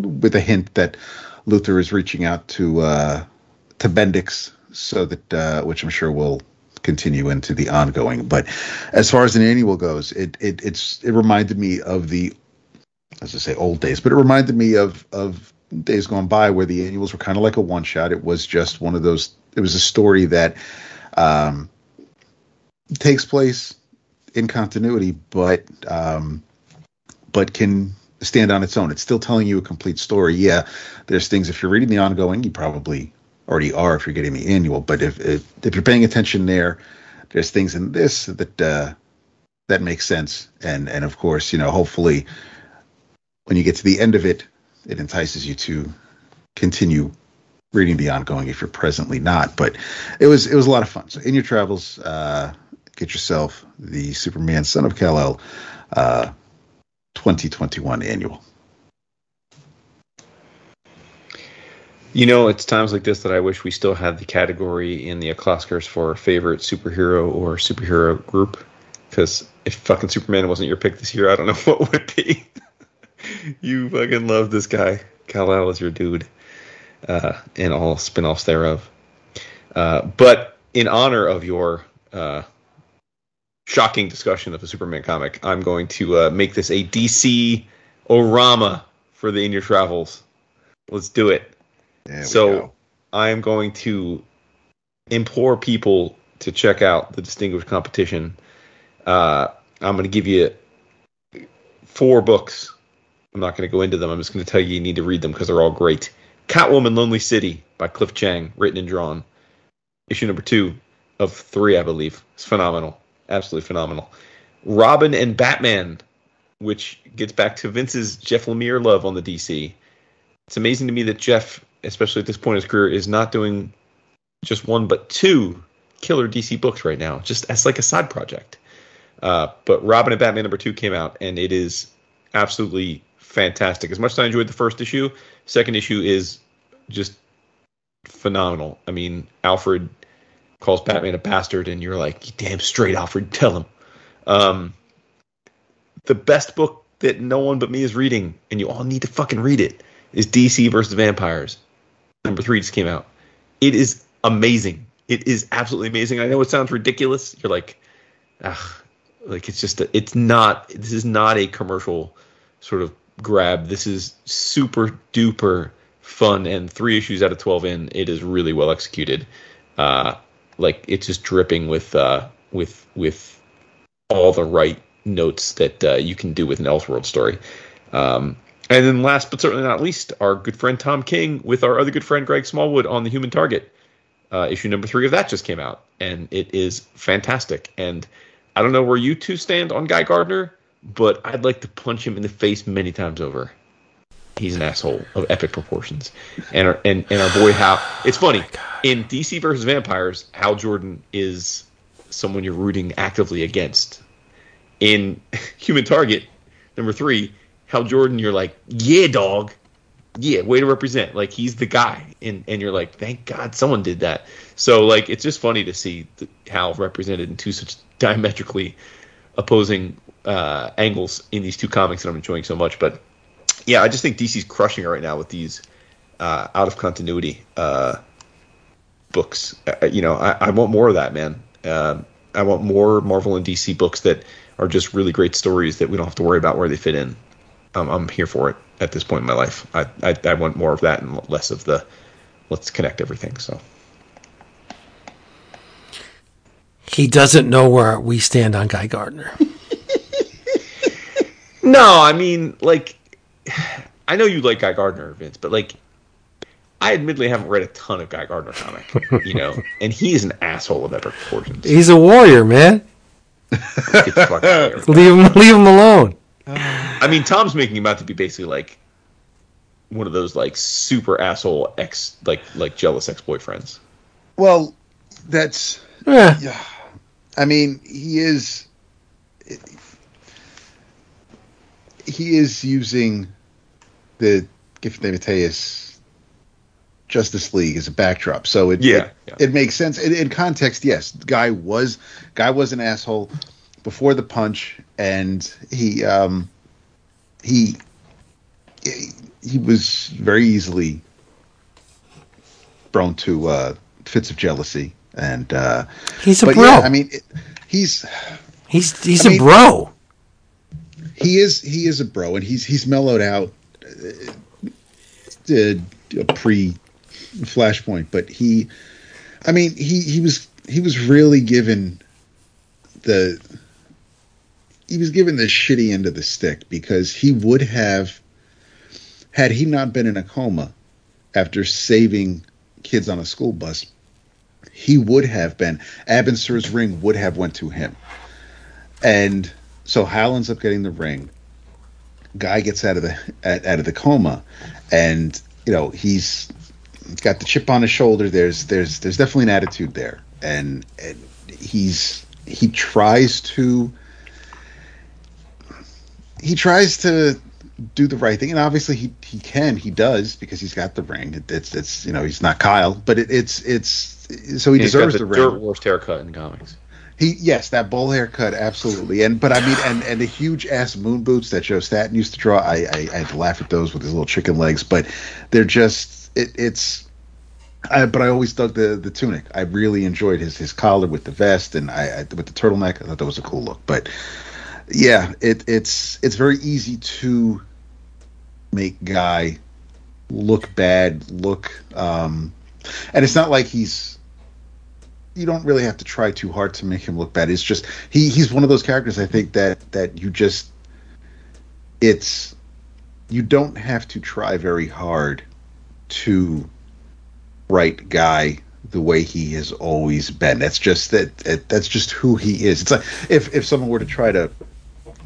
with a hint that Luthor is reaching out to uh, to Bendix, so that uh, which I'm sure will continue into the ongoing. But as far as an annual goes, it it it's it reminded me of the as I say old days, but it reminded me of of days gone by where the annuals were kind of like a one shot. It was just one of those. It was a story that um, takes place in continuity, but um, but can stand on its own. It's still telling you a complete story. Yeah, there's things if you're reading the ongoing, you probably already are if you're getting the annual. But if if, if you're paying attention there, there's things in this that uh, that makes sense. And and of course, you know, hopefully, when you get to the end of it, it entices you to continue reading the ongoing if you're presently not. But it was it was a lot of fun. So in your travels, uh, get yourself the Superman Son of Kal El uh, 2021 annual. You know, it's times like this that I wish we still had the category in the Oscars for favorite superhero or superhero group. Because if fucking Superman wasn't your pick this year, I don't know what would be. you fucking love this guy. Kal El is your dude. Uh, and all spin offs thereof. Uh, but in honor of your uh, shocking discussion of a Superman comic, I'm going to uh, make this a DC Orama for the In Your Travels. Let's do it. so I am going to implore people to check out the distinguished competition. Uh, I'm going to give you four books. I'm not going to go into them. I'm just going to tell you you need to read them because they're all great. Catwoman Lonely City by Cliff Chiang, written and drawn. Issue number two of three, I believe. It's phenomenal. Absolutely phenomenal. Robin and Batman, which gets back to Vince's Jeff Lemire love on the DC. It's amazing to me that Jeff, especially at this point in his career, is not doing just one but two killer DC books right now, just as like a side project. Uh, but Robin and Batman number two came out, and it is absolutely fantastic. As much as I enjoyed the first issue, second issue is just phenomenal. I mean, Alfred calls Batman a bastard, and you're like, damn straight, Alfred, tell him. Um, the best book that no one but me is reading, and you all need to fucking read it, is DC versus Vampires. Number three just came out. It is amazing. It is absolutely amazing. I know it sounds ridiculous. You're like, ah, like it's just, a, it's not. This is not a commercial sort of grab. This is super duper fun, and three issues out of twelve in, it is really well executed. Uh, like it's just dripping with uh, with with all the right notes that uh, you can do with an Elseworld story. Um, and then last but certainly not least, our good friend Tom King with our other good friend Greg Smallwood on the Human Target. Uh, issue number three of that just came out, and it is fantastic. And I don't know where you two stand on Guy Gardner, but I'd like to punch him in the face many times over. He's an asshole of epic proportions, and our, and and our boy Hal. It's funny Oh in DC versus Vampires, Hal Jordan is someone you're rooting actively against. In Human Target, number three, Hal Jordan, you're like, yeah, dog, yeah, way to represent. Like he's the guy, and and you're like, thank God someone did that. So like, it's just funny to see Hal represented in two such diametrically opposing uh, angles in these two comics that I'm enjoying so much. But yeah, I just think DC's crushing it right now with these uh, out of continuity uh, books. Uh, you know, I, I, want more of that, man. Uh, I want more Marvel and DC books that are just really great stories that we don't have to worry about where they fit in. Um, I'm here for it at this point in my life. I, I, I want more of that and less of the let's connect everything. So. He doesn't know where we stand on Guy Gardner. no, I mean, like, I know you like Guy Gardner, Vince, but like, I admittedly haven't read a ton of Guy Gardner comic, you know, and he's an asshole of epic proportions. He's a warrior, man. leave him, leave him alone. I mean, Tom's making him out to be basically like one of those like super asshole ex, like like jealous ex boyfriends. Well, that's yeah. yeah. I mean, he is. He is using the Giffen DeMatteis Justice League as a backdrop, so it yeah, it, yeah. it makes sense. In, in, context, yes, guy was guy was an asshole before the punch, and he um he he was very easily prone to uh, fits of jealousy and uh, he's a bro. Yeah, I mean, it, he's he's he's I a mean, bro. He is he is a bro, and he's he's mellowed out. Uh, a pre flashpoint, but he, I mean, he he was he was really given the he was given the shitty end of the stick because he would have had he not been in a coma after saving kids on a school bus he would have been Abin Sur's ring would have went to him. And so Hal ends up getting the ring. Guy gets out of the out of the coma, and you know he's got the chip on his shoulder. There's there's there's definitely an attitude there, and, and he's he tries to he tries to do the right thing, and obviously he he can, he does because he's got the ring. It, it's it's you know he's not Kyle, but it, it's it's so he deserves the, the ring. worst haircut in comics. He yes, that bowl haircut, absolutely. And but I mean, and and the huge ass moon boots that Joe Staton used to draw. I, I, I had to laugh at those with his little chicken legs, but they're just it, it's. I, but I always dug the the tunic. I really enjoyed his his collar with the vest and I, I with the turtleneck. I thought that was a cool look. But yeah, it it's it's very easy to make Guy look bad, look um, and it's not like he's you don't really have to try too hard to make him look bad. It's just he he's one of those characters I think that that you just it's you don't have to try very hard to write guy the way he has always been. That's just that, that that's just who he is. It's like if if someone were to try to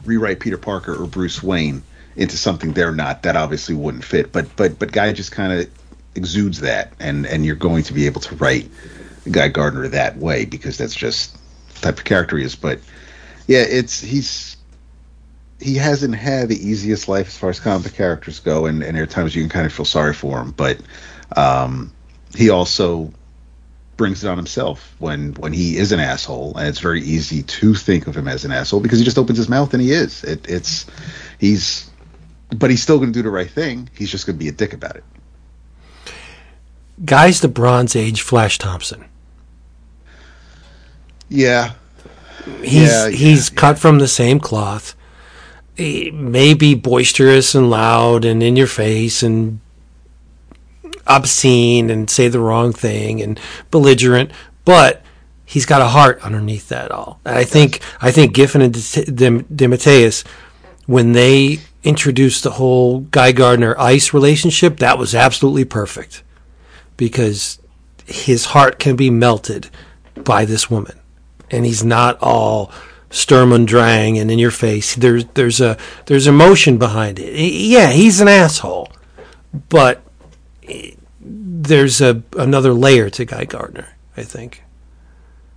rewrite Peter Parker or Bruce Wayne into something they're not, that obviously wouldn't fit. But but but guy just kind of exudes that, and and you're going to be able to write Guy Gardner that way because that's just the type of character he is. But yeah, it's he's he hasn't had the easiest life as far as comic characters go, and, and there are times you can kind of feel sorry for him. But um, he also brings it on himself when when he is an asshole, and it's very easy to think of him as an asshole because he just opens his mouth and he is. It, it's he's, but he's still going to do the right thing. He's just going to be a dick about it. Guy's the Bronze Age Flash Thompson. Yeah. He's yeah, he's yeah, cut yeah. from the same cloth. He may be boisterous and loud and in your face and obscene and say the wrong thing and belligerent, but he's got a heart underneath that all. And I think I think Giffen and DeMatteis, when they introduced the whole Guy Gardner Ice relationship, that was absolutely perfect because his heart can be melted by this woman and he's not all Sturm und Drang and in your face. There's there's a there's emotion behind it. Yeah, he's an asshole, but there's a another layer to Guy Gardner. I think,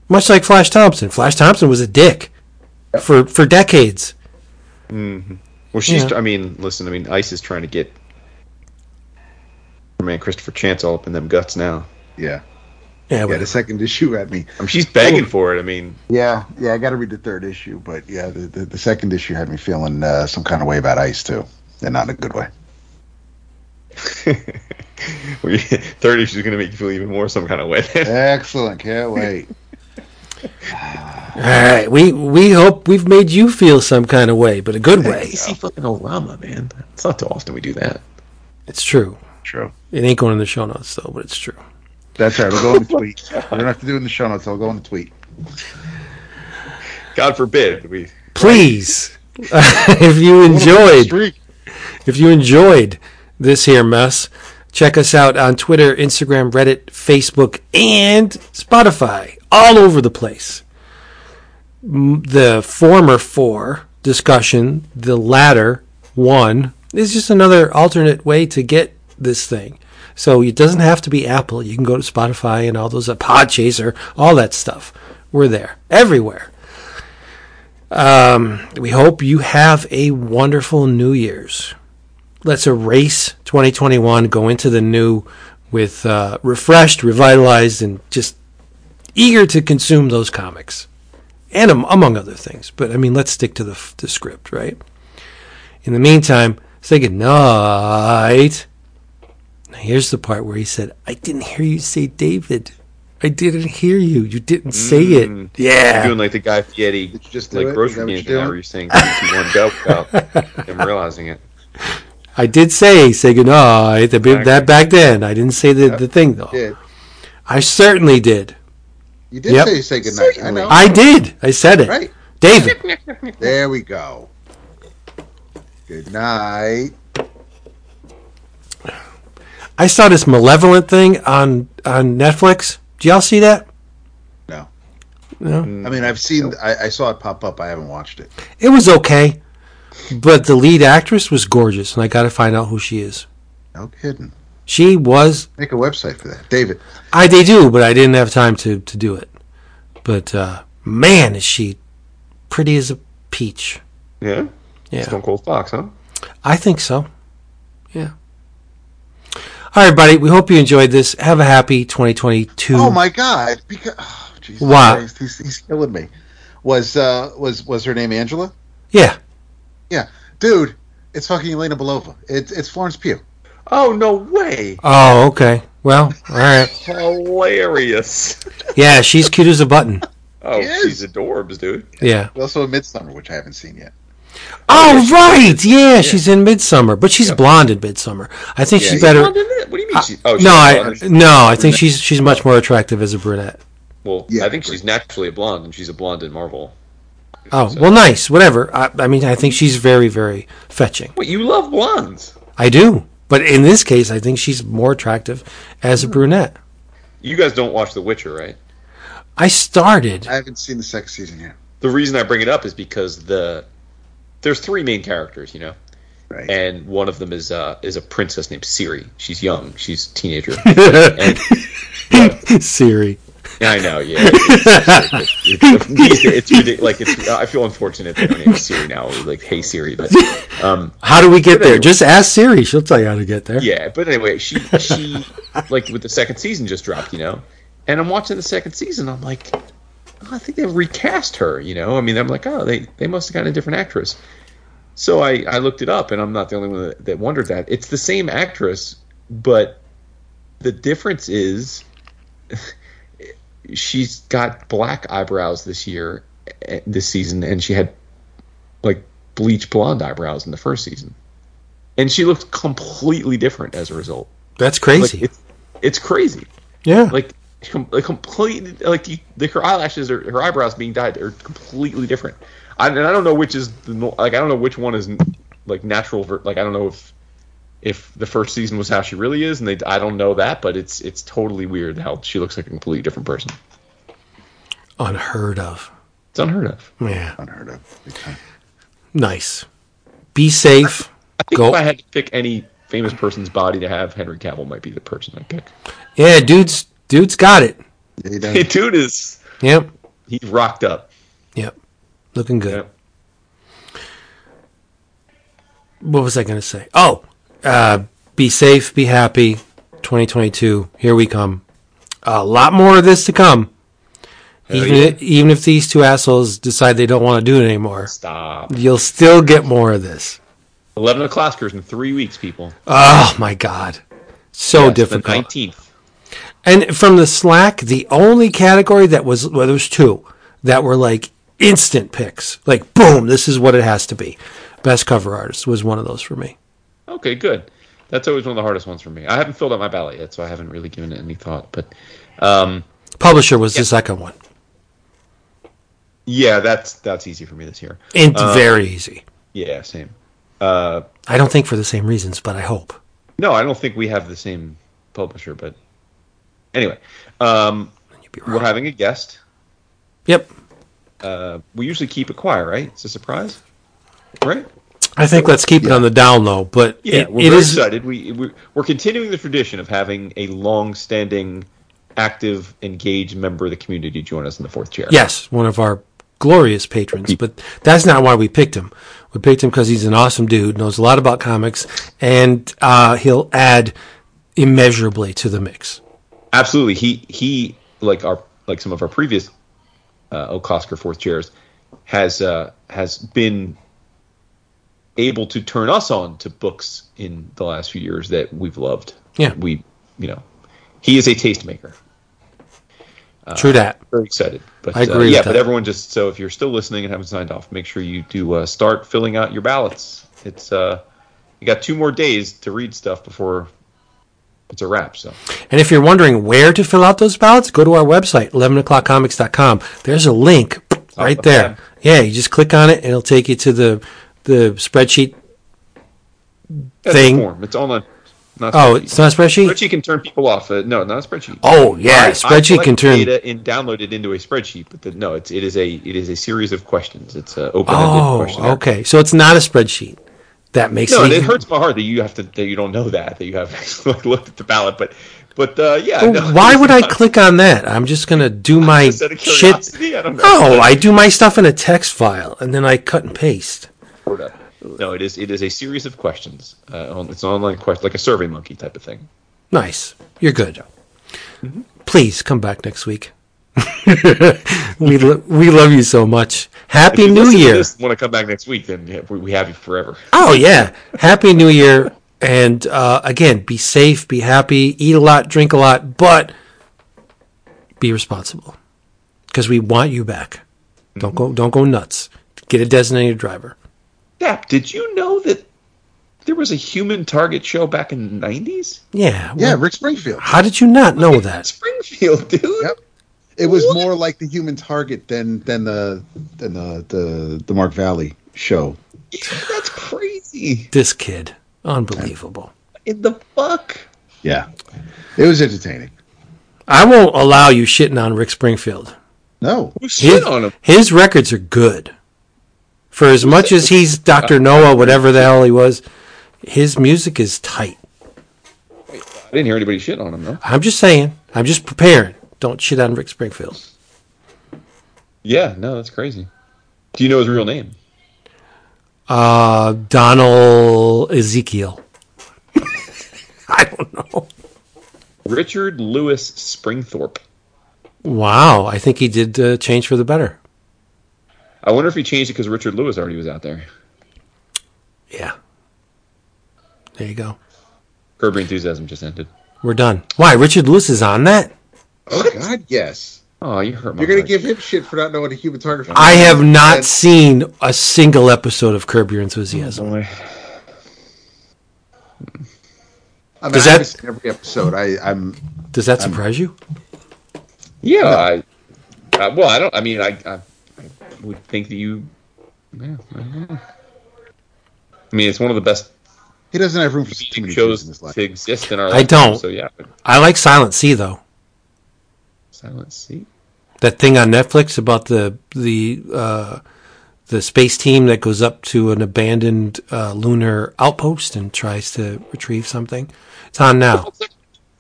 much like Flash Thompson. Flash Thompson was a dick for for decades. Mm-hmm. Well, she's. Yeah. I mean, listen. I mean, Ice is trying to get man Christopher Chance all up in them guts now. Yeah. Yeah, Yeah, whatever. the second issue at me. I mean, she's begging for it. I mean, Yeah, yeah, I got to read the third issue, but yeah, the, the, the second issue had me feeling uh, some kind of way about ice too, and not in a good way. we- third issue is going to make you feel even more some kind of way. Excellent, can't wait. All right, we we hope we've made you feel some kind of way, but a good way. DC fucking Orama, man. It's not too often we do that. It's true. True. It ain't going in the show notes though, but it's true. That's right. We'll go in the tweet. We don't have to do it in the show notes. I'll go in the tweet. God forbid we. Please, if you enjoyed if you enjoyed this here mess, check us out on Twitter, Instagram, Reddit, Facebook, and Spotify, all over the place. The former four discussion, the latter one, is just another alternate way to get this thing. So it doesn't have to be Apple. You can go to Spotify and all those, uh, Podchaser, all that stuff. We're there, everywhere. Um, we hope you have a wonderful New Year's. Let's erase 2021, go into the new with uh, refreshed, revitalized, and just eager to consume those comics, and am- among other things. But I mean, let's stick to the, the script, right? In the meantime, say good night. Now, here's the part where he said, "I didn't hear you say David. I didn't hear you. You didn't say Mm. it. Yeah, You're doing like the Guy Fieri, Did you just do like it? Is grocery that what you're where you're saying three, two, one, go without him realizing it. I did say say goodnight. That be- that back then, I didn't say the, the thing though. Yeah, I certainly did. you did Yep. say say goodnight. I know. I did. I said it. right. David. There we go. Good night. I saw this malevolent thing on on Netflix. Do y'all see that? No. No. I mean, I've seen. I, I saw it pop up. I haven't watched it. It was okay, but the lead actress was gorgeous, and I got to find out who she is. No kidding. She was. Make a website for that, David. I they do, but I didn't have time to to do it. But uh, man, is she pretty as a peach. Yeah, Yeah. Stone Cold Fox, huh? I think so. Yeah. All right, buddy. We hope you enjoyed this. Have a happy 2022. Oh my God! Because oh, Jesus What? Christ, he's, he's killing me. Was uh was was her name Angela? Yeah. Yeah, dude, it's fucking Elena Belova. It's it's Florence Pugh. Oh no way! Oh, okay. Well, all right. Hilarious. Yeah, she's cute as a button. Oh, Yes. she's adorbs, dude. Yeah. Also a Midsommar, which I haven't seen yet. Oh, right. Yeah, she's in Midsommar, but she's blonde in Midsommar. I think she's She's better. blonde? What do you mean? She, oh, she's No, I blonde. no, I think she's she's much more attractive as a brunette. Well, Yeah, I think she's naturally a blonde, and she's a blonde in Marvel. Oh, well, nice. Whatever. I, I mean, I think she's very, very fetching. But you love blondes? I do, but in this case, I think she's more attractive as a hmm. brunette. You guys don't watch The Witcher, right? I started. I haven't seen the second season yet. The reason I bring it up is because the there's three main characters, you know, Right. and one of them is uh, is a princess named Ciri. She's young. She's a teenager. and, Siri. I know. Yeah, it's, it's, it's, it's ridiculous. Like it's. I feel unfortunate that her name is Siri now. Like, hey Siri, but um, How do we get there? anyway. Just ask Siri. She'll tell you how to get there. yeah. But anyway, she she like with the second season just dropped, you know, and I'm watching the second season. I'm like, oh, I think they recast her. You know, I mean, I'm like, oh, they they must have gotten a different actress. So I I looked it up, and I'm not the only one that, that wondered that. It's the same actress, but the difference is she's got black eyebrows this year, eh, this season, and she had like bleach blonde eyebrows in the first season, and she looked completely different as a result. That's Like crazy. it's it's crazy. yeah. Like com- like completely like you, like her eyelashes or her eyebrows being dyed are completely different. I, and I don't know which is the, like I don't know which one is like natural. Like I don't know if if the first season was how she really is, and they I don't know that, but it's it's totally weird how she looks like a completely different person. Unheard of. It's unheard of. Yeah. Unheard of. Big time. Nice. Be safe. I think Go. if I had to pick any famous person's body to have, Henry Cavill might be the person I'd pick. Yeah, dude's dude's got it. Yeah, he does. Hey, dude is Yep. he's rocked up. Yep. Looking good. Yep. What was I going to say? Oh, uh, be safe, be happy. 2022, here we come. A lot more of this to come. Even yeah. if, even if these two assholes decide they don't want to do it anymore, Stop. you'll still get more of this. 11 o'clockers in three weeks, people. Oh my god, so Yes, difficult. The 19th. And from the Slack, the only category that was well, there was two that were like instant picks. Like boom, this is what it has to be. Best cover artist was one of those for me. Okay, good. That's always one of the hardest ones for me. I haven't filled out my ballot yet, so I haven't really given it any thought. But um, Publisher was the second one. yeah, that's that's easy for me this year. And Uh, very easy. Yeah, same. Uh, I don't think for the same reasons, but I hope. no, I don't think we have the same publisher, but anyway, um, we're having a guest. Yep. Uh, we usually keep it quiet, right? It's a surprise, right? I think let's keep it on the down low, but Yeah, it, we're it very is excited. We we're, we're continuing the tradition of having a long-standing, active, engaged member of the community join us in the fourth chair. yes, one of our glorious patrons, but that's not why we picked him. We picked him because he's an awesome dude, knows a lot about comics, and uh, he'll add immeasurably to the mix. Absolutely. He he like our like some of our previous uh, Okosker fourth chairs has uh, has been able to turn us on to books in the last few years that we've loved. Yeah. we you know he is a tastemaker. True that. very excited. But I agree uh, yeah, that. but everyone just so if you're still listening and haven't signed off, make sure you do uh, start filling out your ballots. It's uh, you got two more days to read stuff before it's a wrap. So And if you're wondering where to fill out those ballots, go to our website, 11o'clockcomics.com. There's a link right of there. that. Yeah, you just click on it and it'll take you to the the spreadsheet. That's Thing. form. It's. Not Oh, it's not a spreadsheet? Spreadsheet can turn people off. Uh, no, not a spreadsheet. Oh, yeah, I- I spreadsheet can turn. data and download it into a spreadsheet. But the, no, it's it is a it is a series of questions. It's a open-ended Oh, questionnaire. okay. So it's not a spreadsheet. That makes sense. No, it and it hurts my heart that you have to that you don't know that that you have looked at the ballot. But but uh, yeah, Well, no, why would I click on that? I'm just gonna do my shit. I don't know. No, I do my stuff in a text file and then I cut and paste. No, it is it is a series of questions. Uh, it's an online question, like a Survey Monkey type of thing. Nice. You're good. Mm-hmm. Please come back next week. we lo- we love you so much. Happy New Year. this and want to come back next week? Then we, we have you forever. Oh yeah. Happy New Year. And uh, again, be safe, be happy, eat a lot, drink a lot, but be responsible because we want you back. Don't go don't go nuts. Get a designated driver. Dap, did you know that there was a human target show back in the nineties? Yeah. Yeah, well, Rick Springfield. how did you not know that? Springfield, dude. Yep. It was What? more like the human target than than the than the the, the Mark Valley show. Yeah, that's crazy. This kid, unbelievable. In the fuck? Yeah, it was entertaining. I won't allow you shitting on Rick Springfield. No, Who shit His, on him? his records are good. For as much as he's Dr. Noah, whatever the hell he was, his music is tight. I didn't hear anybody shit on him though. I'm just saying. I'm just preparing. Don't shit on Rick Springfield. Yeah, no, that's crazy. Do you know his real name? Uh, Donald Ezekiel. I don't know. Richard Lewis Springthorpe. Wow, I think he did uh, change for the better. I wonder if he changed it because Richard Lewis already was out there. Yeah. There you go. Curb Enthusiasm just ended. We're done. Why? Richard Lewis is on that? Oh God, yes. Oh, you hurt my You're gonna heart. give him shit for not knowing a human target. I have not And- seen a single episode of Curb Your Enthusiasm. Oh, boy. I mean, Does I that- haven't seen every episode. I, I'm Does that surprise you? Yeah, I, I. Well, I don't. I mean, I. I, I would think that you. Yeah, I don't know. I mean, it's one of the best he doesn't have room for too many shows shows in his life. to exist in our I life. don't. So yeah, I like Silent Sea though. Silent Sea. That thing on Netflix about the the uh, the space team that goes up to an abandoned uh, lunar outpost and tries to retrieve something. It's on now.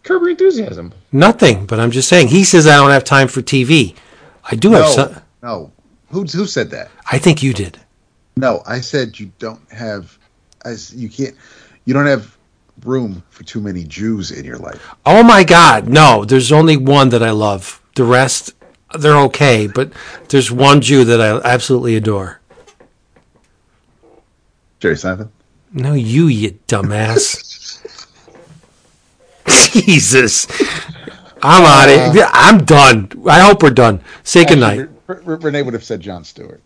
Curb Your Enthusiasm. Nothing, but I'm just saying. He says I don't have time for TV. I do have No, some. no. Who who said that? I think you did. No, I said you don't have. As you can't. You don't have room for too many Jews in your life. Oh my God, no! There's only one that I love. The rest, they're okay, but there's one Jew that I absolutely adore. Jerry Seinfeld. No, you, you dumbass. Jesus, I'm out of. I'm done. I hope we're done. Say goodnight. Actually, R- R- Renee would have said Jon Stewart.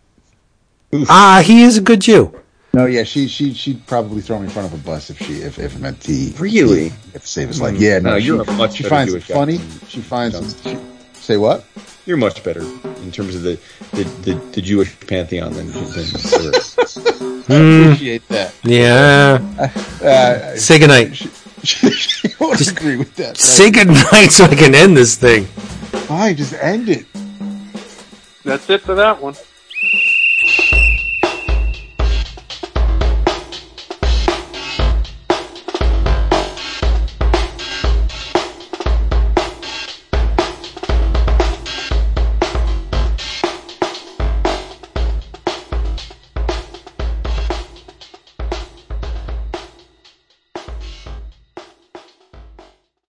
Ah, he is a good Jew. No, yeah, she she she'd probably throw me in front of a bus if she if, if it meant he Really? if had to save his life. Yeah, no, No, she, you're a much she finds Jewish it funny. She finds it. She, say what? You're much better in terms of the the, the, the Jewish pantheon than than Stewart. Appreciate that. Yeah. Uh, Say goodnight. she, she, she won't agree with that. Say goodnight so I can end this thing. Fine, just end it. That's it for that one.